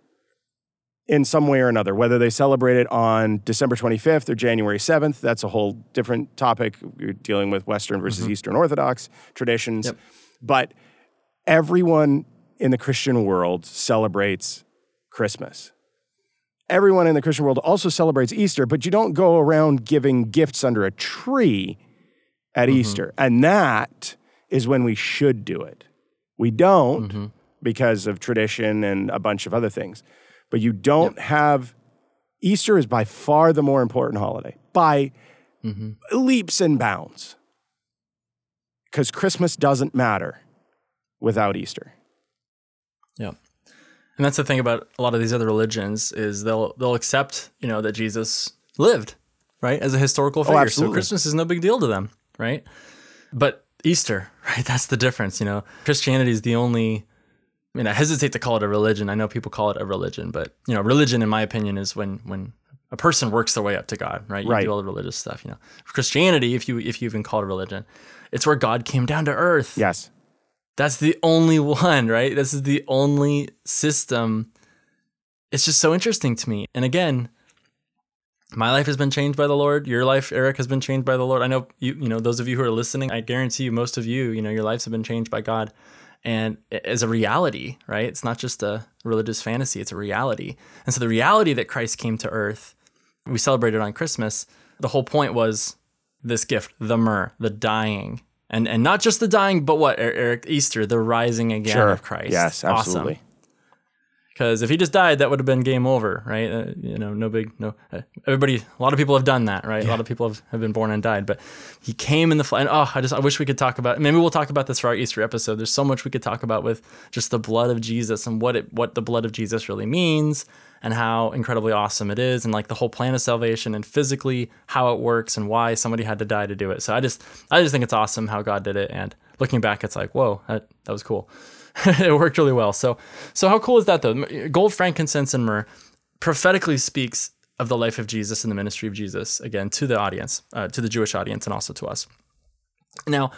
in some way or another, whether they celebrate it on December 25th or January 7th. That's a whole different topic. You're dealing with Western versus mm-hmm. Eastern Orthodox traditions. Yep. But everyone in the Christian world celebrates Christmas. Everyone in the Christian world also celebrates Easter, but you don't go around giving gifts under a tree at mm-hmm. Easter. And that is when we should do it. We don't mm-hmm. because of tradition and a bunch of other things but you don't yep. have Easter is by far the more important holiday by mm-hmm. leaps and bounds because Christmas doesn't matter without Easter. Yeah. And that's the thing about a lot of these other religions is they'll they'll accept, you know, that Jesus lived, right? As a historical oh, figure. Oh, so Christmas is no big deal to them, right? But Easter, right? That's the difference, you know. Christianity is the only I mean, I hesitate to call it a religion. I know people call it a religion, but you know, religion, in my opinion, is when when a person works their way up to God, right? You right. do all the religious stuff. You know, Christianity, if you if you even call it a religion, it's where God came down to earth. Yes, that's the only one, right? This is the only system. It's just so interesting to me. And again, my life has been changed by the Lord. Your life, Eric, has been changed by the Lord. I know you, you know, those of you who are listening, I guarantee you, most of you, you know, your lives have been changed by God and as a reality, right? It's not just a religious fantasy, it's a reality. And so the reality that Christ came to earth, we celebrated on Christmas. The whole point was this gift, the myrrh, the dying. And and not just the dying, but what, Eric, Easter, the rising again sure. of Christ. Yes, absolutely. Awesome. Because if he just died, that would have been game over, right? Uh, you know, no big, no. Uh, everybody, a lot of people have done that, right? Yeah. A lot of people have, have been born and died, but he came in the flesh. Oh, I just, I wish we could talk about. Maybe we'll talk about this for our Easter episode. There's so much we could talk about with just the blood of Jesus and what it, what the blood of Jesus really means, and how incredibly awesome it is, and like the whole plan of salvation, and physically how it works, and why somebody had to die to do it. So I just, I just think it's awesome how God did it, and looking back, it's like, whoa, that that was cool. it worked really well. So, so how cool is that though? Gold, frankincense, and myrrh prophetically speaks of the life of Jesus and the ministry of Jesus again to the audience, uh, to the Jewish audience, and also to us. Now,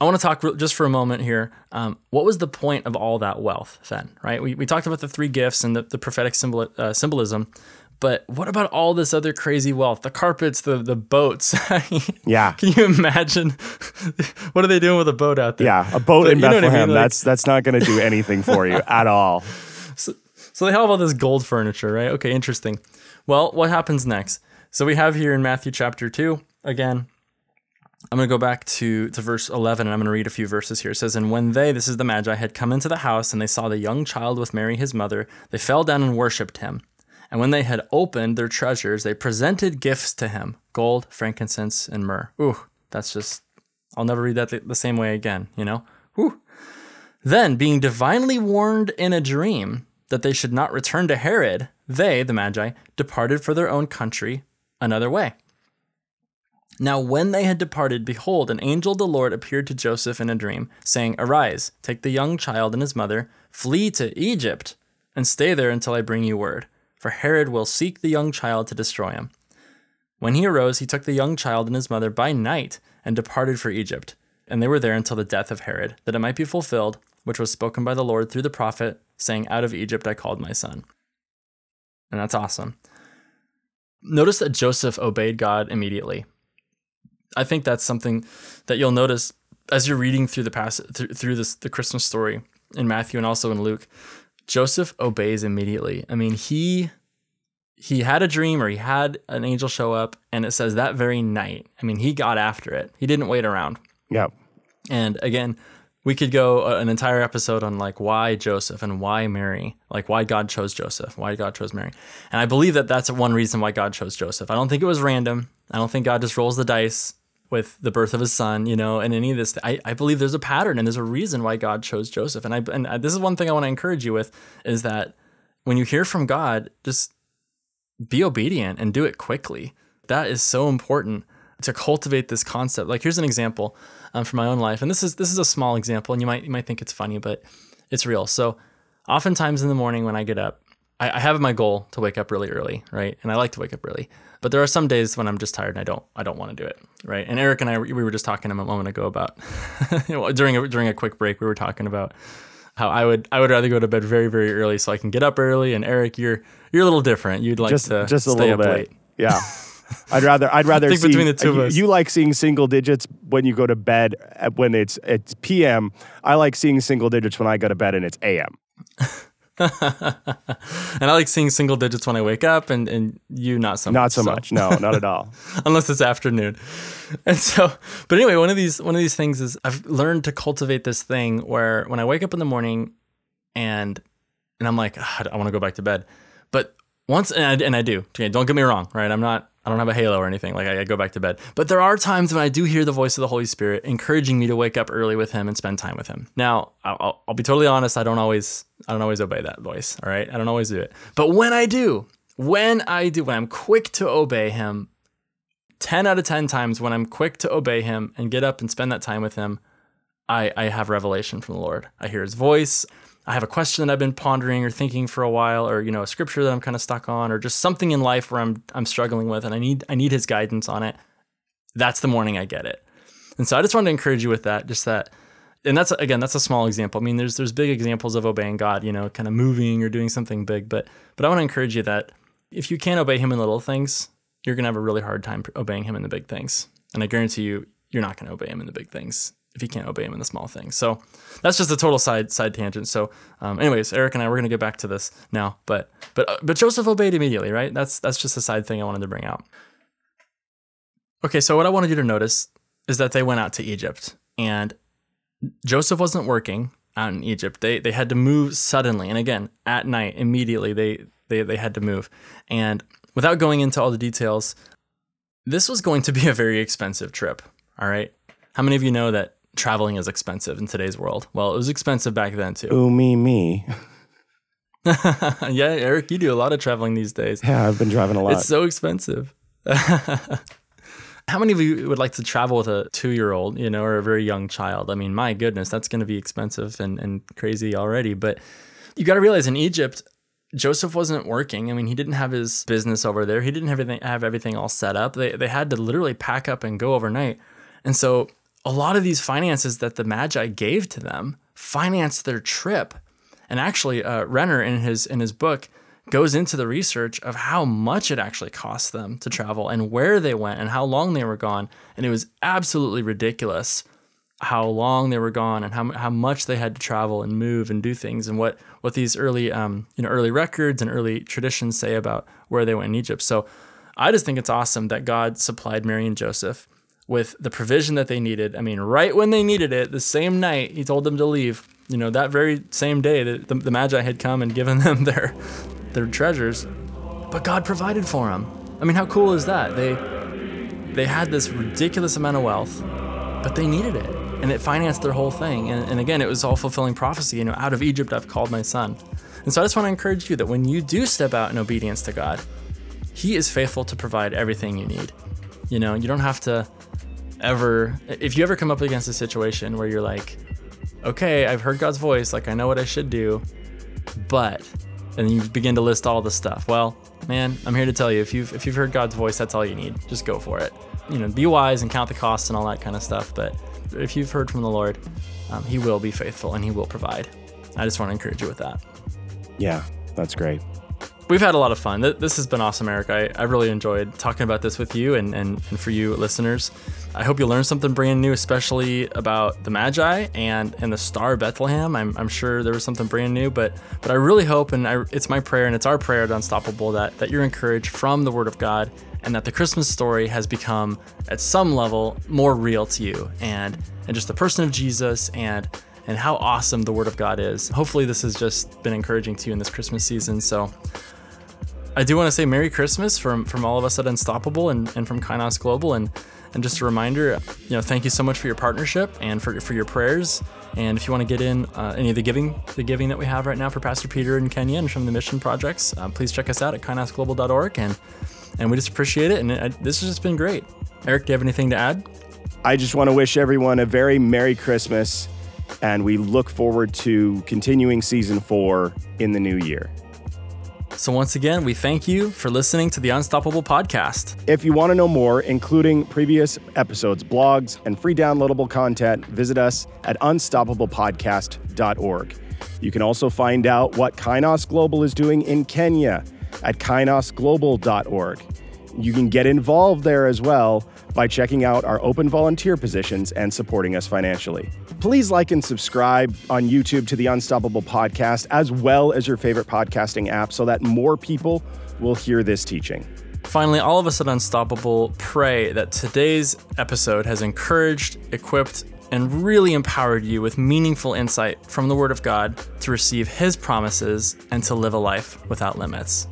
I want to talk just for a moment here. Um, what was the point of all that wealth then, right? We, we talked about the three gifts and the, the prophetic symbol, uh, symbolism, but what about all this other crazy wealth? The carpets, the the boats. yeah. Can you imagine? what are they doing with a boat out there? Yeah, a boat but, in Bethlehem. I mean? like, that's that's not going to do anything for you at all. So, so they have all this gold furniture, right? Okay, interesting. Well, what happens next? So we have here in Matthew chapter two again. I'm going to go back to, to verse 11 and I'm going to read a few verses here. It says, And when they, this is the Magi, had come into the house and they saw the young child with Mary his mother, they fell down and worshipped him. And when they had opened their treasures, they presented gifts to him gold, frankincense, and myrrh. Ooh, that's just, I'll never read that the, same way again, you know? Ooh. Then, being divinely warned in a dream that they should not return to Herod, they, the Magi, departed for their own country another way. Now, when they had departed, behold, an angel of the Lord appeared to Joseph in a dream, saying, Arise, take the young child and his mother, flee to Egypt, and stay there until I bring you word, for Herod will seek the young child to destroy him. When he arose, he took the young child and his mother by night and departed for Egypt. And they were there until the death of Herod, that it might be fulfilled, which was spoken by the Lord through the prophet, saying, Out of Egypt I called my son. And that's awesome. Notice that Joseph obeyed God immediately. I think that's something that you'll notice as you're reading through the passage through, through this the Christmas story in Matthew and also in Luke. Joseph obeys immediately. I mean, he he had a dream or he had an angel show up and it says that very night. I mean, he got after it. He didn't wait around. Yeah. And again, we could go uh, an entire episode on like why Joseph and why Mary, like why God chose Joseph, why God chose Mary. And I believe that that's one reason why God chose Joseph. I don't think it was random. I don't think God just rolls the dice with the birth of his son, you know, and any of this. I, I believe there's a pattern and there's a reason why God chose Joseph. And I and this is one thing I want to encourage you with is that when you hear from God, just be obedient and do it quickly. That is so important to cultivate this concept. Like here's an example um, from my own life, and this is this is a small example, and you might you might think it's funny, but it's real. So, oftentimes in the morning when I get up, I, I have my goal to wake up really early, right? And I like to wake up early, but there are some days when I'm just tired and I don't I don't want to do it, right? And Eric and I we were just talking a moment ago about during a, during a quick break we were talking about how I would I would rather go to bed very very early so I can get up early. And Eric, you're you're a little different. You'd like just, to just a stay little up bit. late. Yeah. I'd rather I'd rather think see between the two of you, us. you like seeing single digits when you go to bed when it's it's PM. I like seeing single digits when I go to bed and it's AM. and I like seeing single digits when I wake up, and and you not so Not much. so much. No, not at all. unless it's afternoon. And so, but anyway, one of these one of these things is I've learned to cultivate this thing where when I wake up in the morning and and I'm like "Ah, I want to go back to bed, but once and I, and I do. Okay, don't get me wrong, right? I'm not I don't have a halo or anything. Like I, I go back to bed, but there are times when I do hear the voice of the Holy Spirit encouraging me to wake up early with Him and spend time with Him. Now, I'll, I'll, be totally honest. I don't always I don't always obey that voice. All right, I don't always do it, but when I do, when I do, when I'm quick to obey Him, 10 out of 10 times when I'm quick to obey him and get up and spend that time with him, I, I have revelation from the Lord. I hear his voice. I have a question that I've been pondering or thinking for a while, or you know, a scripture that I'm kind of stuck on, or just something in life where I'm I'm struggling with and I need I need his guidance on it. That's the morning I get it. And so I just wanted to encourage you with that, just that and that's again, that's a small example. I mean, there's there's big examples of obeying God, you know, kind of moving or doing something big, but but I want to encourage you that if you can't obey him in little things, you're to have a really hard time obeying him in the big things. And I guarantee you, you're not to obey him in the big things if you can't obey him in the small things. So that's just a total side side tangent. So, um, anyways, Eric and I we're to get back to this now, but but uh, but Joseph obeyed immediately, right? That's that's just a side thing I wanted to bring out. Okay, so what I wanted you to notice is that they went out to Egypt, and Joseph wasn't working out in Egypt. They they had to move suddenly, and again at night, immediately they they they had to move, and without going into all the details, this was going to be a very expensive trip. All right. How many of you know that traveling is expensive in today's world? Well, it was expensive back then too. Ooh, me, me. yeah, Eric, you do a lot of traveling these days. Yeah, I've been driving a lot. It's so expensive. How many of you would like to travel with a two year old, you know, or a very young child? I mean, my goodness, that's going to be expensive and, and crazy already. But you got to realize in Egypt, Joseph wasn't working. I mean, he didn't have his business over there. He didn't have everything, have everything all set up. They, they had to literally pack up and go overnight. And so a lot of these finances that the Magi gave to them financed their trip. And actually, uh, Renner in his in his book goes into the research of how much it actually cost them to travel and where they went and how long they were gone. And it was absolutely ridiculous how long they were gone and how, how much they had to travel and move and do things and what what these early um, you know early records and early traditions say about where they went in Egypt. So I just think it's awesome that God supplied Mary and Joseph with the provision that they needed. I mean, right when they needed it, the same night he told them to leave. You know, that very same day that the, the Magi had come and given them their their treasures, but God provided for them. I mean, how cool is that? They they had this ridiculous amount of wealth, but they needed it, and it financed their whole thing. And, and again, it was all fulfilling prophecy. You know, out of Egypt I've called my son. And so I just want to encourage you that when you do step out in obedience to God, He is faithful to provide everything you need. You know, you don't have to ever, if you ever come up against a situation where you're like, okay, I've heard God's voice, like I know what I should do, but, and you begin to list all the stuff. Well, man, I'm here to tell you if you've if you've heard God's voice, that's all you need. Just go for it. You know, be wise and count the costs and all that kind of stuff. But if you've heard from the Lord, um, He will be faithful and He will provide. I just want to encourage you with that. Yeah, that's great. We've had a lot of fun. This has been awesome, Eric. I, I really enjoyed talking about this with you and, and, and for you listeners. I hope you learned something brand new, especially about the Magi and, and the star of Bethlehem. I'm, I'm sure there was something brand new, but but I really hope, and I, it's my prayer and it's our prayer at Unstoppable that, that you're encouraged from the Word of God and that the Christmas story has become, at some level, more real to you and, and just the person of Jesus and and how awesome the Word of God is. Hopefully, this has just been encouraging to you in this Christmas season. So, I do want to say Merry Christmas from from all of us at Unstoppable and, and from Kainos Global and and just a reminder, you know, thank you so much for your partnership and for, for your prayers. And if you want to get in uh, any of the giving, the giving that we have right now for Pastor Peter in Kenya and from the mission projects, uh, please check us out at kainosglobal.org. And and we just appreciate it. And this has just been great. Eric, do you have anything to add? I just want to wish everyone a very Merry Christmas, and we look forward to continuing season four in the new year. So, once again, we thank you for listening to the Unstoppable podcast. If you want to know more, including previous episodes, blogs, and free downloadable content, visit us at unstoppablepodcast.org. You can also find out what Kainos Global is doing in Kenya at kainosglobal.org. You can get involved there as well by checking out our open volunteer positions and supporting us financially. Please like and subscribe on YouTube to the Unstoppable podcast, as well as your favorite podcasting app, so that more people will hear this teaching. Finally, all of us at Unstoppable pray that today's episode has encouraged, equipped, and really empowered you with meaningful insight from the Word of God to receive His promises and to live a life without limits.